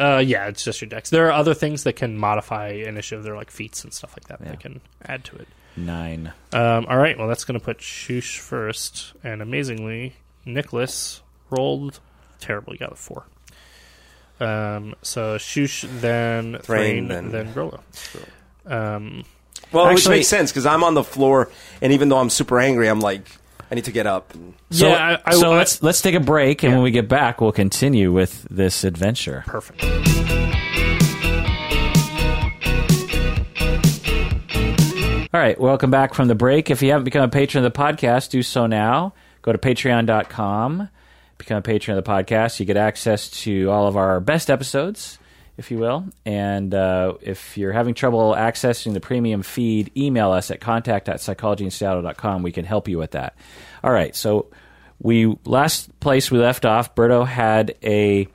Uh, yeah, it's just your dex. There are other things that can modify initiative. There are like feats and stuff like that Yeah. that can add to it. Nine. Um, all right, well, that's going to put Shoosh first. And amazingly, Nicholas rolled terrible. He got a four. Um, so Shoosh, then Thrain, Thrain, then- then Grollo. Um, Well, which makes sense because I'm on the floor, and even though I'm super angry, I'm like, I need to get up. And So, yeah, I, I, so I- let's let's take a break, and Yeah. when we get back, we'll continue with this adventure. perfect. All right, welcome back from the break. If you haven't become a patron of the podcast, do so now. Go to patreon.com, become a patron of the podcast. You get access to all of our best episodes, if you will. And uh, if you're having trouble accessing the premium feed, email us at contact at psychologyinseattle.com. We can help you with that. All right, so we last place we left off, Berto had a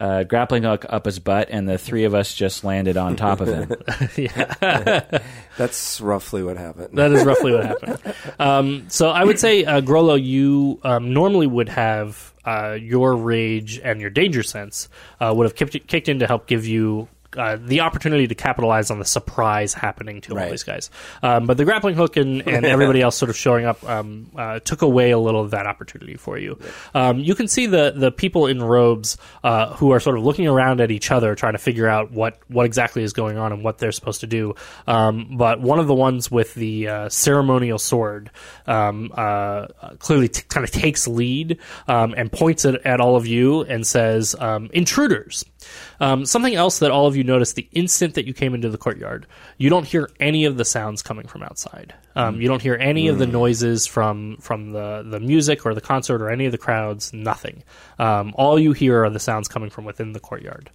uh, grappling hook up his butt, and the three of us just landed on top of him. yeah. that's roughly what happened. That is roughly what happened. Um, so I would say, uh, Grollo, you um, normally would have uh, your rage and your danger sense uh, would have kicked, kicked in to help give you. Uh, the opportunity to capitalize on the surprise happening to all these guys, um, but the grappling hook and, and everybody else sort of showing up um, uh, took away a little of that opportunity for you. Um, you can see the the people in robes uh, who are sort of looking around at each other, trying to figure out what what exactly is going on and what they're supposed to do. Um, but one of the ones with the uh, ceremonial sword um, uh, clearly t- kind of takes lead um, and points it at all of you and says, um, "Intruders." Um, something else that all of you noticed the instant that you came into the courtyard, you don't hear any of the sounds coming from outside. Um, You don't hear any of the noises from from the the music or the concert or any of the crowds. Nothing. Um, all you hear are the sounds coming from within the courtyard.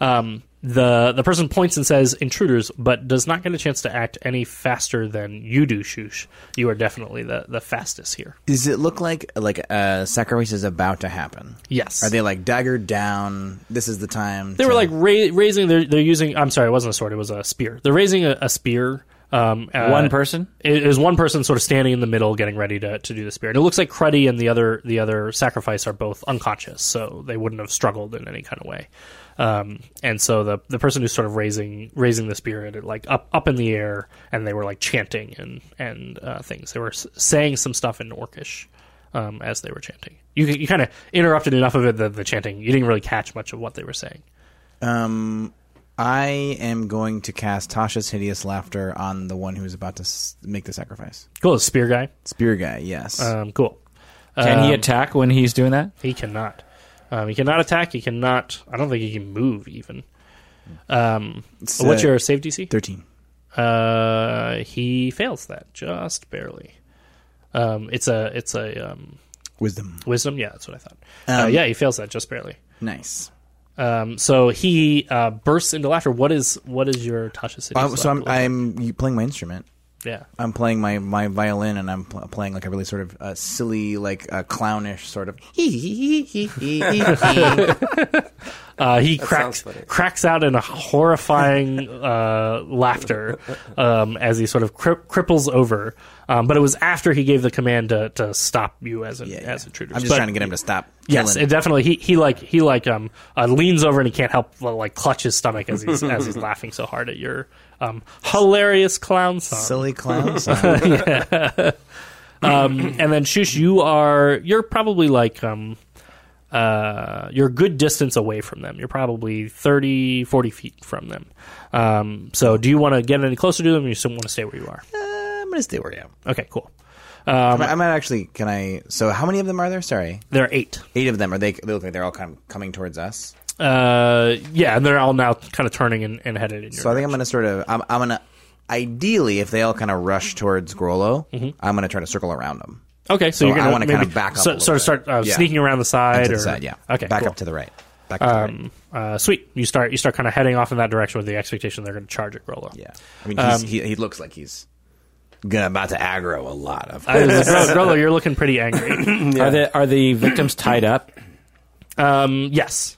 Um, the the person points and says intruders, but does not get a chance to act any faster than you do, Shoosh. You are definitely the, the fastest here. Does it look like like a sacrifice is about to happen? Yes. Are they like daggered down? This is the time. They to- were like ra- raising. They're, they're using. I'm sorry, it wasn't a sword. It was a spear. They're raising a, a spear. Um, uh, One person? It is one person sort of standing in the middle, getting ready to, to do the spear. And it looks like Cruddy and the other the other sacrifice are both unconscious, so they wouldn't have struggled in any kind of way. Um, and so the the person who's sort of raising raising the spirit like up up in the air, and they were like chanting and and uh, things. They were s- saying some stuff in Orcish um, as they were chanting. You you kind of interrupted enough of it the, the chanting. You didn't really catch much of what they were saying. Um, I am going to cast Tasha's hideous laughter on the one who's about to s- make the sacrifice. Cool, the spear guy. Spear guy, yes. Um, cool. Can he Um, attack when he's doing that? He cannot. Um, he cannot attack. He cannot. I don't think he can move even. Um, It's, what's uh, your safety DC? Thirteen. Uh, he fails that just barely. Um, it's a it's a um, Wisdom. wisdom. Yeah, that's what I thought. uh, Um, yeah, he fails that just barely. Nice. Um, so he uh, bursts into laughter. What is what is your Tasha City? Um, so I'm I'm playing my instrument. Yeah. I'm playing my, my violin and I'm pl- playing like a really sort of uh, silly, like uh, clownish sort of. Uh, he sounds cracks funny. cracks out in a horrifying uh, laughter um, as he sort of cri- cripples over. Um, but it was after he gave the command to, to stop you as an, Yeah, as yeah. intruders. I'm just But- trying to get him to stop. Yes, killing. it definitely. He he like he like um uh, leans over and he can't help but, like clutch his stomach as he's as he's laughing so hard at your um hilarious clown song. silly clown. song. Um, and then Shoosh, you are you're probably like um uh you're a good distance away from them. You're probably 30, 40 feet from them. Um, so do you want to get any closer to them? or You still want to stay where you are? Uh, I'm gonna stay I am. Okay, cool. I might- I might actually. Can I? So how many of them are there? Sorry, There are eight. eight of them. Are they? They look like they're all kind of coming towards us. Uh, yeah, and they're all now kind of turning and, and headed in your. So I think I'm gonna sort of. I'm, I'm gonna. Ideally, if they all kind of rush towards Grollo, I'm gonna try to circle around them. Okay, so, So you're I gonna wanna maybe kinda back up so, sort of start uh, Yeah. sneaking around the side to or the side, yeah. Okay, back cool. up to the right. Back up to the right. Um, uh, sweet. You start. You start kind of heading off in that direction with the expectation they're going to charge at Grollo. Yeah, I mean, he's, he he looks like he's gonna about to aggro a lot of. I was like, Grollo, you're looking pretty angry. Are the are the victims tied up? um, yes,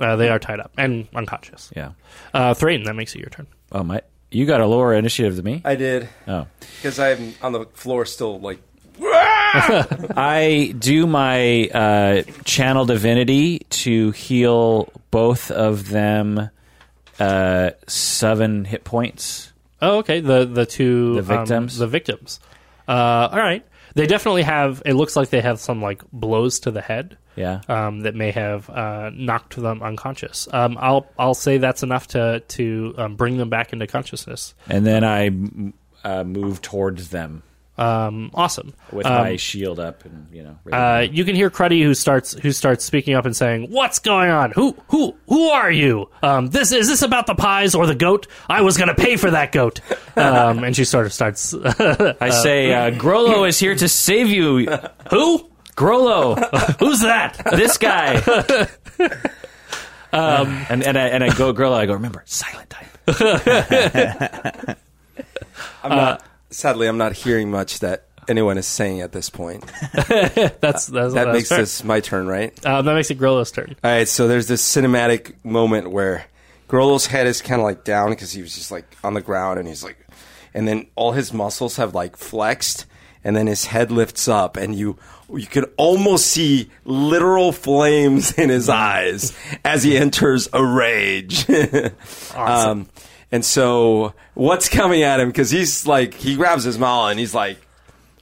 uh, they are tied up and unconscious. Yeah. Uh, Thrain, that makes it your turn. Oh my. You got a lower initiative than me. I did Oh, because I'm on the floor still like. I do my uh, channel divinity to heal both of them uh, seven hit points. Oh, okay. The the two The um, victims? the victims. Uh, all right. They definitely have. It looks like they have some like blows to the head. Yeah. um, that may have uh, knocked them unconscious. Um, I'll I'll say that's enough to to um, bring them back into consciousness. and then I uh, move towards them Um, awesome. with Um, my shield up, and you know. uh, you can hear Cruddy who starts who starts speaking up and saying, "What's going on? Who who who are you? Um, this is this about the pies or the goat? I was going to pay for that goat." Um, and she sort of starts, I say, uh, Grollo is here to save you. "Who? Grollo, Who's that?" this guy. um, and and I, and I go Grollo. I go. Remember, silent type. I'm not. Sadly, I'm not hearing much that anyone is saying at this point. that's that's That makes fair. this my turn, right? Uh, that makes it Grollo's turn. All right, so there's this cinematic moment where Grollo's head is kind of like down because he was just like on the ground and he's like, and then all his muscles have like flexed, and then his head lifts up, and you you can almost see literal flames in his eyes as he enters a rage. um, and so what's coming at him? Because he's like he grabs his maul and he's like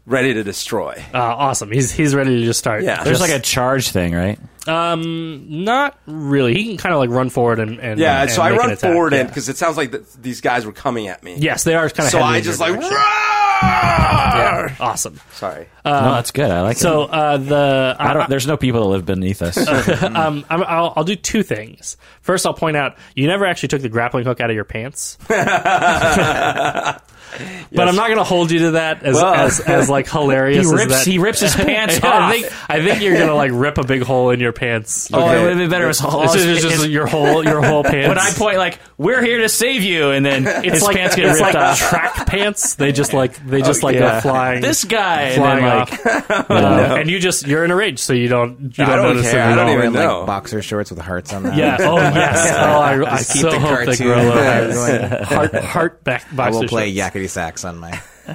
ready to destroy. Uh, awesome. He's he's ready to just start. Yeah. There's Just- like a charge thing, right? Um, not really. He can kind of like run forward and, and Yeah, and so I make an run attack, forward yeah. in because it sounds like th- these guys were coming at me. yes, they are kind of. So I just like, yeah, awesome. sorry. no, that's good. I like So it. uh, the I don't. There's no people that live beneath us. um, I'm, I'll, I'll do two things. First, I'll point out you never actually took the grappling hook out of your pants. But I'm not going to hold you to that as Well- as, as like he hilarious as rips. that. He rips his pants I off. think I think you're gonna like rip a big hole in your pants. Oh, Okay. it would have been better. If his, It's just, it's just your whole your whole pants. when I point like, "We're here to save you," and then it's his like pants get it's ripped like off. track pants. They just like they just like Yeah. go flying. This guy, and flying then, off, like, Uh, and you just you're in a rage, so you don't you I don't, don't notice care. I don't even know. like boxer shorts with hearts on them. Yeah. Oh yes. Oh, I, I keep so the hope that cartoon Grollo going. has heart heart back I will play shorts. Yakety sax on my.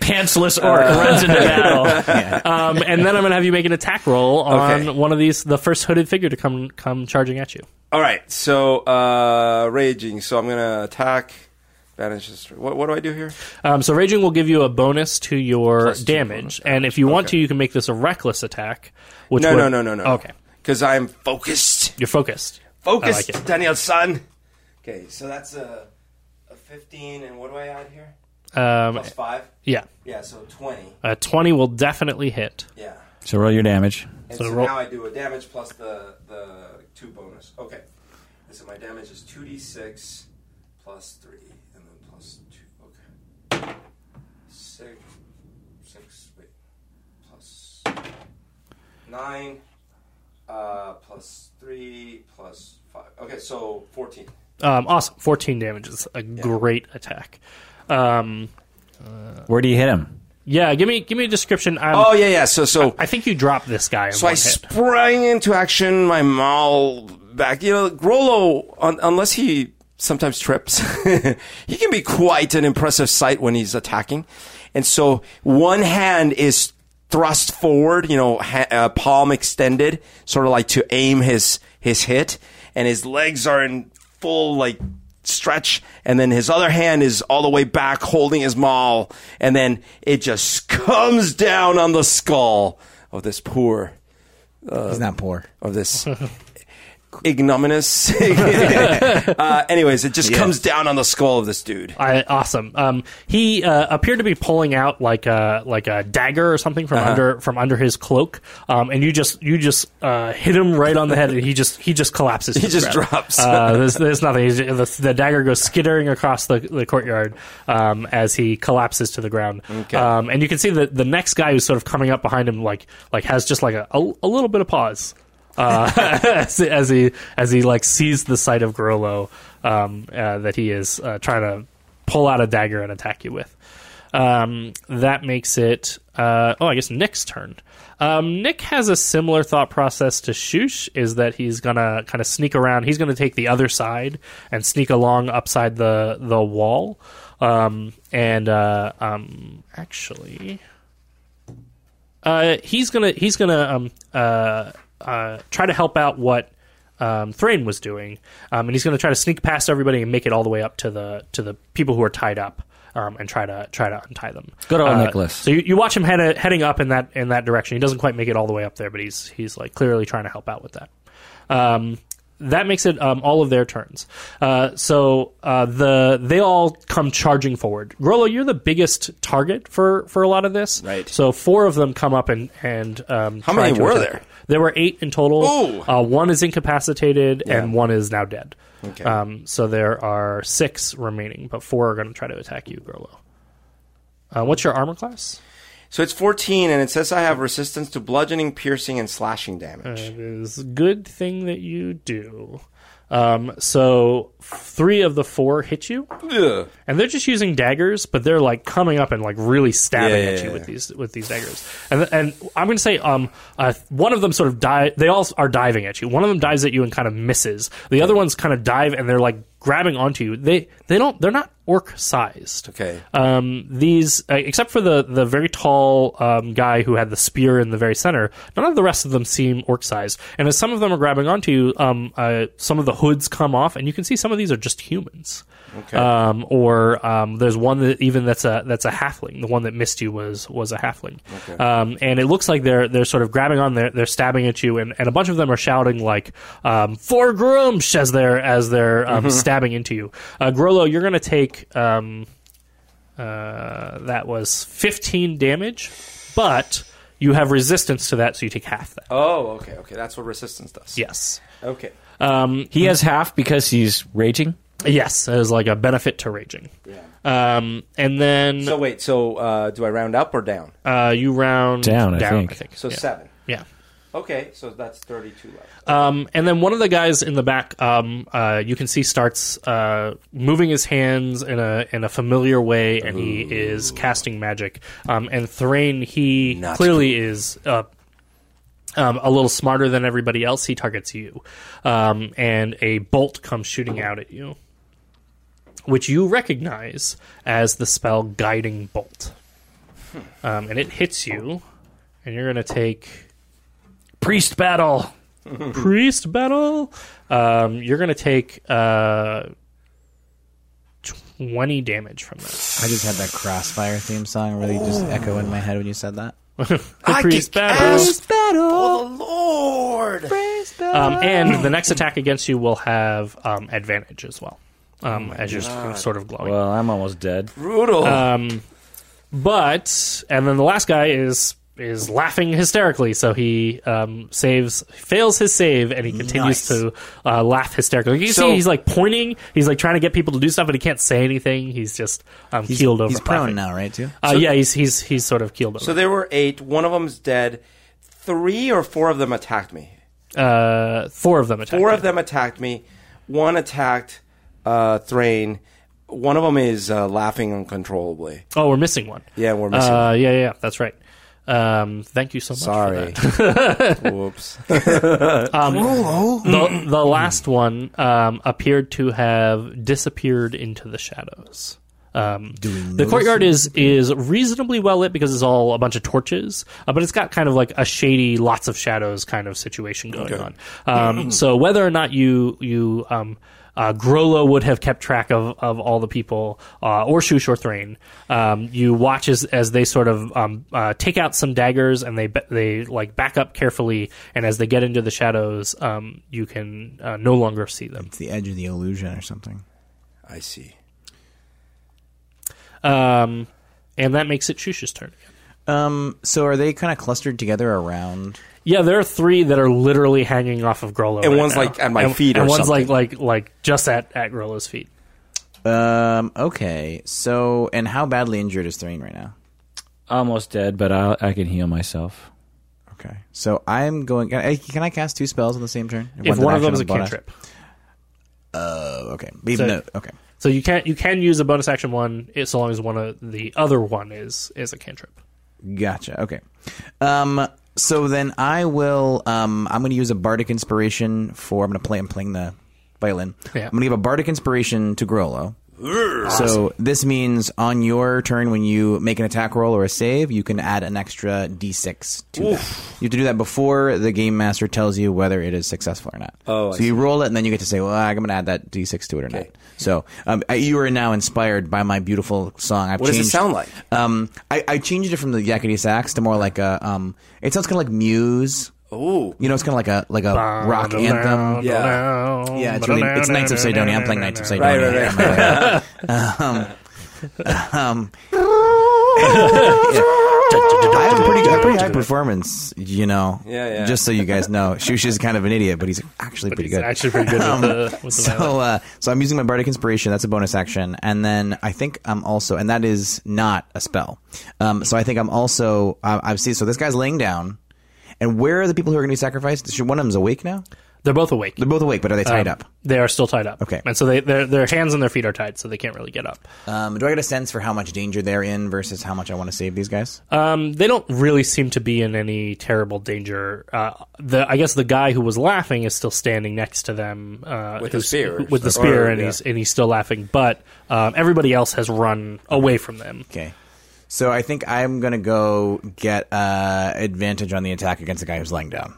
pantsless orc runs into battle. Um, and then I'm gonna have you make an attack roll on Okay. one of these, the first hooded figure to come come charging at you. All right, so uh, raging. So I'm gonna attack. Banishes. What, what do I do here? Um, so raging will give you a bonus to your Plus two damage, and if you want Okay. to, you can make this a reckless attack. Which No, would, no, no, no, no. Okay, Because I'm focused. you're focused. Focused, I like it. Daniel-san. Okay, so that's a, a 15, and what do I add here? Um, Plus five. yeah, Yeah, so 20. a twenty will definitely hit. Yeah. So roll your damage. And So so, roll- now I do a damage plus the the two bonus. Okay. And so my damage is two d six plus three, and then plus two. Okay. Six, six. Wait. Plus nine, uh, plus three, plus five. Okay, so fourteen. Um, awesome, fourteen damage is a great attack. Um, Where do you hit him? yeah, give me give me a description. Um, Oh yeah, yeah. So so I think you dropped this guy. In So one I hit. sprang into action, my maul back. You know, Grollo, un- unless he sometimes trips, he can be quite an impressive sight when he's attacking. And so one hand is thrust forward, you know, ha- uh, palm extended, sort of like to aim his his hit, and his legs are in full like stretch and then his other hand is all the way back holding his maul and then it just comes down on the skull of this poor uh, He's not poor. of this ignominious. uh, anyways, it just comes down on the skull of this dude. I, awesome. Um, he uh, appeared to be pulling out like a like a dagger or something from Uh-huh. under from under his cloak, um, and you just you just uh, hit him right on the head, and he just he just collapses. He just drops. Uh, there's, there's nothing. The, the dagger goes skittering across the, the courtyard um, as he collapses to the ground. Okay. Um, and you can see that the next guy who's sort of coming up behind him, like like has just like a, a, a little bit of pause. Uh, as, as he as he like sees the sight of Grollo um, uh, that he is uh, trying to pull out a dagger and attack you with. Um, that makes it. Uh, oh, I guess Nick's turn. Um, Nick has a similar thought process to Shoosh. Is that he's gonna kind of sneak around. He's gonna take the other side and sneak along upside the the wall. Um, and uh, um, actually, uh, he's gonna he's gonna um, uh, uh, try to help out what um, Thrain was doing, um, and he's going to try to sneak past everybody and make it all the way up to the to the people who are tied up, um, and try to try to untie them. Good old Uh, Nicholas. So you, you watch him head, heading up in that in that direction. He doesn't quite make it all the way up there, but he's he's like clearly trying to help out with that. Um, that makes it um, all of their turns. Uh, so uh, the they all come charging forward. Grollo, you're the biggest target for for a lot of this. Right. So four of them come up and and um, How try many to were attack there? There were eight in total. Uh, one is incapacitated and one is now dead. Okay. Um, so there are six remaining, but four are going to try to attack you, Grollo. Uh, what's your armor class? So it's 14, and it says I have resistance to bludgeoning, piercing, and slashing damage. It is a good thing that you do. Um, so three of the four hit you, Ugh. and they're just using daggers, but they're like coming up and like really stabbing Yeah, at yeah, you yeah. with these with these daggers. And and I'm going to say um uh, one of them sort of dive. They all are diving at you. One of them dives at you and kind of misses. The other ones kind of dive and they're like grabbing onto you. They they don't they're not orc sized. Okay. Um, these, uh, except for the the very tall um, guy who had the spear in the very center, none of the rest of them seem orc sized. And as some of them are grabbing onto you, um, uh, some of the hoods come off, and you can see some of these are just humans. Okay. Um, or um, there's one that even that's a that's a halfling. The one that missed you was was a halfling. Okay. Um, and it looks like they're they're sort of grabbing on, they're they're stabbing at you, and, and a bunch of them are shouting like um, "For Gruumsh" as they're as they're um, stabbing into you. Uh, Grollo, you're going to take um, uh, that was 15 damage, but you have resistance to that, so you take half that. oh, okay, okay. That's what resistance does. Yes. Okay. Um, He has half because he's raging. Yes, as like a benefit to raging. Um, and then So wait, so uh, do I round up or down? uh, you round Down, I down think. So yeah. seven. Yeah. Okay, so that's 32 left. Um, and then one of the guys in the back, um, uh, you can see starts uh, moving his hands in a in a familiar way, and he is casting magic. Um, and Thrain, he Not clearly is uh, um, a little smarter than everybody else. He targets you, um, and a bolt comes shooting out at you, which you recognize as the spell Guiding Bolt. Um, and it hits you, and you're going to take Priest battle. priest battle. Um, you're going to take uh, 20 damage from that. I just had that Crossfire theme song really just echo in my head when you said that. The priest battle. Oh, Lord! Um, and the next attack against you will have um, advantage as well, um, as you're sort of glowing. Well, I'm almost dead. Brutal. Um, but and then the last guy is is laughing hysterically, so he um, saves fails his save and he continues Nice. to uh, laugh hysterically. You So- see he's like pointing, he's like trying to get people to do stuff, but he can't say anything. He's just um, He's, keeled over. he's prone now, right? Too. Uh, yeah, he's he's he's sort of keeled over. so there were eight. One of them's dead. Three or four of them attacked me. uh, four of them attacked. Four you. of them attacked me. One attacked uh, Thrain. One of them is uh, laughing uncontrollably. Oh, we're missing one. Yeah, we're missing. Uh, yeah, yeah, that's right. Um, thank you so much. Sorry. For that. Whoops. Um, the, the last one um, appeared to have disappeared into the shadows. Um, the courtyard is is reasonably well lit because it's all a bunch of torches, uh, but it's got kind of like a shady, lots of shadows kind of situation going on. Um, so whether or not you you um, uh, Grollo would have kept track of, of all the people, uh, or Shoosh or Thrain. Um, you watch as, as they sort of um, uh, take out some daggers and they they like back up carefully, and as they get into the shadows, um, you can uh, no longer see them. It's the edge of the illusion or something. I see. Um, and that makes it Shoosh's turn. Um, so are they kind of clustered together around? Yeah, there are three that are literally hanging off of Grollo, And right one's, now. like, at my and, feet or and one's something. like like like just at at Grollo's feet. Um, okay. So, and how badly injured is Thrain right now? Almost dead, but I, I can heal myself. Okay. So I'm going. Can I, can I cast two spells on the same turn? If one of them is a and bonus? cantrip, Oh, okay. But even So- though, okay. So you can't you can use a bonus action one so long as one of the other one is is a cantrip. Gotcha. Okay. Um, so then I will. Um, I'm going to use a bardic inspiration for. I'm going to play. I'm playing the violin. Yeah. I'm going to give a bardic inspiration to Grollo. So this means on your turn, when you make an attack roll or a save, you can add an extra d6 to that. You have to do that before the game master tells you whether it is successful or not. Oh, I so you roll it, and then you get to say, "Well, I'm going to add that d6 to it or not." So um, I- you are now inspired by my beautiful song. I've What does it changed, sound like? Um, I, I changed it from the yakety sax to more like a. Um, it sounds kind of like Muse. Ooh. You know, it's kind of like a like a rock anthem. Yeah. Yeah, it's really it's Knights of Cydonia. I'm playing Knights of Right, Cydonia. right, right. um, um, I have a pretty, a pretty high performance, you know. Yeah, yeah. Just so you guys know, Shoosh is kind of an idiot, but he's actually pretty He's good. actually pretty good with the with the so, uh, so I'm using my bardic inspiration. That's a bonus action, and then I think I'm also, and that is not a spell. Um, so I think I'm also, uh, I've seen. So this guy's laying down, and where are the people who are going to be sacrificed? Should one of them's awake now? They're both awake. They're both awake, but are they tied Um, up? They are still tied up. Okay. and so they their their hands and their feet are tied, so they can't really get up. Um, do I get a sense for how much danger they're in versus how much I want to save these guys? Um, they don't really seem to be in any terrible danger. Uh, the I guess the guy who was laughing is still standing next to them uh, With the spear. With the Or- spear, and yeah. he's and he's still laughing. But um, everybody else has run away from them. Okay. So I think I'm going to go get uh, advantage on the attack against the guy who's laying down.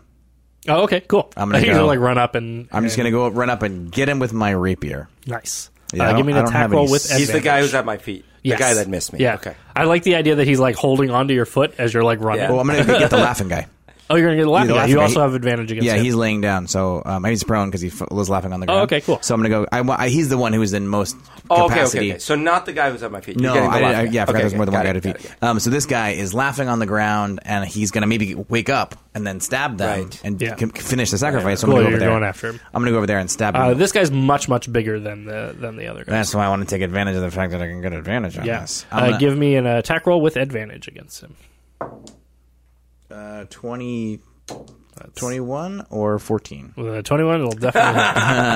Oh, okay, cool. I'm gonna He's go- like run up and. I'm just going to go run up and get him with my rapier. nice. Yeah, uh, give me I an attack roll any with. s- He's the guy who's at my feet. Yes. The guy that missed me. Yeah. Okay. I like the idea that he's like holding onto your foot as you're like running. Yeah. Well, I'm going to get the laughing guy. Oh, you're gonna get a laughing. the guy. laughing You guy. also have advantage against Yeah, him. he's laying down, so um, he's prone because he f- was laughing on the ground. Oh, okay, cool. So I'm gonna go. I, wa- I, he's the one who is in most Oh, okay, capacity. okay, okay. So not the guy who's at my feet. You're No, getting the I, I, yeah, I forgot Okay, there's more than one guy it, to got feet. it, got it. Um, so this guy is laughing on the ground, and he's gonna maybe wake up and then stab them Right. and Yeah. c- finish the sacrifice. So I'm Cool, gonna go you're over there. going after him. I'm gonna go over there and stab him. Uh, this guy's much much bigger than the than the other guy. That's why I want to take advantage of the fact that I can get advantage on Yeah. this. Uh, give me an attack roll with advantage against him. Uh, 20, 21 or 14. With a 21, it'll definitely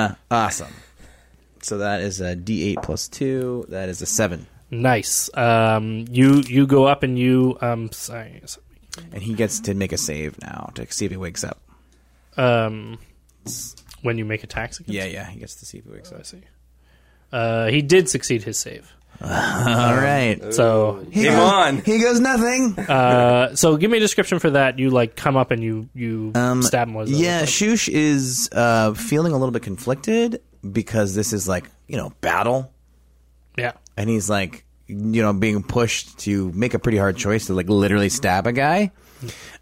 hit. Awesome. So that is a D8 plus two. That is a seven, nice. Um, you you go up and you um sorry, and he gets to make a save now to see if he wakes up. um when you make attacks against. Yeah, yeah, he gets to see if he wakes up. I see. Uh, he did succeed his save. All right. So Game on. He goes nothing. uh, so give me a description for that. You like come up and you you stab him with it. Um, Yeah, Shoosh is uh, feeling a little bit conflicted because this is like you know battle, yeah. and he's like you know being pushed to make a pretty hard choice to like literally stab a guy.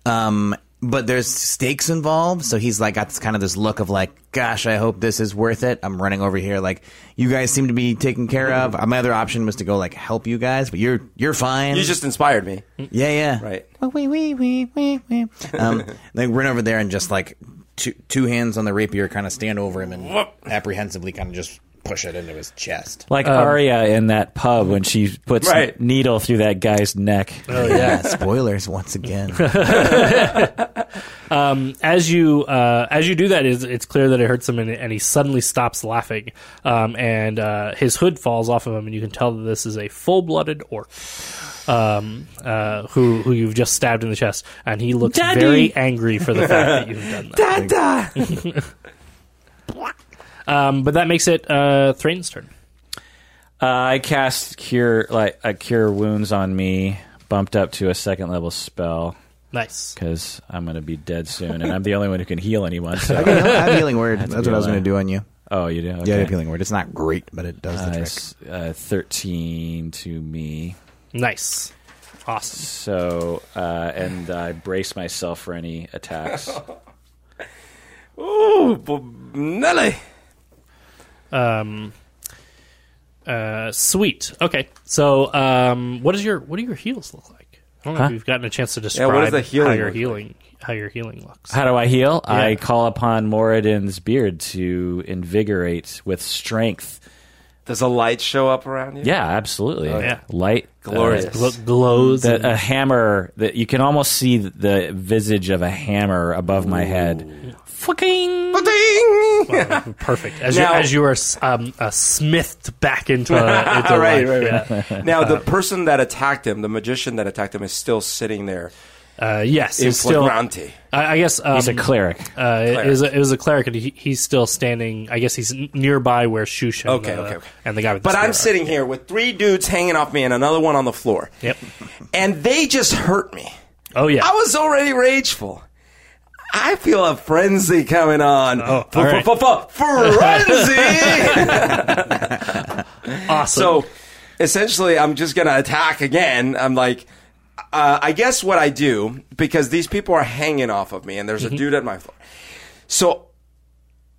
Um, but there's stakes involved, so he's like got this kind of this look of like, gosh, I hope this is worth it. I'm running over here, like you guys seem to be taken care of. Uh, My other option was to go like help you guys, but you're you're fine. You just inspired me. yeah, yeah, Right. Wee, wee, wee, wee, wee. Um, they run over there and just like two two hands on the rapier, kind of stand over him and apprehensively kind of just push it into his chest. Like Arya in that pub when she puts Right. needle through that guy's neck. Oh yeah. Spoilers once again. as you uh, as you do that, it's, it's clear that it hurts him, and, and he suddenly stops laughing, um, and uh, his hood falls off of him, and you can tell that this is a full blooded orc. Um, uh, who who you've just stabbed in the chest, and he looks Daddy! very angry for the fact that you've done that. Um, but that makes it uh, Thrain's turn. Uh, I cast cure like a cure wounds on me, bumped up to a second level spell Nice. because I'm going to be dead soon, and I'm the only one who can heal anyone. So. I have healing word. That's to what I was going to do on you. oh, you do? Okay. Yeah, I have healing word. It's not great, but it does the Uh, trick. it's, uh, Thirteen to me. Nice. Awesome. So, uh, and I brace myself for any attacks. Ooh, bu- Nelly. Um, uh, sweet. Okay. So, um, what is your what do your heels look like? I don't know Huh? if you've gotten a chance to describe what does the healing how your look healing how your healing looks. How do I heal? I Yeah. call upon Moradin's beard to invigorate with strength. Does a light show up around you? Yeah, absolutely. yeah. Light, Glorious. uh, Gl- glows. the, and- a hammer that you can almost see the visage of a hammer above my head Fucking. Ba-ding! Perfect. As Now- you as you are um, uh, smithed back into, into right, life. right, yeah. Now the person that attacked him, the magician that attacked him, is still sitting there Uh, yes, in it's still. I, flagrante. I guess um, He's a cleric. Uh, it, was a, it was a cleric, and he, he's still standing. I guess he's n- nearby where Shoosh and, Okay, uh, okay, okay. and the guy with the But I'm sitting here with three dudes hanging off me and another one on the floor, Yep. and they just hurt me. Oh yeah. I was already rageful. I feel a frenzy coming on. Oh, all right. Frenzy! awesome. so essentially, I'm just going to attack again. I'm like, uh, I guess what I do, because these people are hanging off of me, and there's Mm-hmm. a dude at my floor. So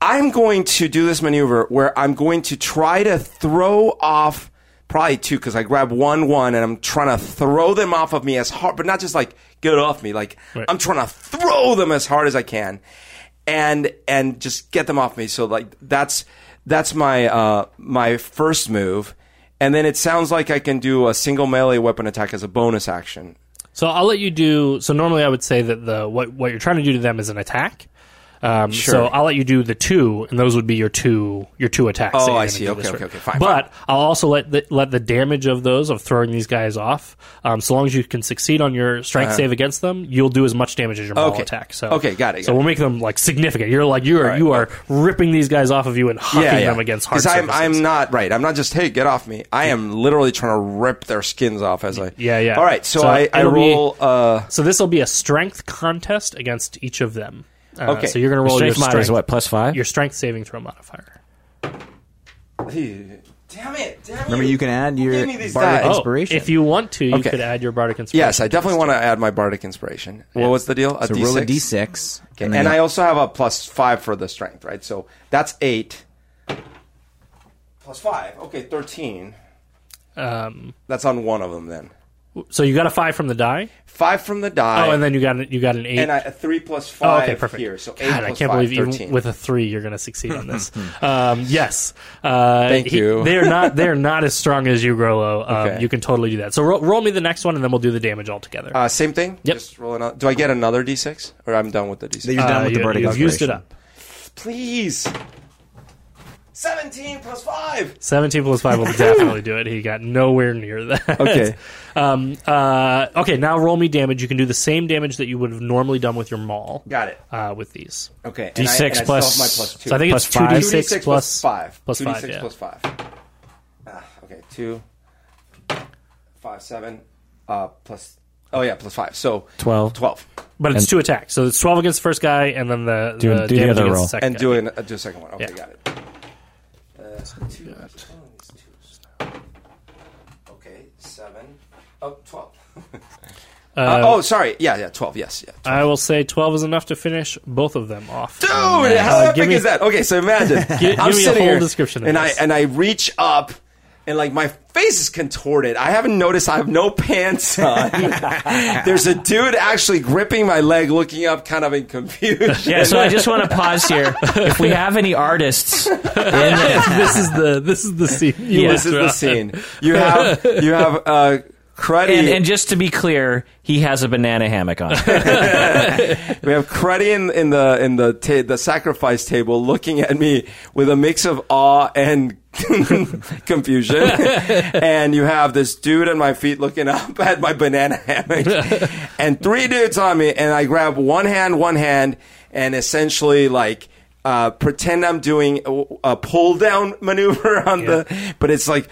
I'm going to do this maneuver where I'm going to try to throw off probably two because I grab one one and I'm trying to throw them off of me as hard, but not just like get off me. Like Right. I'm trying to throw them as hard as I can, and and just get them off me. So like that's that's my uh my first move, and then it sounds like I can do a single melee weapon attack as a bonus action. So I'll let you do. So normally I would say that the what what you're trying to do to them is an attack. Um, Sure. So I'll let you do the two, and those would be your two your two attacks. Oh, I see. do Okay, okay, okay, fine, But I'll also let the, let the damage of those of throwing these guys off. Um, so long as you can succeed on your strength save against them, you'll do as much damage as your Uh-huh. Okay. attack. So Okay, got it, So got we'll make them like significant. You're like you are right, you are ripping these guys off of you and hucking them against hard I'm. I'm not right. I'm not just hey, get off me. I am literally trying to rip their skins off as I. Yeah, yeah. All right, so, So I, I it'll be- roll. uh, So this will be a strength contest against each of them. Uh, Okay. So you're going to roll Strength your mod strength. is what plus five. Your strength saving throw modifier. damn it! Damn Remember, you can add your gave me these bardic dice? Oh, inspiration. if you want to, you Okay. could add your bardic inspiration. Yes, I definitely want to add my bardic inspiration. What was the deal? A so D6? roll a d6, Okay, and and, I also have a plus five for the strength, right? So that's eight. Plus five. Okay, thirteen. Um, That's on one of them then. So you got a five from the die. Five from the die. Oh, and then you got an, you got an eight. and I, a three plus Oh, five okay, perfect. here. So eight God, I can't five, believe 13. even with a three, you're going to succeed on this. um, yes, uh, Thank you. They are not. They are not as strong as you, Grollo. Um, Okay. You can totally do that. So ro- roll me the next one, and then we'll do the damage all together. Uh, same thing. Yep. Just roll another. Do I get another d6, or I'm done with the d6? you're done Uh, with the you, bardic you've used it up. Please. Seventeen plus five. 17 plus 5 will definitely do it. He got nowhere near that. Okay. Um, uh, okay, now roll me damage. You can do the same damage that you would have normally done with your maul Got it. uh, with these. Okay. D6 and I, and I still plus- have my plus two. So I think Plus it's five? 2d6 2d6 plus, plus five. plus 2d6 five, yeah. plus five. Ah, okay, two, five, seven, uh, plus. Oh yeah, plus five. So 12. Twelve. But it's And- two attacks. So it's 12 against the first guy, and then the, Do- the do the damage other against roll. the second And guy. doing uh, do a second one. Okay, Yeah. got it. Uh, two, okay, seven. Oh, 12. Uh, Uh, oh, sorry. Yeah, yeah, 12. Yes, yeah. I will say 12 is enough to finish both of them off. Dude, Uh, how give epic me- is that? Okay, so imagine Give- I'm give me a sitting whole here, description of and this. I and I reach up, and like my face is contorted. I haven't noticed I have no pants on. There's a dude actually gripping my leg, looking up, kind of in confusion. Yeah, so I just want to pause here. If we have any artists, in the, this is the this is the scene. You Yeah. this is the scene. You have you have uh, Cruddy. and, and just to be clear, he has a banana hammock on. we have Cruddy in, in the in the ta- the sacrifice table, looking at me with a mix of awe and confusion. and you have this dude at my feet looking up at my banana hammock, and three dudes on me. And I grab one hand, one hand, and essentially like. Uh, pretend I'm doing a, a pull down maneuver on the, but it's like,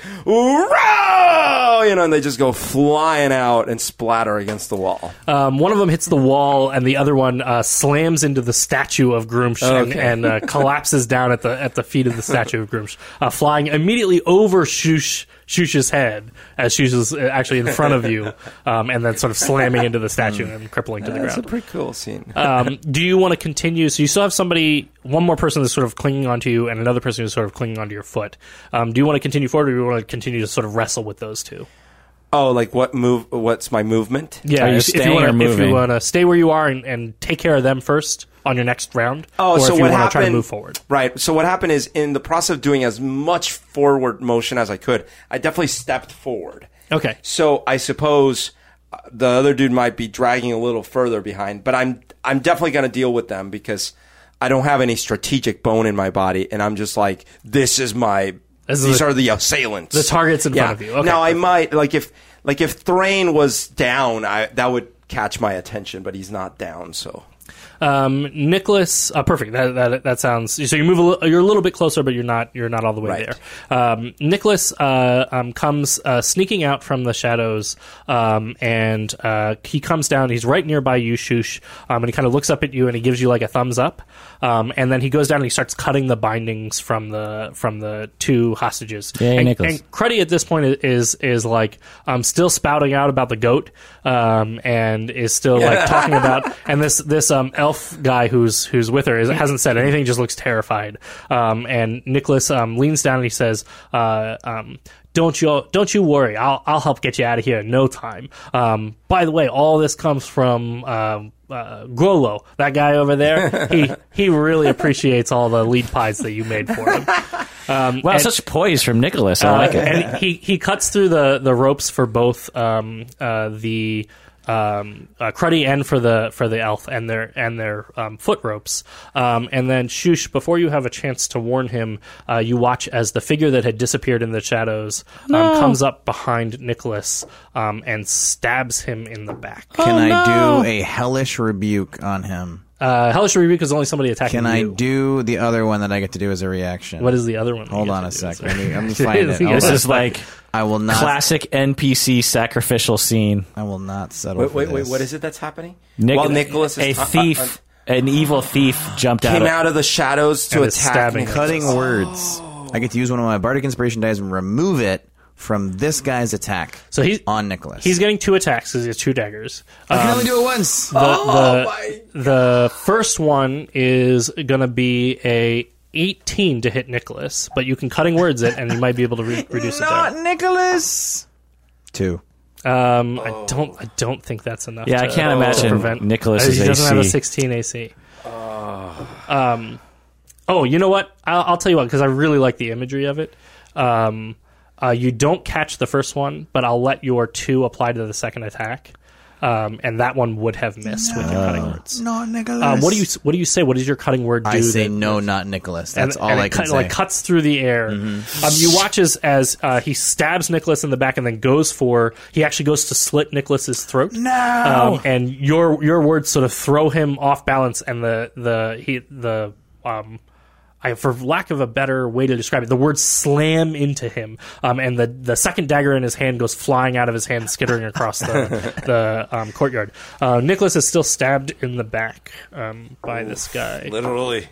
"Row!" you know, and they just go flying out and splatter against the wall. Um, one of them hits the wall, and the other one uh, slams into the statue of Gruumsh and, and uh, collapses down at the at the feet of the statue of Gruumsh, uh, flying immediately over Shoosh Shoosh's head as Shoosh is uh, actually in front of you, um, and then sort of slamming into the statue and crippling to the ground. That's a pretty cool scene. um, do you want to continue? So you still have somebody, one more person that's sort of clinging onto you, and another person who's sort of clinging onto your foot. Um, do you want to continue forward, or do you want to continue to sort of wrestle with those two? oh, like what move? What's my movement? Yeah, Are you if, if staying you wanna, or if you moving? want to stay where you are and, and take care of them first on your next round, Oh, so what to try to happened- move forward. Right. So what happened is, in the process of doing as much forward motion as I could, I definitely stepped forward. Okay, So I suppose uh, the other dude might be dragging a little further behind, but I'm I'm definitely going to deal with them because I don't have any strategic bone in my body, and I'm just like, this is my. This is these the- are the assailants. the targets in yeah. front of you. Okay, now I might like if like if Thrain was down, I that would catch my attention, but he's not down, so. Um, Nicholas, uh, perfect. That, that that sounds. So you move a you're a little bit closer, but you're not you're not all the way Right. there. Um, Nicholas uh, um, comes uh, sneaking out from the shadows, um, and uh, he comes down. He's right nearby you, Shoosh, um, and he kind of looks up at you and he gives you like a thumbs up. Um, and then he goes down and he starts cutting the bindings from the from the two hostages. Yay, and, Nicholas. and Cruddy at this point is is like um, still spouting out about the goat um, and is still like talking about and this this um, elf guy who's who's with her is, hasn't said anything just looks terrified um, and Nicholas um, leans down and he says uh, um, don't you don't you worry I'll I'll help get you out of here in no time um, by the way all this comes from um, uh, Grollo, that guy over there, he he really appreciates all the lead pies that you made for him. Um, Wow, and- such poise from Nicholas. I uh, like it. and he he cuts through the the ropes for both um, uh, the um, uh, Cruddy and for the for the elf and their and their um, foot ropes. Um, and then Shoosh, before you have a chance to warn him, uh, you watch as the figure that had disappeared in the shadows um, comes up behind Nicholas um, and stabs him in the back. Can I no. do a hellish rebuke on him? Uh, Hellish Rebuke is only somebody attacking you. Can I you. do the other one that I get to do as a reaction? What is the other one? Hold on a to do? sec. Let me, let me find it. This is like I will not. classic NPC sacrificial scene. I will not settle. Wait, for wait, wait. this. What is it that's happening? Nic- While Nicholas is a uh, uh, thief, an evil thief, jumped came out. out of the shadows to And is attack stabbing Nicholas. Cutting words. I get to use one of my bardic inspiration dice and remove it from this guy's attack So he's on Nicholas. he's getting two attacks because he has two daggers. I can Um, only do it once. the, the, the first one is going to be a 18 to hit Nicholas, but you can cutting words it and you might be able to re- reduce it Not. Nicholas. Two. Um, I don't I don't think that's enough. Yeah, I can't imagine prevent Nicholas's He doesn't have a 16 AC. Um, oh, you know what? I'll, I'll tell you what because I really like the imagery of it. Um, uh, you don't catch the first one, but I'll let your two apply to the second attack. Um, and that one would have missed with your cutting words. Not Nicholas. Um, what do you What do you say? What does your cutting word do? I say that- no, not Nicholas. That's and, all and I it can cut- say. like cuts through the air. Um, you watch as as uh, he stabs Nicholas in the back and then goes for he actually goes to slit Nicholas's throat. no. Um, and your your words sort of throw him off balance, and the the he the um. I, for lack of a better way to describe it, the words slam into him, um, and the, the second dagger in his hand goes flying out of his hand, skittering across the the um, courtyard. Uh, Nicholas is still stabbed in the back um, by this guy. Literally.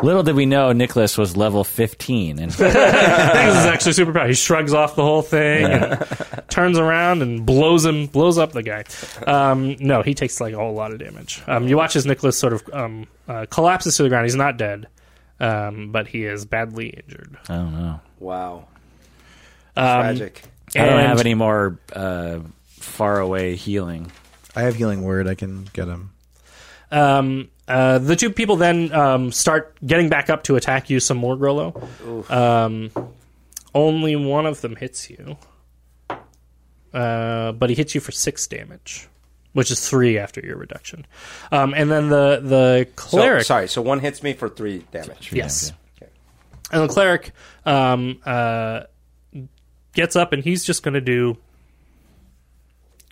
Little did we know Nicholas was level 15. And This is actually super powerful. He shrugs off the whole thing and turns around and blows him, blows up the guy. Um, no, he takes like a whole lot of damage. Um, you watch as Nicholas sort of um, uh, collapses to the ground. He's not dead, um, but he is badly injured. I don't know. Wow. Um, Tragic. I don't have any more uh, far away healing. I have healing word. I can get him. Um, uh, the two people then um, start getting back up to attack you some more, Grollo. Um, only one of them hits you, uh, but he hits you for six damage, which is three after your reduction. Um, and then the the So, cleric, sorry, so one hits me for three damage. yes, Okay. and the cleric um, uh, gets up and he's just going to do.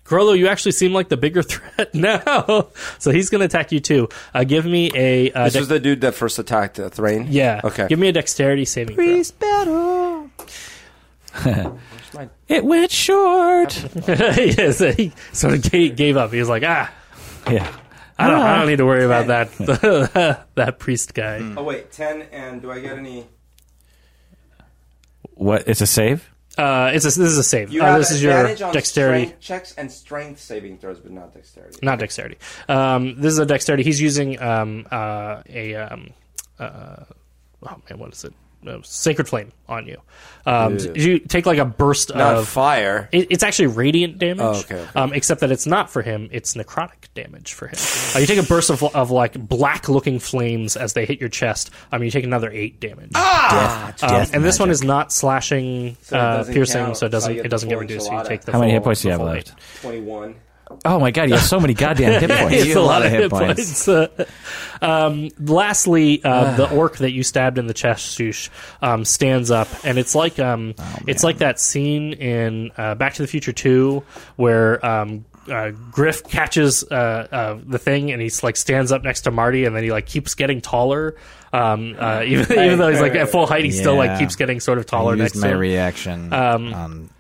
Grollo, you actually seem like the bigger threat now, so he's going to attack you too. Uh, give me a uh, This dex- was the dude that first attacked uh, Thrain? Yeah. Okay. Give me a dexterity saving throw. my- It went short. yes, he sort of gave, gave up. He was like, ah, yeah. I don't, I don't need to worry about that that priest guy. Oh, wait. 10, and do I get any? What? It's a save? Uh, it's a, this is a save. You Uh, have this is your advantage on dexterity, strength checks and strength saving throws, but not dexterity. not dexterity. Um, this is a dexterity. He's using um, uh, a um, uh, oh man, what is it? Uh, Sacred flame on you. Um, Ew. you take like a burst Not of fire. It, it's actually radiant damage. Oh, okay, okay. Um, except that it's not for him; it's necrotic damage for him. Uh, you take a burst of, of like black-looking flames as they hit your chest. Um, you take another eight damage. Ah! Death, Um, death and this one is not slashing, So uh, piercing, count, so it doesn't so get it doesn't get reduced. So you take the How many hit points do you have left? 21. Oh my god, you have so many goddamn hit points. It's a lot of hit points. Uh, um, lastly, uh, the orc that you stabbed in the chest, Shoosh, um, stands up, and it's like um, it's like that scene in uh, Back to the Future Two where. Um, uh, Griff catches uh, uh, the thing and he's like stands up next to Marty and then he like keeps getting taller. Um, uh, even even though he's like at full height, he still like keeps getting sort of taller next used to my reaction. Um,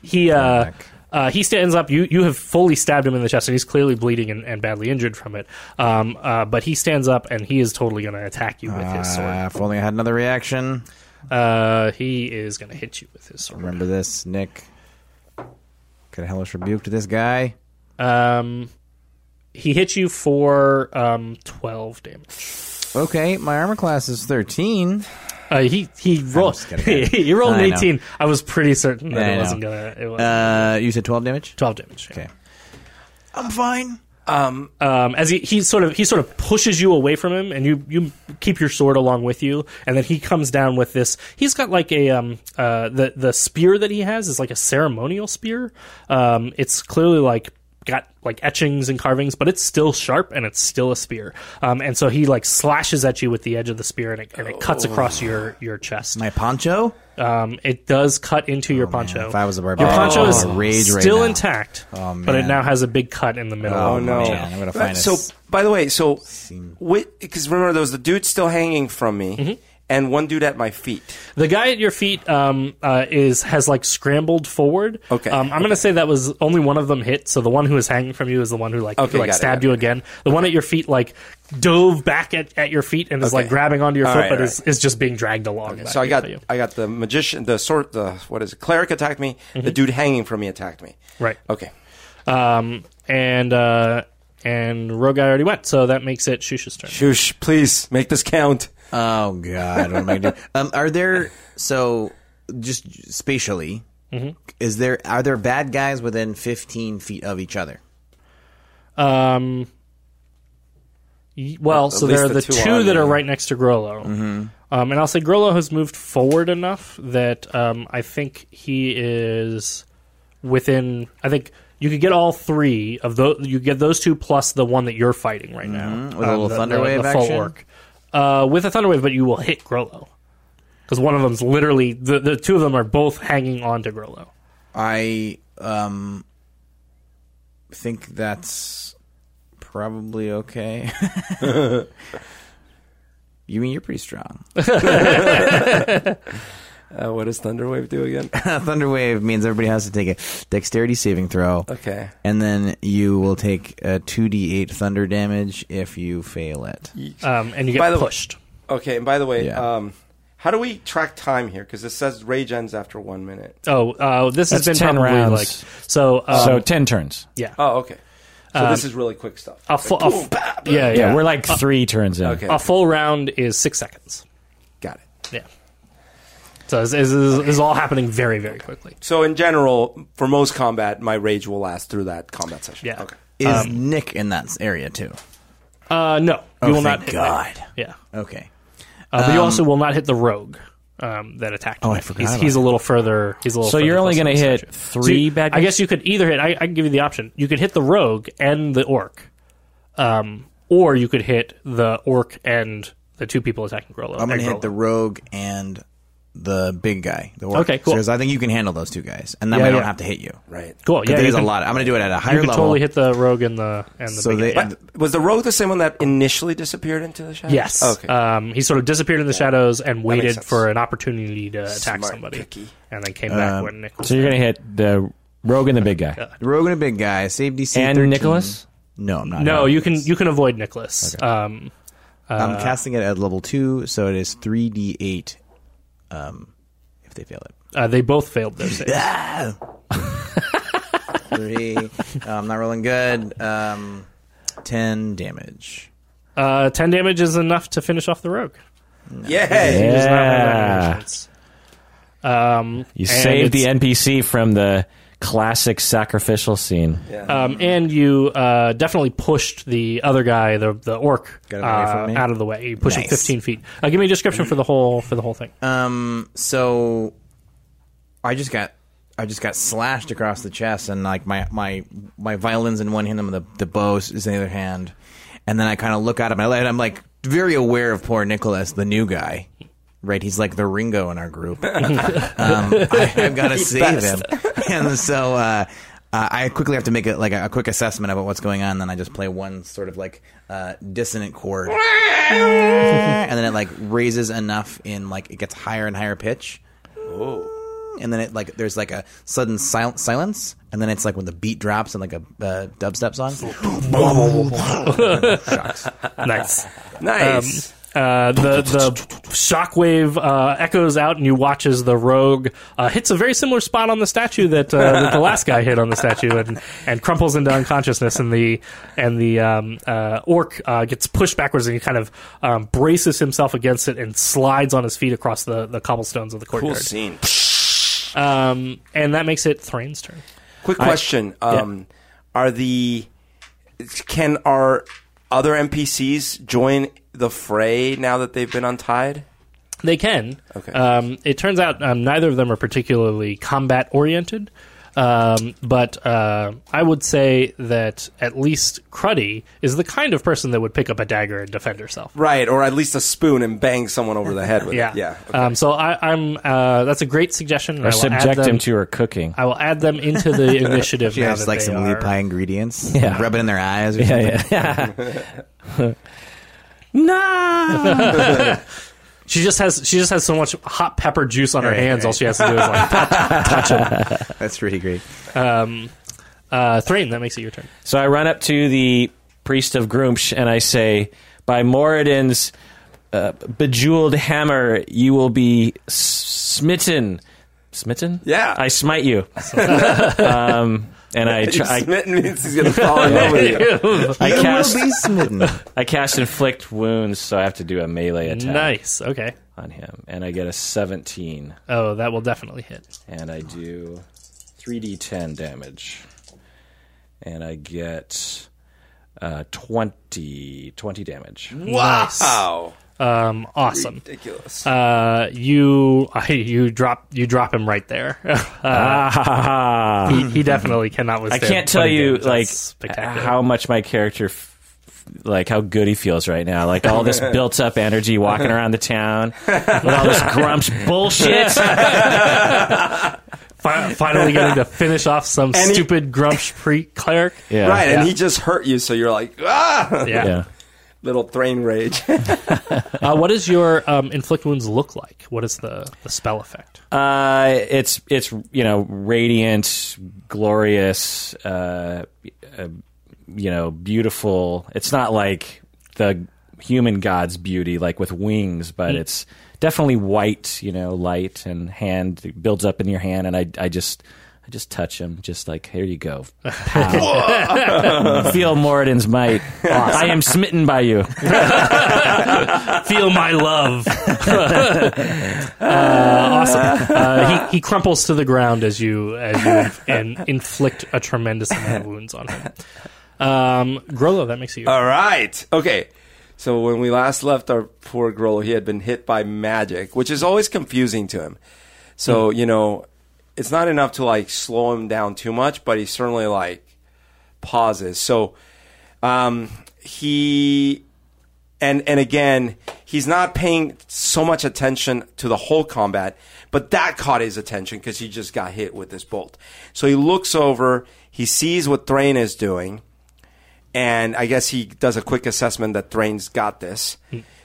he uh, back. Uh, he stands up. You you have fully stabbed him in the chest, and he's clearly bleeding and, and badly injured from it. Um, uh, but he stands up, and he is totally going to attack you with his sword. Uh, if only I had another reaction. Uh, he is going to hit you with his sword. Remember this, Nick. Could have hellish rebuke to this guy. Um, he hits you for um, twelve damage. Okay, my armor class is thirteen. Uh, he he rolled just kidding. he rolled an I know. eighteen. I was pretty certain that I it know. wasn't gonna. It was Uh, you said twelve damage. twelve damage. yeah. Okay, I'm fine. Um, um, as he, he sort of he sort of pushes you away from him, and you you keep your sword along with you, and then he comes down with this. He's got like a um uh the the spear that he has is like a ceremonial spear. Um, it's clearly like got like etchings and carvings, but it's still sharp and it's still a spear. Um, and so he like slashes at you with the edge of the spear, and it, and it cuts across your your chest. My poncho. Um, it does cut into your poncho. If I was a barbarian, your poncho I'd is rage right still now. intact, Oh, but it man. now has a big cut in the middle. Oh, no. Man, I'm gonna Right, find so, it. by the way, so Seem- because remember there was the dude still hanging from me, Mm-hmm. And one dude at my feet. The guy at your feet um, uh, is has like scrambled forward. Okay. Um, I'm going to say that was only one of them hit. So the one who is hanging from you is the one who like Okay, who, like it, stabbed it, you again. The one at your feet like dove back at, at your feet and is like grabbing onto your All foot, right, but is, is just being dragged along. Okay, so I got. I got the magician, the sort, the what is it? Cleric attacked me. Mm-hmm. The dude hanging from me attacked me. right. Okay, Um, and uh, and Rogue guy already went, so that makes it Shoosh's turn. Shoosh, please make this count. Oh God, what am I gonna? Um, are there so just spatially? Mm-hmm. Is there are there bad guys within 15 feet of each other? Um. y- Well, At so there are the the two, two on that are right next to Grollo. Mm-hmm. Um, and I'll say Grollo has moved forward enough that um, I think he is within. I think you could get all three of those. You get those two plus the one that you're fighting right now Mm-hmm. With a little the, thunder the- wave the full action? orc. Uh, with a thunder wave, but you will hit Grollo because one of them's literally the the two of them are both hanging on to Grollo. I um think that's probably okay. you mean you're pretty strong? Uh, what does Thunderwave do again? Thunderwave means everybody has to take a dexterity saving throw, Okay. and then you will take a 2d8 thunder damage if you fail it. Um, and you get By get the way- pushed. Okay, and by the way, Yeah. um, how do we track time here? Because it says rage ends after one minute. Oh, uh, this has That's been 10 probably rounds. like so. Um, so 10 turns. yeah, Oh, okay. So this is really quick stuff. a full, a Boom, f- bah, bah. yeah, yeah, Yeah, we're like three turns in. Okay. a full round is six seconds. Got it. Yeah. So this is, this is all happening very, very quickly. So in general, for most combat, my rage will last through that combat session. Yeah. Okay. Is Nick in that area too? Uh, no, you Oh, will thank not. hit God. Nick. Yeah, Okay. uh, but you also will not hit the rogue um, that attacked. Oh, I forgot He's, about he's a little further. He's a little. So you're only going to hit statue. three So you- bad I guess you could either hit. I, I can give you the option. You could hit the rogue and the orc, um, or you could hit the orc and the two people attacking Grollo. I'm going to hit the rogue and the big guy. The orc. Okay, cool. Because I think you can handle those two guys, and then Yeah, I don't have to hit you. Right. Cool. Yeah, there's you a lot. I'm going to do it at a You higher level. totally hit the rogue and the and the. So big they- guy. But was the rogue the same one that initially disappeared into the shadows? Yes. Okay. Um, he sort of disappeared in the shadows and waited for an opportunity to attack Smart somebody, cookie. and then came back Um, when Nick. Was So you're going to hit the rogue and the big guy. the rogue and the big guy. Save DC And 13. Nicholas? No, I'm not. no, hitting you can you can avoid Nicholas. Um, I'm casting it at level two, so it is three d8. Um, if they fail it. uh, they both failed their saves. Ah! Three. I'm not rolling good. Um, ten damage. Uh, Ten damage is enough to finish off the rogue. Yeah. He does not have that Yeah. Um, You saved the NPC from the classic sacrificial scene. Um, and you uh, definitely pushed the other guy, the the orc, Got him away uh, me? out of the way. You pushed him Nice. 15 feet. Uh, give me a description for the whole for the whole thing. Um, so I just got I just got slashed across the chest, and like my my my violin's in one hand, and the the bow is in the other hand, and then I kind of look at him, and I'm like very aware of poor Nicholas, the new guy. Right, he's like the Ringo in our group. um, I, I've got to save best. him, and so uh, uh, I quickly have to make a, like a, a quick assessment about what's going on. Then I just play one sort of like uh, dissonant chord, and then it like raises enough in like it gets higher and higher pitch, and then it like there's like a sudden sil- silence, and then it's like when the beat drops and like a uh, dubstep song. Shocks. nice. Nice. Uh, the the shockwave uh, echoes out, and you watch as the rogue uh, hits a very similar spot on the statue that, uh, that the last guy hit on the statue, and, and crumples into unconsciousness. And the and the um, uh, orc uh, gets pushed backwards, and he kind of um, braces himself against it and slides on his feet across the, the cobblestones of the cool courtyard. scene. Um, and that makes it Thrain's turn. Quick question: um, Are the can our other NPCs join the fray now that they've been untied? They can. Okay. Um, it turns out um, neither of them are particularly combat oriented, um, but uh, I would say that at least Cruddy is the kind of person that would pick up a dagger and defend herself. Right, or at least a spoon and bang someone over the head with Yeah. it. Yeah. okay. Um, so I, I'm. Uh, that's a great suggestion. and Or I will subject them, him to her cooking. I will add them into the initiative. She now has like some are- lead pie ingredients, Yeah. rub it in their eyes. Or Yeah, something. yeah, yeah. no. She just has. She just has so much hot pepper juice on her hands. All she has to do is like touch them. That's pretty great. Um, uh, Thrain, that makes it your turn. So I run up to the priest of Gruumsh and I say, "By Moradin's uh, bejeweled hammer, you will be s- smitten." Smitten? Yeah. I smite you. um, and I, tr- I, Smitten means he's gonna fall in love with you. I You cast, will be smitten. I cast inflict wounds, so I have to do a melee attack Nice. Okay. on him, and I get a 17, Oh, that will definitely hit. and I do 3d10 damage, and I get uh, 20, 20 damage. Wow. Um, awesome. Ridiculous. Uh, you you drop you drop him right there. Uh, he, he definitely cannot withstand. I can't tell you like spectacular. how much my character, f- f- like how good he feels right now. Like all this built up energy walking around the town with all this grumps bullshit. Finally getting to finish off some he- stupid Gruumsh pre cleric. Yeah, right, and he just hurt you, so you're like, ah, Yeah. yeah. Little Thrain rage. Uh, what does your um, inflict wounds look like? What is the, the spell effect? Uh, it's it's you know radiant, glorious, uh, uh, you know beautiful. It's not like the human god's beauty, like with wings, but it's definitely white. You know, light and hand it builds up in your hand, and I I just. I just touch him, just like here you go. Feel Moradin's might. I am smitten by you. Feel my love. uh, awesome. Uh, he, he crumples to the ground as you as you and inflict a tremendous amount of wounds on him. Um, Grollo, that makes you. All right. Okay. So when we last left our poor Grollo, he had been hit by magic, which is always confusing to him. So, you know, it's not enough to like slow him down too much, but he certainly like pauses. So um he and and again, he's not paying so much attention to the whole combat, but that caught his attention because he just got hit with this bolt. So he looks over, he sees what Thrain is doing, and I guess he does a quick assessment that Thrain's got this.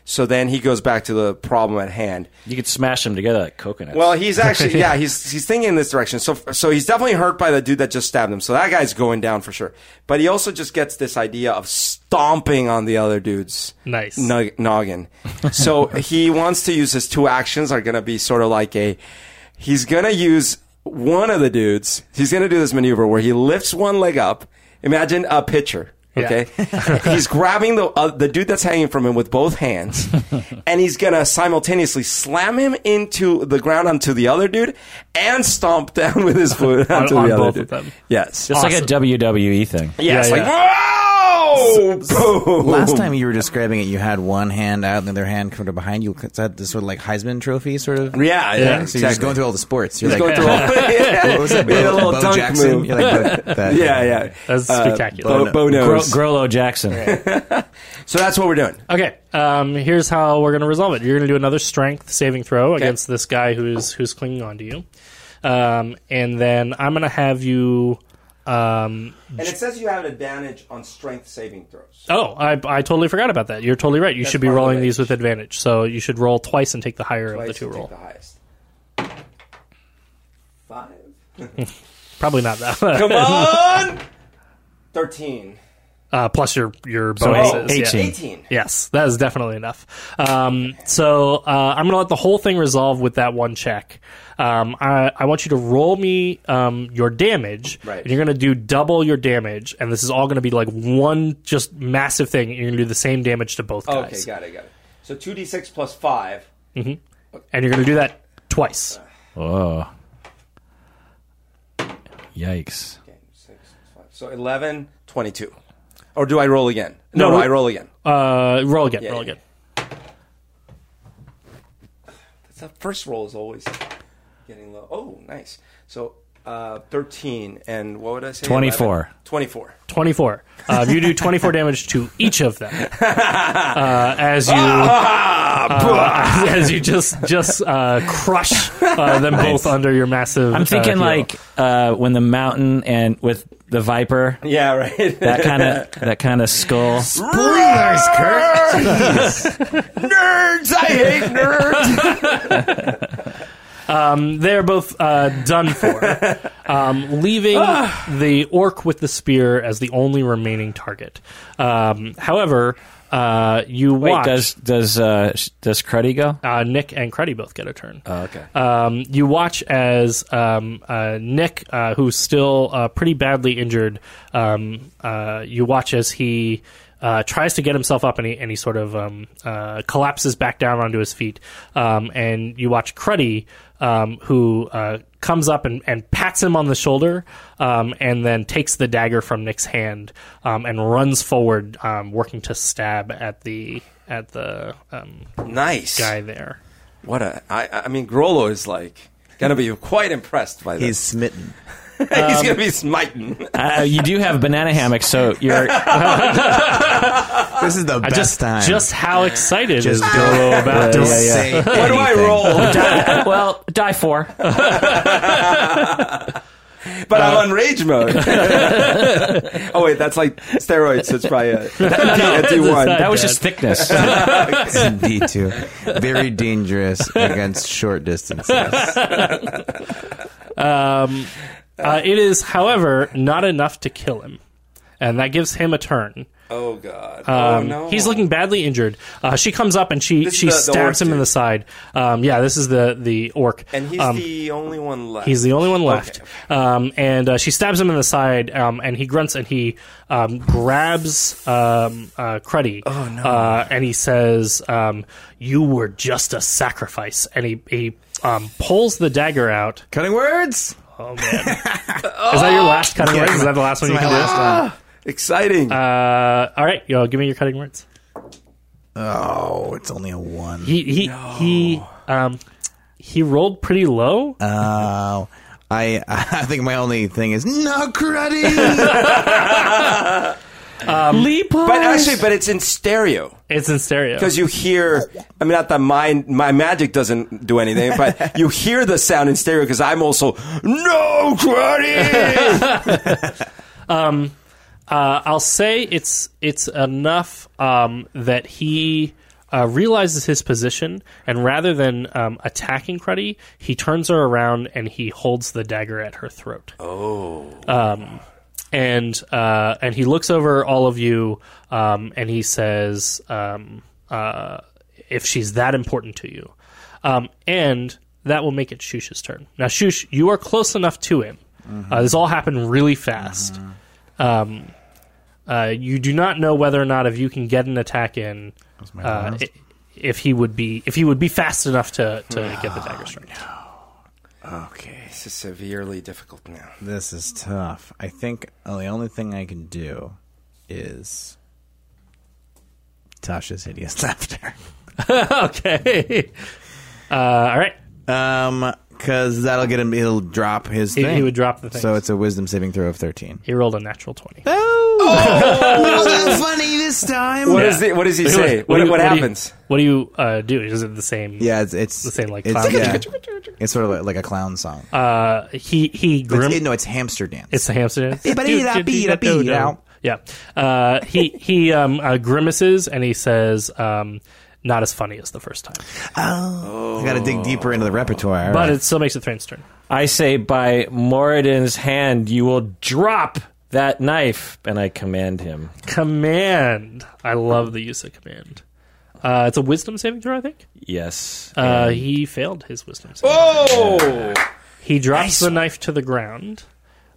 So then he goes back to the problem at hand. You could smash them together like coconuts. Well, he's actually yeah, he's he's thinking in this direction. So so he's definitely hurt by the dude that just stabbed him. So that guy's going down for sure. But he also just gets this idea of stomping on the other dude's Nice. no- noggin. so he wants to use his two actions are going to be sort of like a he's going to use one of the dudes. He's going to do this maneuver where he lifts one leg up. Imagine a pitcher. Okay, he's grabbing the uh, the dude that's hanging from him with both hands, and he's gonna simultaneously slam him into the ground onto the other dude, and stomp down with his foot onto on the other both dude. of them. Yes, It's like a WWE thing. yes, Yeah, like whoa! Oh, boom. Last time you were describing it, you had one hand out and the other hand kind of behind you. Is that this sort of like Heisman Trophy sort of? Yeah, yeah. thing? So you're just going through all the sports. You're Just like, going through all- yeah. what was it? We had a little Bo dunk Jackson? move. You're like, that, that- Yeah, yeah. That's Uh, spectacular. Bo, Bo Gro- knows. Grollo Jackson. So that's what we're doing. Okay, um, here's how we're going to resolve it. You're going to do another strength saving throw against this guy who's who's clinging on to you, um, and then I'm going to have you. Um, And it says you have an advantage on strength saving throws. oh, I, I totally forgot about that. You're totally right. You That's should be part of the rolling these with advantage. So you should roll twice and take the higher of the two you take roll. the highest. Five. Probably not that. Come on. Thirteen. uh, plus your your So bonuses. yeah. 18. Eighteen. Yes, that is definitely enough. Um, so uh, I'm going to let the whole thing resolve with that one check. Um, I, I want you to roll me um, your damage. Right. And you're going to do double your damage, and this is all going to be like one just massive thing. And you're going to do the same damage to both Okay, guys, got it, got it. So two d six plus five. Mhm. and you're going to do that twice. Oh. Yikes. Okay, six plus five. So 11, 22. Or do I roll again? No, No, no, I roll again. Uh, roll again. Yeah, roll yeah. again. The first roll is always getting low. Oh, nice. So uh, 13 and what would I say? 24. 11? 24. 24. Uh, you do 24 damage to each of them uh, as you uh, as you just just uh, crush uh, them both under your massive. I'm thinking uh, like uh, when the mountain and with the viper, Yeah, right. that kind of that kind of skull. Spoilers, Kirk. nerds! I hate nerds! they're both uh, done for, um, leaving the orc with the spear as the only remaining target. Um, however, uh, you Wait, watch. does does uh, sh- does Cruddy go? uh, Nick and Cruddy both get a turn. Oh, okay. um, you watch as um, uh, Nick, uh, who's still uh, pretty badly injured, um, uh, you watch as he uh, tries to get himself up and he, and he sort of um, uh, collapses back down onto his feet. Um, and you watch Cruddy, um, who uh, comes up and, and pats him on the shoulder um, and then takes the dagger from Nick's hand um, and runs forward, um, working to stab at the at the um, nice. guy there. What a. I, I mean, Grollo is like going to be quite impressed by this. He's smitten. He's going to be smiting. Uh, you do have banana hammocks, so you're This is the best just, time. just how excited Just is Dolo about Don't this? say What do I roll? die, well die four. But I'm on rage mode. oh, wait, that's like steroids, so it's probably a, a D- a D1. That was just thickness. D two, very dangerous against short distances. Um, uh, it is, however, not enough to kill him, and that gives him a turn. Oh, God. Um, oh, no. He's looking badly injured. Uh, she comes up and she This is she the- the stabs orc him in dude. the side. Um, yeah, this is the the orc. And he's Um, the only one left. He's the only one left. Okay. Um, and uh, she stabs him in the side, um, and he grunts and he um, grabs um, uh, Cruddy. Oh, no. Uh, and he says, um, You were just a sacrifice. And he, he um, pulls the dagger out. Cutting words. Oh, man. Is that your last cutting words? Is that the last one you can last do? Exciting. Uh, all right, yo, give me your cutting words. Oh, it's only a one. He he he um he rolled pretty low. Oh, I I think my only thing is not cruddy. Leap but actually, but it's in stereo. It's in stereo. Because you hear, I mean, not that my, my magic doesn't do anything, but you hear the sound in stereo because I'm also, no, cruddy! Uh, I'll say it's it's enough um, that he uh, realizes his position, and rather than um, attacking Cruddy, he turns her around and he holds the dagger at her throat. Oh. Um, and uh, and he looks over all of you, um, and he says, um, uh, "If she's that important to you, um, and that will make it Shoosh's turn." Now, Shush, you are close enough to him. Uh, this all happened really fast. Um, uh, you do not know whether or not if you can get an attack in, uh, if he would be if he would be fast enough to, to get the dagger strike. Okay, this is severely difficult now. This is tough. I think the only thing I can do is Tasha's hideous laughter. okay. Uh, all right. Um, because that'll get him. He'll drop his He, thing. he would drop the thing. So it's a wisdom saving throw of thirteen. he rolled a natural twenty. Oh, funny this time. What Yeah. does he, what does he say? What, do you- what, do you- happens? what do you uh, do? Is it the same? Yeah, it's it's The same, like, it's, clown yeah. it's sort of like, like a clown song. Uh, he he But grim. it's, no, it's hamster dance. It's the hamster dance. Beep-a-dee-da-beep-a-dee-da. Yeah. Uh, he he um, uh, grimaces and he says, um, "Not as funny as the first time, oh, I got to dig deeper into the repertoire. All but right. it still makes it Thrain's turn." I say, by Moradin's hand, you will drop that knife, and I command him. Command. I love the use of command. Uh, it's a wisdom saving throw, I think. Yes. Uh, he failed his wisdom saving. Oh, He drops the knife to the ground.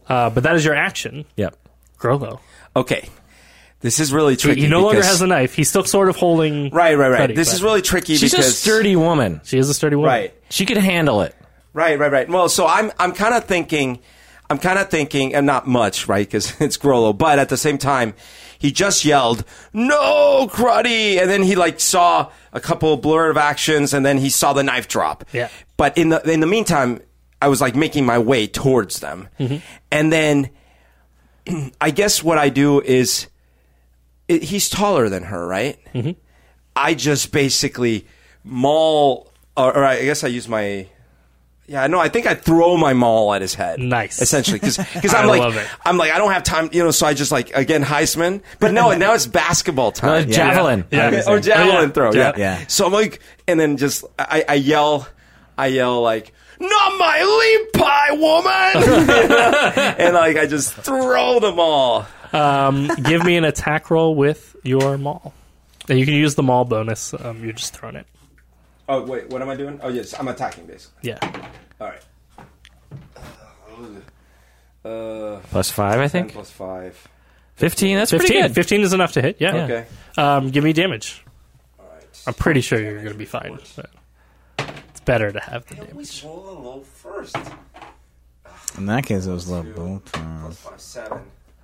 Uh, but that is your action, yep. Grollo. okay. This is really tricky. he no longer has a knife. He's still sort of holding. Right, right, right. Cuddy, this but- is really tricky She's because a sturdy woman. She is a sturdy woman. Right, She could handle it. right, right, right. Well, so I'm I'm kind of thinking, I'm kind of thinking, and not much, right? Because it's Grollo, but at the same time, he just yelled, "No, Cruddy!" and then he like saw a couple of blur of actions, and then he saw the knife drop. Yeah. But in the in the meantime, I was like making my way towards them, mm-hmm. and then I guess what I do is it, he's taller than her, right? Mm-hmm. I just basically maul, or, or I guess I use my. Yeah, no, I think I throw my maul at his head. Nice. essentially, because I I'm like, love it. I'm like, I don't have time, you know. So I just like again Heisman, but no, now it's basketball No, time. javelin. Yeah. Okay, or javelin Oh, yeah. throw. Yeah. Yeah. So I'm like, and then just I, I yell, I yell like, "Not my leap pie, woman!" and like I just throw them all. Um, give me an attack roll with your maul. And you can use the maul bonus. Um, you're just throwing it. Oh wait, what am I doing? Oh yes, I'm attacking basically. Yeah. All right. Uh, Plus five, I 10 think. plus five. 15, that's pretty 15. good. 15 is enough to hit. Yeah. Yeah. Okay. Um, give me damage. All right. I'm pretty sure you're going to be fine. But it's better to have the We damage. roll a low first. In that case, it was low both. Plus five, seven.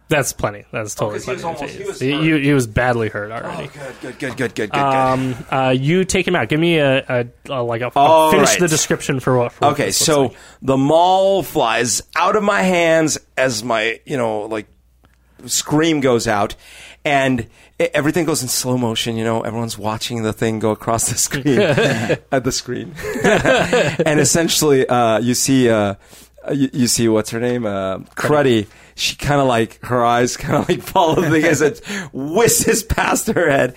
That's plenty. That's totally 'cause he was plenty. almost- he was he, you- he was badly hurt already. Oh, good, good, good, good, good, good. Um, uh, you take him out. Give me a, a, a like a, All finish right. the description for what. For Okay, this looks so like. the maul flies out of my hands as my, you know, like scream goes out, and e- everything goes in slow motion. You know, everyone's watching the thing go across the screen at the screen, and essentially, uh, you see, uh, you, you see what's her name, uh, Cruddy. She kind of like her eyes kind of like follow the thing as it whizzes past her head.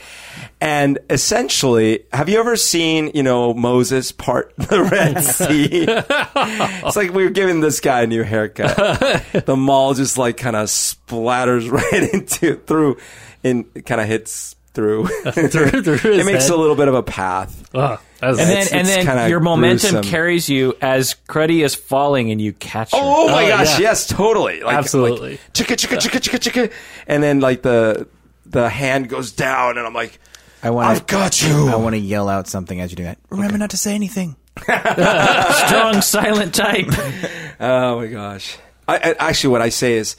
And essentially, have you ever seen, you know, Moses part the Red Sea? it's like we are giving this guy a new haircut. the maul just like kind of splatters right into through, and kind of hits through. Through- through his it makes head. a little bit of a path. That's, And then, It's- and it's then your momentum gruesome. carries you as Cruddy is falling and you catch her. Oh my Oh, gosh, yeah. yes, totally. Like, Absolutely. Like, chicka chicka chicka chicka chicka, and then like the the hand goes down, and I'm like, I want I've to. got you. I want to yell out something as you do that. Remember not to say anything. Strong, silent type. Oh my gosh. I, I, actually, what I say is,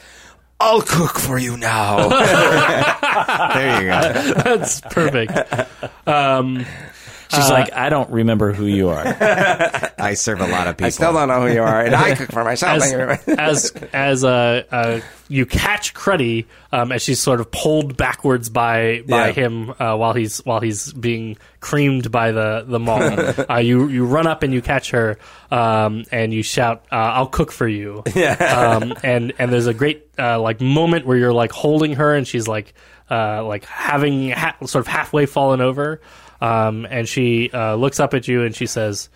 I'll cook for you now. There you go. that's perfect. Um, She's like, I don't remember who you are. I serve a lot of people. I still don't know who you are, and I cook for myself. as you as as uh, uh, you catch Cruddy um, as she's sort of pulled backwards by by Yeah. him uh, while he's while he's being creamed by the the maul. uh, you you run up and you catch her um, and you shout, uh, "I'll cook for you!" Yeah. um, and and there's a great uh, like moment where you're like holding her and she's like uh, like having ha- sort of halfway fallen over, um, and she uh, looks up at you and she says.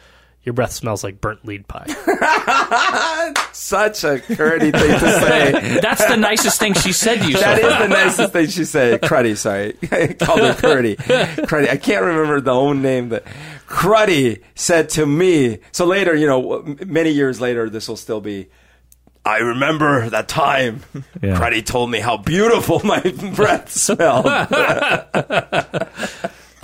Your breath smells like burnt lead pie. Such a cruddy thing to say. That's the nicest thing she said to you. That so is the nicest thing she said. Cruddy, sorry. I called her cruddy. Cruddy. I can't remember the own name that Cruddy said to me. So later, you know, many years later, this will still be. I remember that time. Yeah. Cruddy told me how beautiful my breath smelled.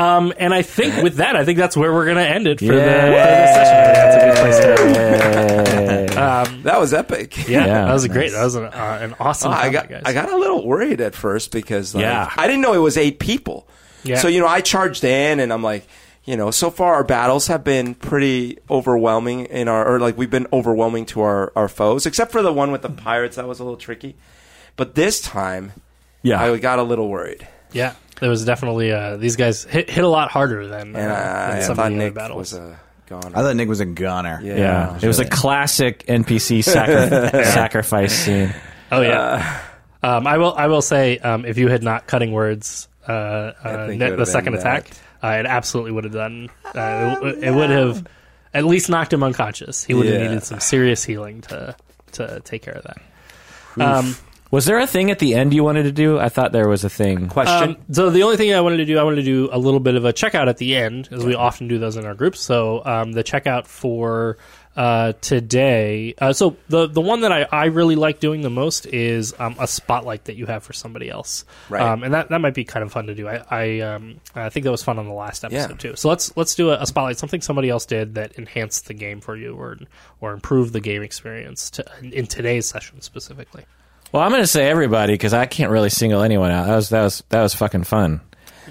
Um, and I think with that, I think that's where we're going to end it for, the, for Yay. this session. That's a good place to end. Um, that was epic. yeah, Yeah, that was a great. That was an, uh, an awesome. Oh, I topic, got guys. I got a little worried at first because like, Yeah. I didn't know it was eight people. Yeah. So you know, I charged in, and I'm like, you know, so far our battles have been pretty overwhelming in our, or like we've been overwhelming to our our foes, except for the one with the pirates that was a little tricky. But this time, Yeah. I got a little worried, Yeah, there was definitely uh, these guys hit, hit a lot harder than, uh, and I, than I some thought of the other Nick battles. was a goner. I thought Nick was a gunner. yeah, yeah. It was a classic NPC sacri- sacrifice scene. oh yeah. um, I will. I will say, um, if you had not cutting words, uh, uh, think ne- it the second attack, uh, it absolutely would have done. Uh, it, it would have at least knocked him unconscious. He would have Yeah. needed some serious healing to to take care of that. Um, Was there a thing at the end you wanted to do? I thought there was a thing. question. Um, so the only thing I wanted to do, I wanted to do a little bit of a checkout at the end, as we often do those in our groups. So um, the checkout for uh, today. Uh, so the the one that I, I really like doing the most is um, a spotlight that you have for somebody else, Right. Um, and that, that might be kind of fun to do. I I, um, I think that was fun on the last episode Yeah. too. So let's let's do a, a spotlight, something somebody else did that enhanced the game for you, or or improved the game experience to, in today's session specifically. Well, I'm going to say everybody because I can't really single anyone out. That was that was that was fucking fun.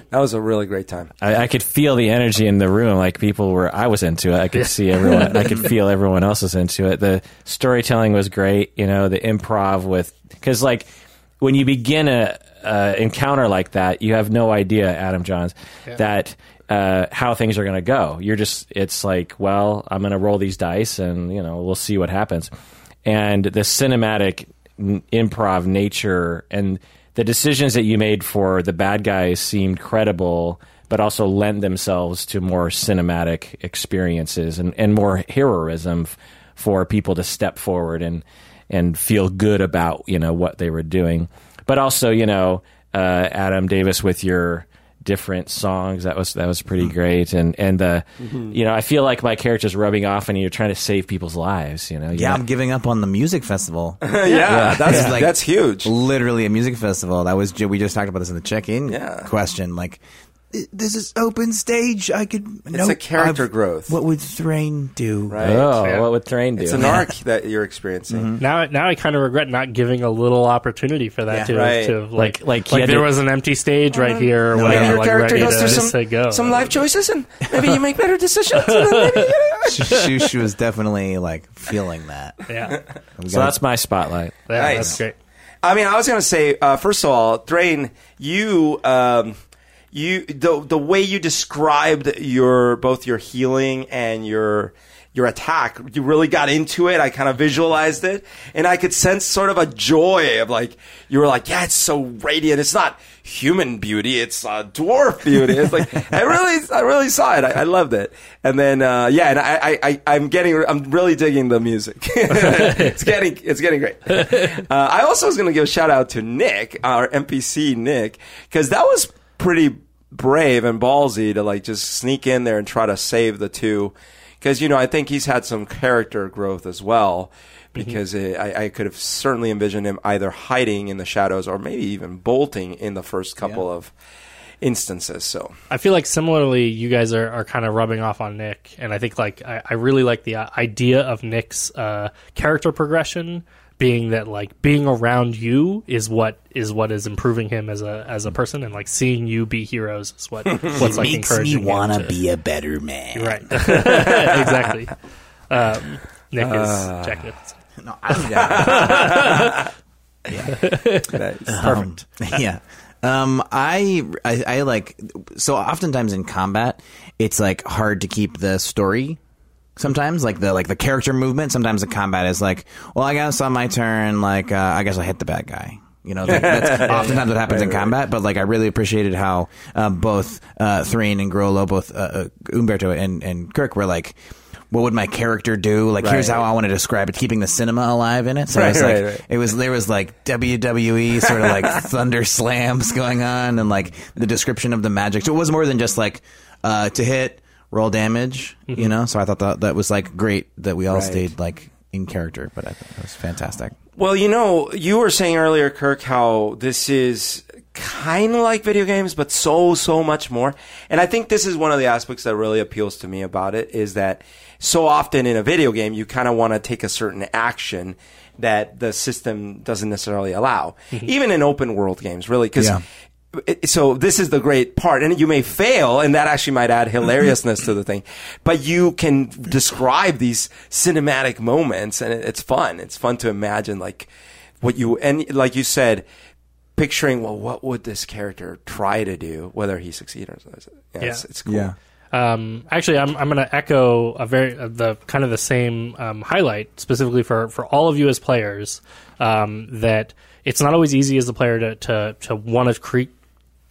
that was a really great time. I, I could feel the energy in the room. Like people were, I was into it. I could see everyone. I could feel everyone else was into it. The storytelling was great. You know, the improv with because like when you begin a uh, encounter like that, you have no idea, Adam Johns, that uh, how things are going to go. You're just it's like, well, I'm going to roll these dice, and you know, we'll see what happens. And the cinematic n- improv nature and the decisions that you made for the bad guys seemed credible, but also lend themselves to more cinematic experiences and, and more heroism f- for people to step forward and and feel good about you know what they were doing. But also, you know, uh, Adam Davis with your different songs that was that was pretty mm-hmm. great and and the mm-hmm. you know I feel like my character's rubbing off and you're trying to save people's lives you know Yeah, You're I'm giving up on the music festival. yeah, that's It's like- that's huge. Literally a music festival. That was we just talked about this in the check-in Yeah. question. Like, this is open stage. I could. It's a character growth. What would Thrain do? Right. oh Yeah. what would Thrain do It's an arc that you're experiencing. Now, now I kind of regret not giving a little opportunity for that Yeah. to, Right. to like, Like- like like, there to- was an empty stage right here, or No, whatever, yeah. like ready to, just to go. some life choices, and maybe you make better decisions. and then maybe- she, she was definitely like feeling that. Yeah, so gotta- that's my spotlight yeah Nice. that's great. I mean, I was going to say, uh, first of all, Thrain, you, um, you, the the way you described your both your healing and your your attack, you really got into it. I kind of visualized it, and I could sense sort of a joy of like you were like, yeah, it's so radiant. It's not human beauty; it's uh, dwarf beauty. It's like I really, I really saw it. I, I loved it. And then, uh, yeah, and I, I, I, I'm getting, I'm really digging the music. it's getting, it's getting great. Uh, I also was going to give a shout out to Nick, our NPC Nick, because that was pretty brave and ballsy to like just sneak in there and try to save the two. Because you know, I think he's had some character growth as well. Because it, I, I could have certainly envisioned him either hiding in the shadows or maybe even bolting in the first couple of instances. So I feel like similarly, you guys are, are kind of rubbing off on Nick, and I think like I, I really like the uh, idea of Nick's uh, character progression being that like being around you is what is what is improving him as a as a person, and like seeing you be heroes is what what's like encouraging him to- be a better man. right exactly. Um, Nick is Jack Nicholson. No, I'm down. that's Um, yeah. Um, I, I I like so oftentimes in combat, it's like hard to keep the story. Sometimes, like the like the character movement. Sometimes the combat is like, well, I guess on my turn, like uh, I guess I hit the bad guy. You know, like, that's oftentimes what happens in combat. But like, I really appreciated how uh, both uh, Thrain and Grollo, both uh, uh, Humberto and, and Kirk, were like, what would my character do? Like, here's Right. how I want to describe it, keeping the cinema alive in it. So Right, it's like right, right. it was there was like WWE sort of like thunder slams going on, and like the description of the magic. So it was more than just like uh, to hit, roll damage, you mm-hmm. know. So I thought that that was like great that we all Right. stayed like in character, but I thought it was fantastic. Well, you know, you were saying earlier, Kirk, how this is kind of like video games, but so, so much more. And I think this is one of the aspects that really appeals to me about it is that so often in a video game, you kind of want to take a certain action that the system doesn't necessarily allow. Mm-hmm. Even in open world games, really, because Yeah. It- so this is the great part, and you may fail, and that actually might add hilariousness to the thing. But you can describe these cinematic moments, and it's fun. It's fun to imagine like what you and like you said, picturing well, what would this character try to do, whether he succeeds or not. Yeah, It's, Yeah. it's cool. Yeah. Um, actually, I'm, I'm going to echo a very uh, the kind of the same um, highlight specifically for, for all of you as players um, that it's not always easy as a player to to, to want to cre-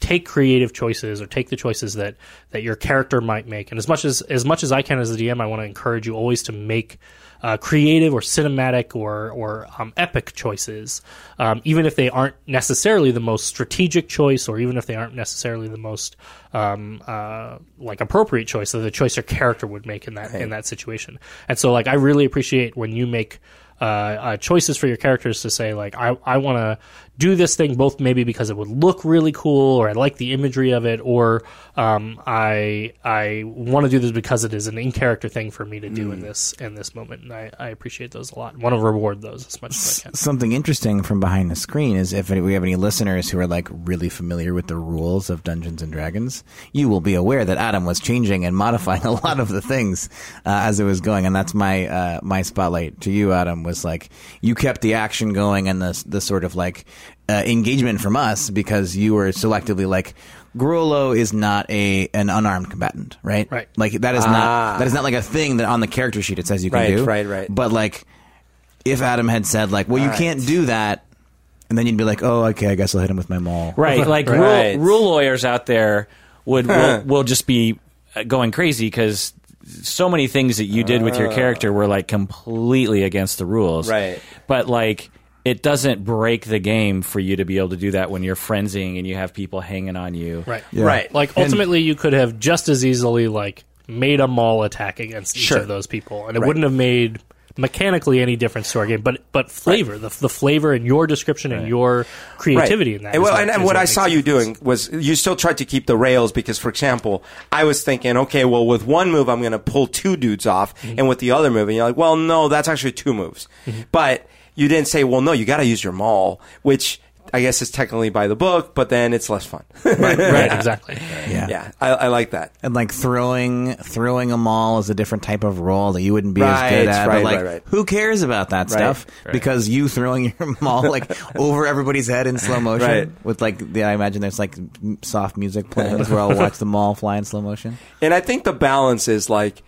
take creative choices or take the choices that, that your character might make. And as much as as much as I can as a DM, I want to encourage you always to make uh, creative or cinematic or or um, epic choices, um, even if they aren't necessarily the most strategic choice, or even if they aren't necessarily the most um, uh, like appropriate choice, or the choice your character would make in that in that situation. And so, like, I really appreciate when you make uh, uh, choices for your characters to say like I, I want to do this thing both maybe because it would look really cool or I like the imagery of it or um, I I want to do this because it is an in character thing for me to do in this in this moment. And I, I appreciate those a lot. Want to reward those as much as I can. Something interesting from behind the screen is if we have any listeners who are like really familiar with the rules of Dungeons and Dragons, you will be aware that Adam was changing and modifying a lot of the things uh, as it was going, and that's my uh, my spotlight to you, Adam. Was like you kept the action going and the the sort of like uh, engagement from us because you were selectively like. Grollo is not a an unarmed combatant, right? Right. Like that is Ah. not that is not like a thing that on the character sheet it says you can Right, do. right, right. But like if Adam had said like, "Well, you Right. can't do that," and then you'd be like, "Oh, okay, I guess I'll hit him with my maul." Right, like Right. Rule, rule lawyers out there would will, will just be uh, going crazy because so many things that you did with your character were like completely against the rules. Right. but like it doesn't break the game for you to be able to do that when you're frenzying and you have people hanging on you. right Yeah. Right. like ultimately you could have just as easily like made a maul attack against each of those people and it Right. wouldn't have made mechanically any difference to our game but but flavor the, the flavor and your description and your creativity in that And, well, what- and, and is what I saw the you doing was you still tried to keep the rails because, for example, I was thinking, okay, well, with one move, I'm going to pull two dudes off, Mm-hmm. and with the other move, and you're like, well, no, that's actually two moves. Mm-hmm. But you didn't say, well, no, you got to use your maul, which I guess is technically by the book, but then it's less fun. right, right exactly Yeah. yeah, I, I like that. And like throwing throwing a maul is a different type of roll that you wouldn't be Right, as good at. right, but like, right, right. who cares about that stuff? Because you throwing your maul like over everybody's head in slow motion Right. with like the, I imagine there's like soft music playing as well. Watch the maul fly in slow motion. And I think the balance is like,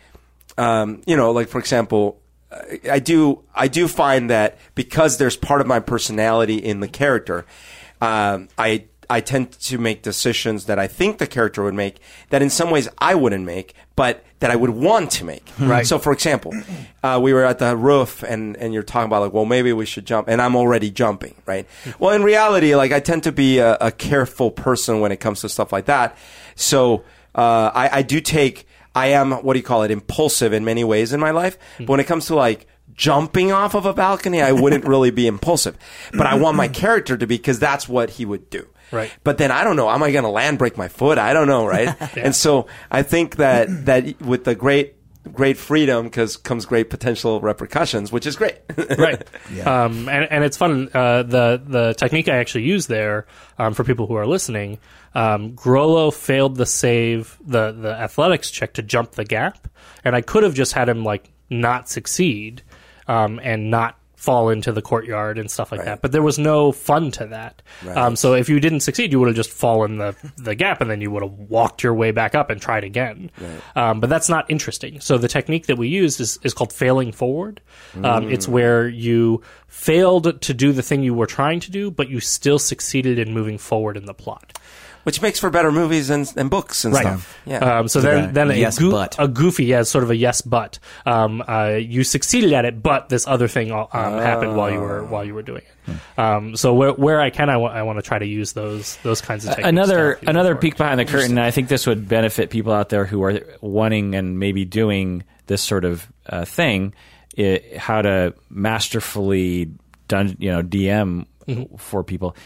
um, you know, like for example, I- do I do find that because there's part of my personality in the character, um, I I tend to make decisions that I think the character would make that in some ways I wouldn't make, but that I would want to make. Right. So, for example, uh, we were at the roof, and and you're talking about like, well, maybe we should jump, and I'm already jumping, right? well, in reality, like I tend to be a, a careful person when it comes to stuff like that. So uh, I, I do take. I am what do you call it? Impulsive in many ways in my life, hmm. but when it comes to like jumping off of a balcony, I wouldn't really be impulsive. But I want my character to be because that's what he would do. Right. But then I don't know. Am I going to land break my foot? I don't know, right? And so I think that that with the great great freedom because comes great potential repercussions, which is great. right. Um, and, and it's fun. Uh, the the technique I actually use there um, for people who are listening. Um, Grollo failed the save the the athletics check to jump the gap, and I could have just had him like not succeed um, and not fall into the courtyard and stuff like that. But there was no fun to that. Um, so if you didn't succeed, you would have just fallen the the gap, and then you would have walked your way back up and tried again. Um, but that's not interesting. So the technique that we used is is called failing forward. Um, It's where you failed to do the thing you were trying to do, but you still succeeded in moving forward in the plot. Which makes for better movies and, and books and Right. stuff. Yeah. Um, so So then, then a, yes, goo- but. a goofy, yeah, sort of a yes, but um, uh, you succeeded at it, but this other thing um, happened while you were while you were doing it. Um, so where, where I can, I want to try to use those those kinds of techniques. another to help you another peek behind the curtain. and I think this would benefit people out there who are wanting and maybe doing this sort of uh, thing. i how to masterfully dun- you know DM Mm-hmm. for people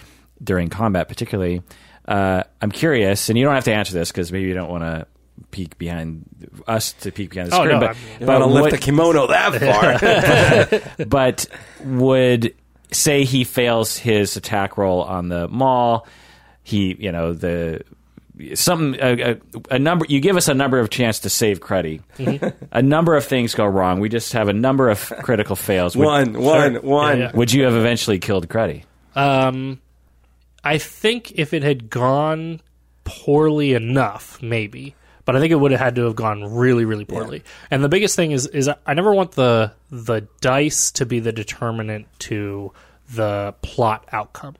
during combat, particularly. Uh, I'm curious, and you don't have to answer this because maybe you don't want to peek behind us to peek behind the Oh, screen. no, but I'm- you but want to lift what- the kimono that far. but would say he fails his attack roll on the maul. he, you know, the something a, a, a number. You give us a number of chance to save Cruddy. a number of things go wrong. We just have a number of critical fails. Would, One, one, one. Yeah, yeah. would you have eventually killed Cruddy? Um, I think if it had gone poorly enough, maybe. But I think it would have had to have gone really, really poorly. And the biggest thing is, is I never want the the dice to be the determinant to the plot outcome.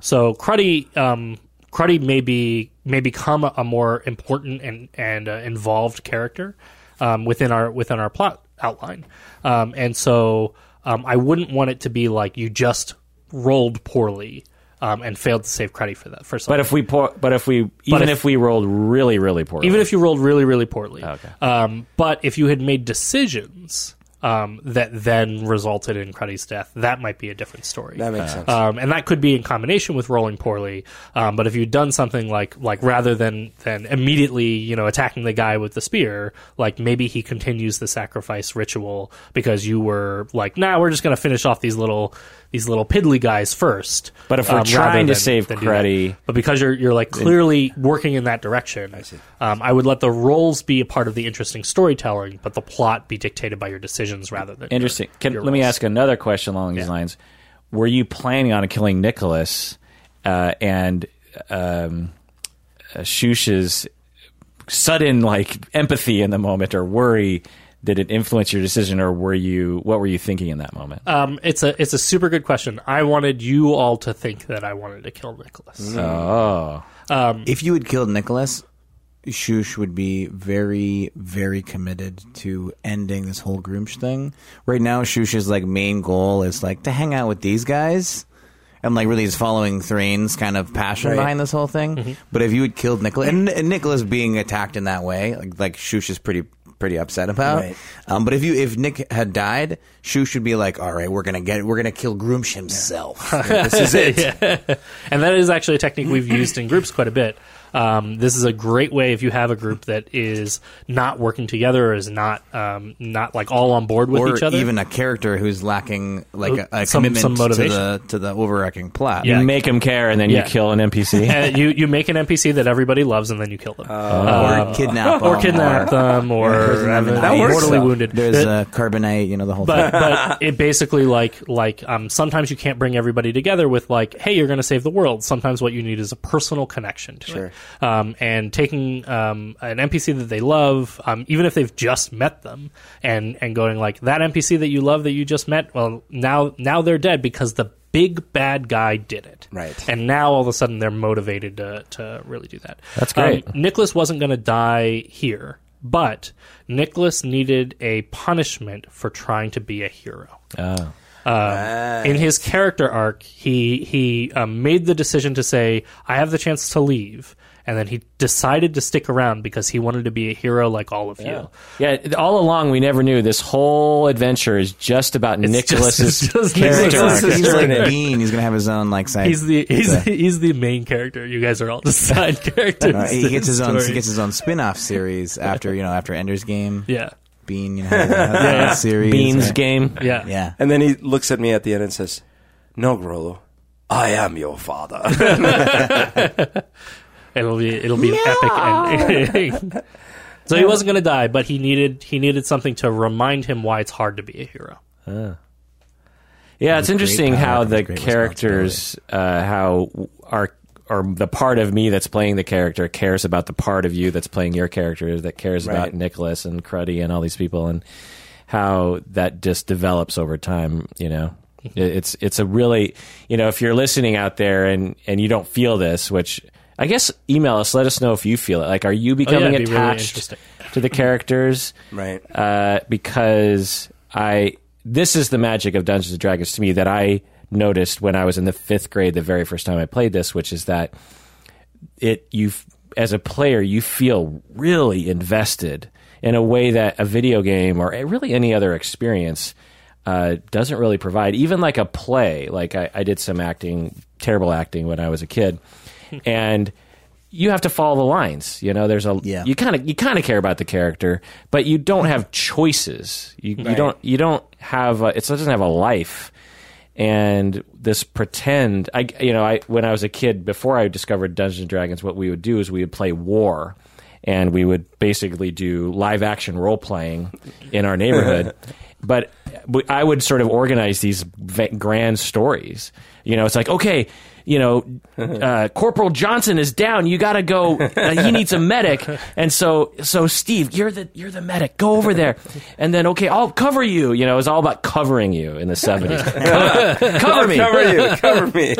So Cruddy, um, Cruddy may be may become a, a more important and and uh, involved character um, within our within our plot outline. Um, and so um, I wouldn't want it to be like you just rolled poorly um, and failed to save credit for that. For something. But if we pour, but if we even if- if, we rolled really really poorly, even if you rolled really really poorly, Okay. um, but if you had made decisions um, that then resulted in Cruddy's death, that might be a different story. That makes sense. Um, and that could be in combination with rolling poorly. Um, but if you'd done something like like rather than than immediately you know attacking the guy with the spear, like maybe he continues the sacrifice ritual because you were like, nah, we're just gonna finish off these little these little piddly guys first. But if we're um, trying to than- save than do but because you're you're like clearly working in that direction, I see. Um, I would let the rolls be a part of the interesting storytelling, but the plot be dictated by your decisions rather than your- Interesting. Can, your let me ask another question along these Yeah. lines. Were you planning on killing Nicholas uh, and um, uh, Shoosh's sudden like empathy in the moment or worry? Did it influence your decision, or were you? What were you thinking in that moment? Um, it's a it's a super good question. I wanted you all to think that I wanted to kill Nicholas. Mm. oh, um, If you had killed Nicholas, Shoosh would be very, very committed to ending this whole Gruumsh thing. Right now, Shoosh's like main goal is like to hang out with these guys. And like really is following Thrain's kind of passion Right. behind this whole thing. Mm-hmm. But if you had killed Nicholas and, and Nicholas being attacked in that way, like like Shush is pretty pretty upset about. Right. Um, but if you if Nick had died, Shu should be like, All right, we're gonna get we're gonna kill Gruumsh himself. this is it. and that is actually a technique we've used in groups quite a bit. Um, this is a great way if you have a group that is not working together, or is not um, not like all on board with or each other. even a character who's lacking like a, a Some- commitment some motivation. to the to the overarching plot. you Yeah. make him care, and then Yeah. you kill an NPC. and you you make an NPC that everybody loves, and then you kill them, or kidnap or them, kidnap them, or prison them have in them That mortally though. wounded. There's It- uh, carbonite, you know the whole but thing. but it basically like like um, sometimes you can't bring everybody together with like hey you're going to save the world sometimes what you need is a personal connection to Sure. it um, and taking um, an npc that they love um, even if they've just met them and and going like that npc that you love that you just met well now now they're dead because the big bad guy did it Right. and now all of a sudden they're motivated to, to really do that That's great. um, Nicholas wasn't going to die here, but Nicholas needed a punishment for trying to be a hero. Oh. Uh, in his character arc, he he um, made the decision to say, "I have the chance to leave," and then he decided to stick around because he wanted to be a hero like all of you. Yeah, all along we never knew this whole adventure is just about Nicholas's just- just character. Nicholas's he's like journey. Bean. He's gonna have his own like side. He's the he's, the- the, he's the main character. You guys are all the side characters. uh, he gets the his own. He gets his own spin-off series after you know after Ender's Game. yeah, Bean, you know, has, has yeah. series. Beans right? game. yeah, Yeah. And then he looks at me at the end and says, "No, Grollo, I am your father." It'll be it'll be an epic ending. so he wasn't going to die, but he needed he needed something to remind him why it's hard to be a hero. Yeah, it's interesting power how the characters, uh, how our or the part of me that's playing the character cares about the part of you that's playing your character that cares about Nicholas and Cruddy and all these people and how that just develops over time. You know, Mm-hmm. It's it's a really you know if you're listening out there and and you don't feel this, which I guess email us, let us know if you feel it. Like, are you becoming Oh, it'd be really attached interesting. to the characters? right. uh, because I this is the magic of Dungeons and Dragons to me that I noticed when I was in the fifth grade the very first time I played this, which is that it you as a player you feel really invested in a way that a video game or really any other experience uh, doesn't really provide. Even like a play, like I, I did some acting, terrible acting when I was a kid, and you have to follow the lines. You know, there's a Yeah. you kind of you kind of care about the character, but you don't have choices. You, you don't you don't have a, it doesn't have a life. and this pretend. I you know I when I was a kid before I discovered Dungeons and Dragons, what we would do is we would play War. And we would basically do live action role playing in our neighborhood. but I would sort of organize these grand stories. You know, it's like, okay, you know, uh, Corporal Johnson is down. You got to go. Uh, he needs a medic. And so, so Steve, you're the you're the medic. Go over there. And then, okay, I'll cover you. You know, it's all about covering you in the seventies. cover, cover me Cover you, cover me.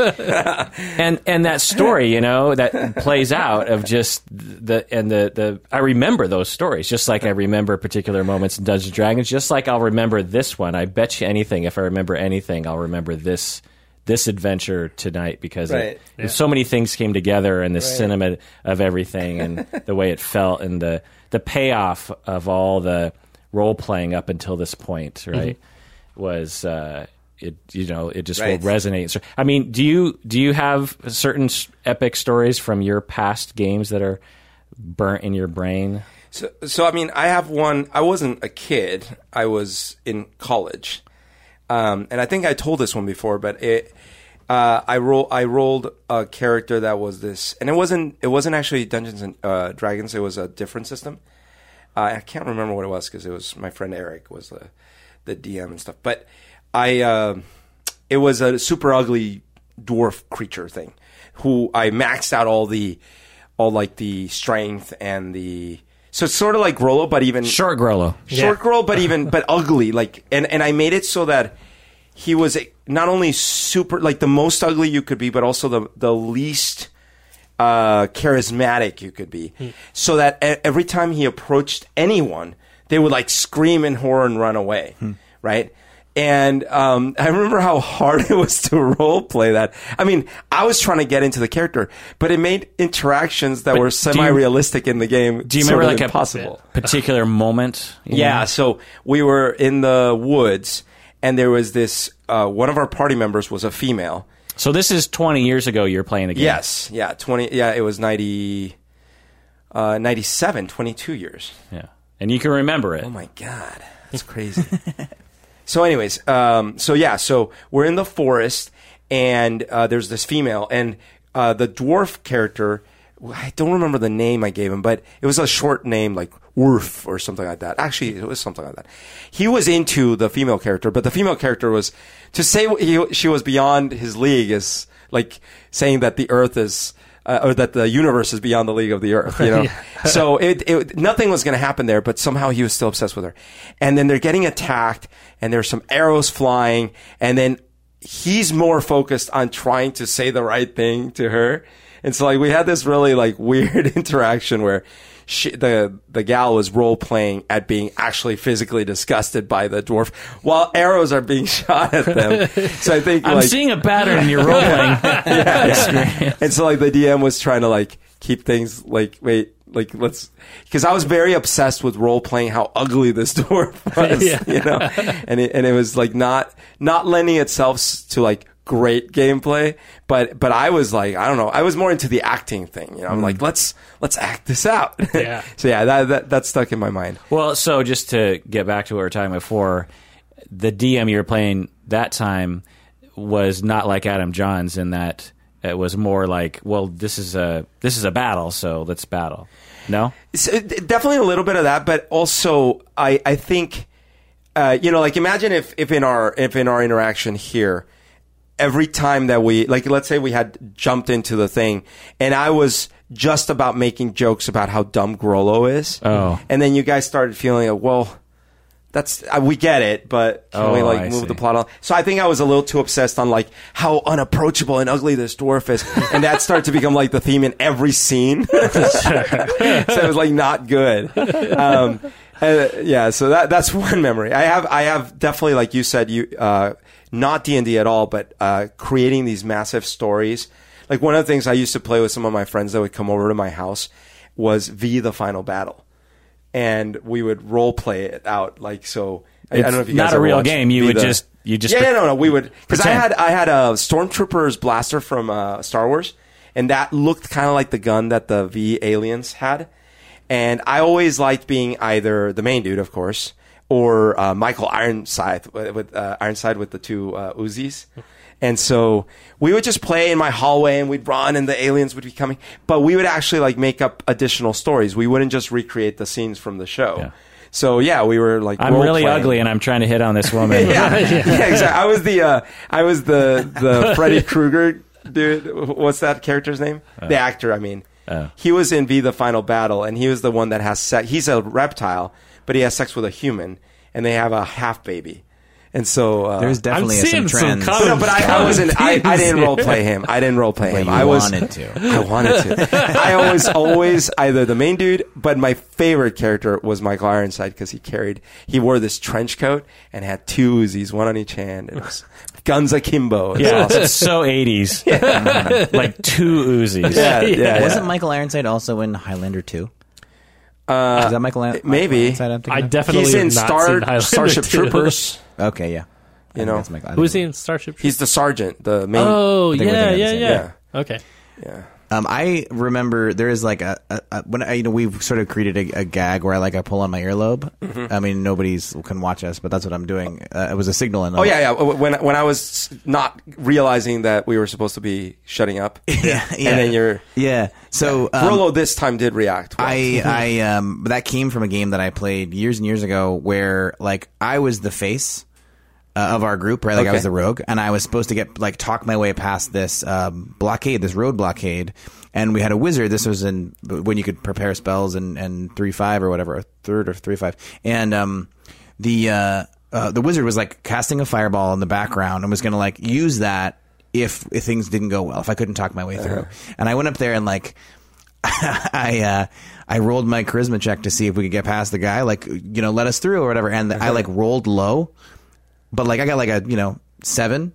and and that story, you know, that plays out of just the and the the I remember those stories, just like I remember particular moments in Dungeons and Dragons, just like I'll remember this one. I bet you anything, if I remember anything, I'll remember this this adventure tonight because Right. it, so many things came together and the cinema of everything and the way it felt and the the payoff of all the role playing up until this point, right, was. Uh, it you know it just Right. will resonate. So, I mean, do you do you have certain epic stories from your past games that are burnt in your brain? So, so I mean, I have one. I wasn't a kid. I was in college, um, and I think I told this one before. But it, uh, I roll. I rolled a character that was this, and it wasn't. It wasn't actually Dungeons and uh, Dragons. It was a different system. Uh, I can't remember what it was because it was my friend Eric was the the DM and stuff. But I, uh, it was a super ugly dwarf creature thing, who I maxed out all the, all like the strength and the. So it's sort of like Grollo, but even Short Grollo. short girl, but even but ugly. Like, and and I made it so that he was not only super like the most ugly you could be, but also the the least uh, charismatic you could be. So that e- every time he approached anyone, they would like scream in horror and run away, right? And um, I remember how hard it was to role play that. I mean, I was trying to get into the character, but it made interactions that But were do you- semi-realistic in the game. Do you remember like impossible? a particular moment? Yeah, know? so we were in the woods, and there was this. Uh, one of our party members was a female. So this is twenty years ago. You're playing the game. Yes, yeah, twenty. Yeah, it was 90, uh, 97, 22 years. Yeah. And you can remember it. Oh my god, that's crazy. So, anyways, um, so yeah, so we're in the forest, and uh, there's this female, and uh, the dwarf character. I don't remember the name I gave him, but it was a short name like Worf or something like that. Actually, it was something like that. He was into the female character, but the female character was to say he, she was beyond his league is like saying that the Earth is. Uh, or that the universe is beyond the league of the earth, you know. So it, it nothing was going to happen there, but somehow he was still obsessed with her. And then they're getting attacked, and there's some arrows flying, and then he's more focused on trying to say the right thing to her. And so like we had this really like weird interaction where she, the the gal was role playing at being actually physically disgusted by the dwarf while arrows are being shot at them. so I think I'm like seeing a pattern in your role playing experience. and so like the DM was trying to like keep things like wait like let's because I was very obsessed with role playing how ugly this dwarf was Yeah. you know and it, and it was like not not lending itself to like great gameplay but but I was like I don't know I was more into the acting thing you know I'm like let's let's act this out Yeah. so yeah that, that that stuck in my mind Well, so just to get back to what we were talking before, the DM you were playing that time was not like Adam Johns in that it was more like, well, this is a this is a battle, so let's battle. No, So, definitely a little bit of that, but also I I think uh, you know like imagine if if in our if in our interaction here every time that we like let's say we had jumped into the thing and I was just about making jokes about how dumb Grollo is. Oh. And then you guys started feeling like, well, that's uh, we get it, but can we Oh, like I move see. the plot on? So I think I was a little too obsessed on like how unapproachable and ugly this dwarf is, and that started to become like the theme in every scene. so it was like not good. Um, uh, yeah, so that that's one memory. I have I have definitely like you said you uh, not D and D at all, but uh, creating these massive stories. Like one of the things I used to play with some of my friends that would come over to my house was V the Final Battle, and we would role play it out. Like so, I, I don't know if you guys not a real watched game. You would the- just you just yeah, yeah, no, no. We would because I had I had a stormtrooper's blaster from uh, Star Wars, and that looked kind of like the gun that the V aliens had. And I always liked being either the main dude, of course, or uh, Michael Ironside with, with uh, Ironside with the two uh, Uzis. And so we would just play in my hallway and we'd run and the aliens would be coming. But we would actually like make up additional stories. We wouldn't just recreate the scenes from the show. Yeah. So yeah, we were like I'm really role-playing. ugly, and I'm trying to hit on this woman. yeah, yeah, exactly. I was the uh, I was the the Freddy Krueger dude. What's that character's name? the actor, I mean. Oh. He was in V the Final Battle, and he was the one that has sex. He's a reptile, but he has sex with a human, and they have a half baby. And so uh, There's definitely I'm some seeing some trends. common- no, but I, I wasn't. I, I didn't role play him. I didn't role play him. you I was wanted to. I wanted to. I always, always either the main dude, but my favorite character was Michael Ironside because he carried, he wore this trench coat and had two Uzis, one on each hand. And it was guns akimbo. It's Yeah, awesome. it's so 80s. like two Uzis. Yeah, yeah, yeah. Wasn't Michael Ironside also in Highlander 2? Uh, Is that Michael, Michael maybe. Ironside I'm I definitely He's have in not Star, seen Highlander Starship 2. Troopers. Okay, yeah. I think know. that's Michael. I Who was he think- in Starship? Troopers? He's the sergeant, the main. oh, I think we're yeah, thinking yeah, the yeah, same- yeah. Okay. yeah. Um, I remember there is like a, a, a when I, you know we've sort of created a, a gag where I like I pull on my earlobe. Mm-hmm. I mean nobody's can watch us, but that's what I'm doing. Uh, it was a signal. In the Oh yeah, yeah. When when I was not realizing that we were supposed to be shutting up, yeah, yeah. and then you're yeah. So um, Grollo this time did react. well. I I um that came from a game that I played years and years ago where like I was the face uh, of our group, right? Like I was the rogue, and I was supposed to get like talk my way past this um, blockade, this road blockade, and we had a wizard. This was in when you could prepare spells and and three five or whatever, or third or three five, and um the uh, uh the wizard was like casting a fireball in the background and was going to like use that if, if things didn't go well, if I couldn't talk my way through, and I went up there and like. I uh, I rolled my charisma check to see if we could get past the guy, like you know, let us through or whatever. And I like rolled low, but like I got like a you know seven,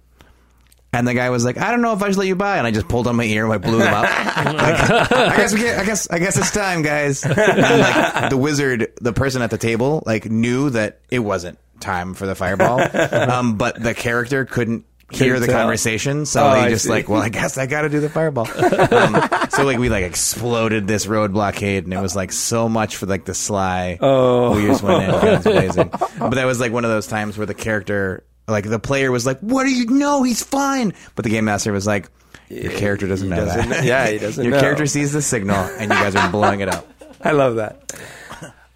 and the guy was like, I don't know if I should let you by, and I just pulled on my ear, and I blew him up. Like, I guess we get, I guess I guess it's time, guys. And like the wizard, the person at the table, like knew that it wasn't time for the fireball, um, but the character couldn't. Hear the tell. conversation, so Oh, he I just like, well, I guess I got to do the fireball. um, so like we like exploded this road blockade, and it was like so much for like the sly. Oh. we just went in guns blazing. But that was like one of those times where the character, like the player, was like, "What do you know? He's fine." But the game master was like, "Your character doesn't he know doesn't that. yeah, he doesn't Your know." character sees the signal, and you guys are blowing it up." I love that.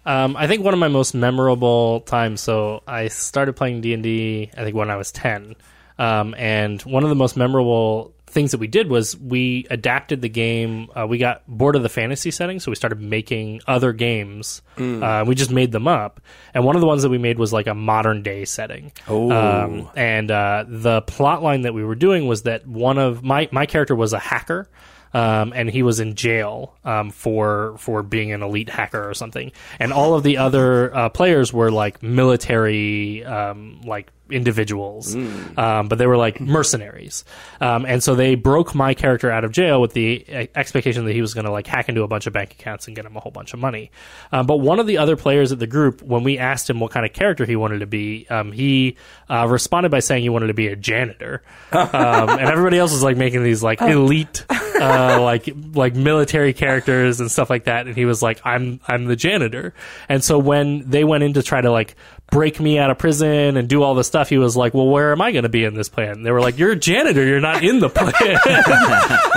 Um, I think one of my most memorable times. So I started playing D and D. I think when I was ten, um, and one of the most memorable things that we did was we adapted the game. Uh, we got bored of the fantasy setting, so we started making other games. Uh, we just made them up, and one of the ones that we made was like a modern day setting. Oh. Um, and uh, the plot line that we were doing was that one of my my character was a hacker. Um, and he was in jail um, for for being an elite hacker or something, and all of the other uh, players were like military, um, like individuals, um, but they were like mercenaries, um, and so they broke my character out of jail with the expectation that he was going to like hack into a bunch of bank accounts and get him a whole bunch of money. Um, but one of the other players at the group, when we asked him what kind of character he wanted to be, um, he uh, responded by saying he wanted to be a janitor, um, and everybody else was like making these like elite. Uh, like like military characters and stuff like that, and he was like, "I'm I'm the janitor." And so when they went in to try to like break me out of prison and do all this stuff, he was like, "Well, where am I going to be in this plan?" And they were like, "You're a janitor. You're not in the plan."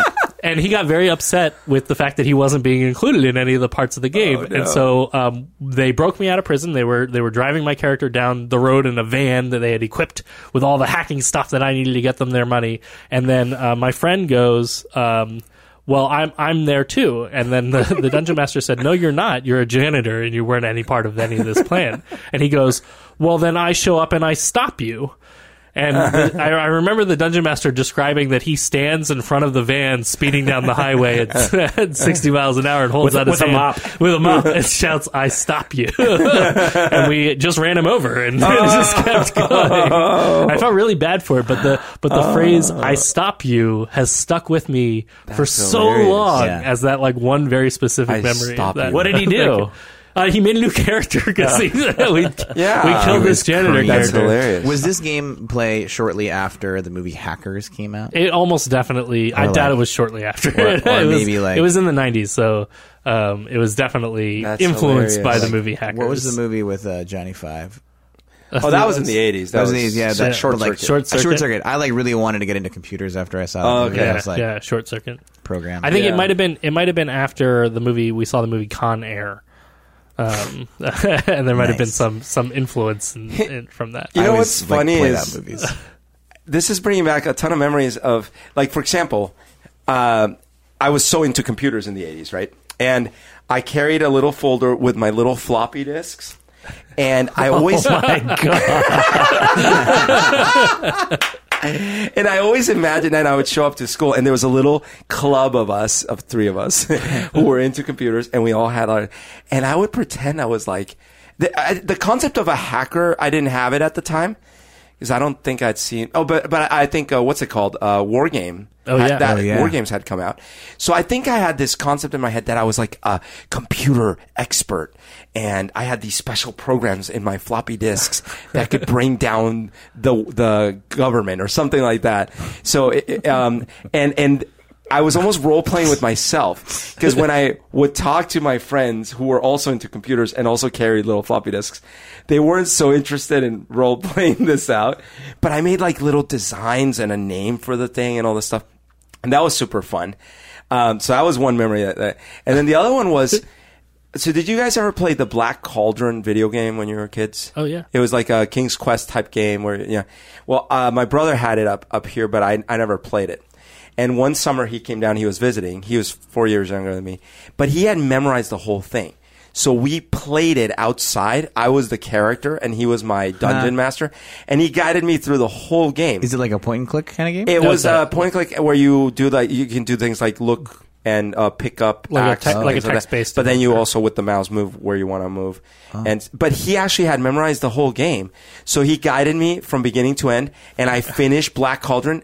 and he got very upset with the fact that he wasn't being included in any of the parts of the game. Oh, no. And so um, they broke me out of prison. They were they were driving my character down the road in a van that they had equipped with all the hacking stuff that I needed to get them their money. And then uh, my friend goes. Um, well, I'm I'm there too, and then the, the dungeon master said, "No, you're not. You're a janitor, and you weren't any part of any of this plan." And he goes, "Well, then I show up and I stop you." And the, I, I remember the dungeon master describing that he stands in front of the van, speeding down the highway at, at 60 miles an hour, and holds With- out his with a hand mop. with a mop and shouts, "I stop you!" and we just ran him over and just kept oh. going. I felt really bad for it, but the but the oh. phrase "I stop you" has stuck with me for so hilarious. long Yeah. as that like one very specific I memory. stop of that. you. What did he do? Uh, he made a new character because we Yeah. we killed It this was janitor crazy. That's character. hilarious. Was this game play shortly after the movie Hackers came out? It almost definitely. I Or doubt it was shortly after. or- it, or was, maybe like- it was in the '90s, so um, it was definitely influenced hilarious. by the movie Hackers. What was the movie with uh, Johnny Five? Oh, that was in the eighties. That was the eighties. yeah, that short like, circuit. Short A short Circuit. circuit. I like really wanted to get into computers after I saw. Oh, the movie. okay. I Yeah, was like, yeah, short circuit. program. I think Yeah. it might have been it might have been after the movie we saw the movie Con Air, um, and there might have been some some influence in, in, from that. You I know always, what's like, funny played is- this is bringing back a ton of memories of like for example um i was so into computers in the 80s right and i carried a little folder with my little floppy disks and i always My God. and i always imagined that i would show up to school and there was a little club of us of three of us who were into computers and we all had our and i would pretend i was like the, I, the concept of a hacker i didn't have it at the time because I don't think I'd seen. Oh, but but I think uh, what's it called? Uh, War Game. Oh, had- yeah. that Oh, yeah. War Games had come out. So I think I had this concept in my head that I was like a computer expert, and I had these special programs in my floppy disks that could bring down the the government or something like that. So it, it, um and and. I was almost role playing with myself because when I would talk to my friends who were also into computers and also carried little floppy disks, they weren't so interested in role playing this out. But I made like little designs and a name for the thing and all this stuff, and that was super fun. Um, so that was one memory. That, that, and then the other one was. So did you guys ever play the Black Cauldron video game when you were kids? Oh, yeah. It was like a King's Quest type game where yeah. Well, uh, my brother had it up up here, but I I never played it. And one summer he came down. He was visiting. He was four years younger than me, but he had memorized the whole thing. So we played it outside. I was the character, and he was my dungeon master, and he guided me through the whole game. Is it like a point and click kind of game? It No, was a a- point and click where you do like you can do things like look and uh, pick up Like a acts te- and like a things that. text-based But then you also with the mouse move where you want to move. And but he actually had memorized the whole game, so he guided me from beginning to end, and I finished Black Cauldron.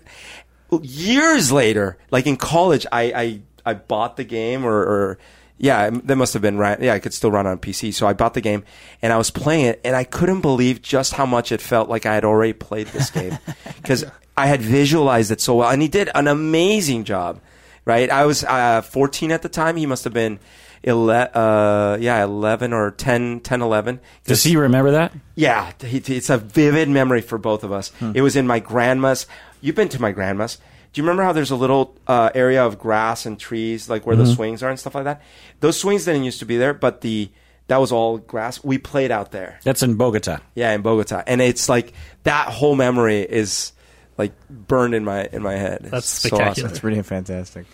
Years later, like in college, I I, I bought the game or. or yeah, that must have been right. Yeah, I could still run on PC. So I bought the game and I was playing it, and I couldn't believe just how much it felt like I had already played this game because I had visualized it so well. And he did an amazing job, right? I was uh, 14 at the time. He must have been, ele- uh, yeah, 11 or 10, 10 11. Does he remember that? Yeah, it's a vivid memory for both of us. Hmm. It was in my grandma's. You've been to my grandma's. Do you remember how there's a little uh, area of grass and trees, like where Mm-hmm. the swings are and stuff like that? Those swings didn't used to be there, but the that was all grass. We played out there. That's in Bogota. Yeah, in Bogota, and it's like that whole memory is like burned in my in my head. It's That's so spectacular. awesome. That's pretty fantastic.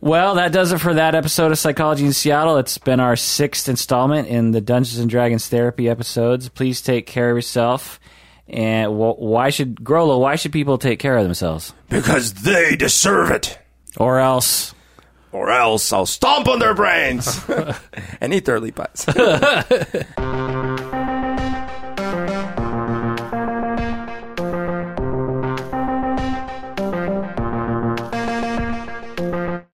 Well, that does it for that episode of Psychology in Seattle. It's been our sixth installment in the Dungeons and Dragons therapy episodes. Please take care of yourself. And wh- why should Grollo? Why should people take care of themselves? Because they deserve it, Or else, or else I'll stomp on their brains and eat their leap pies.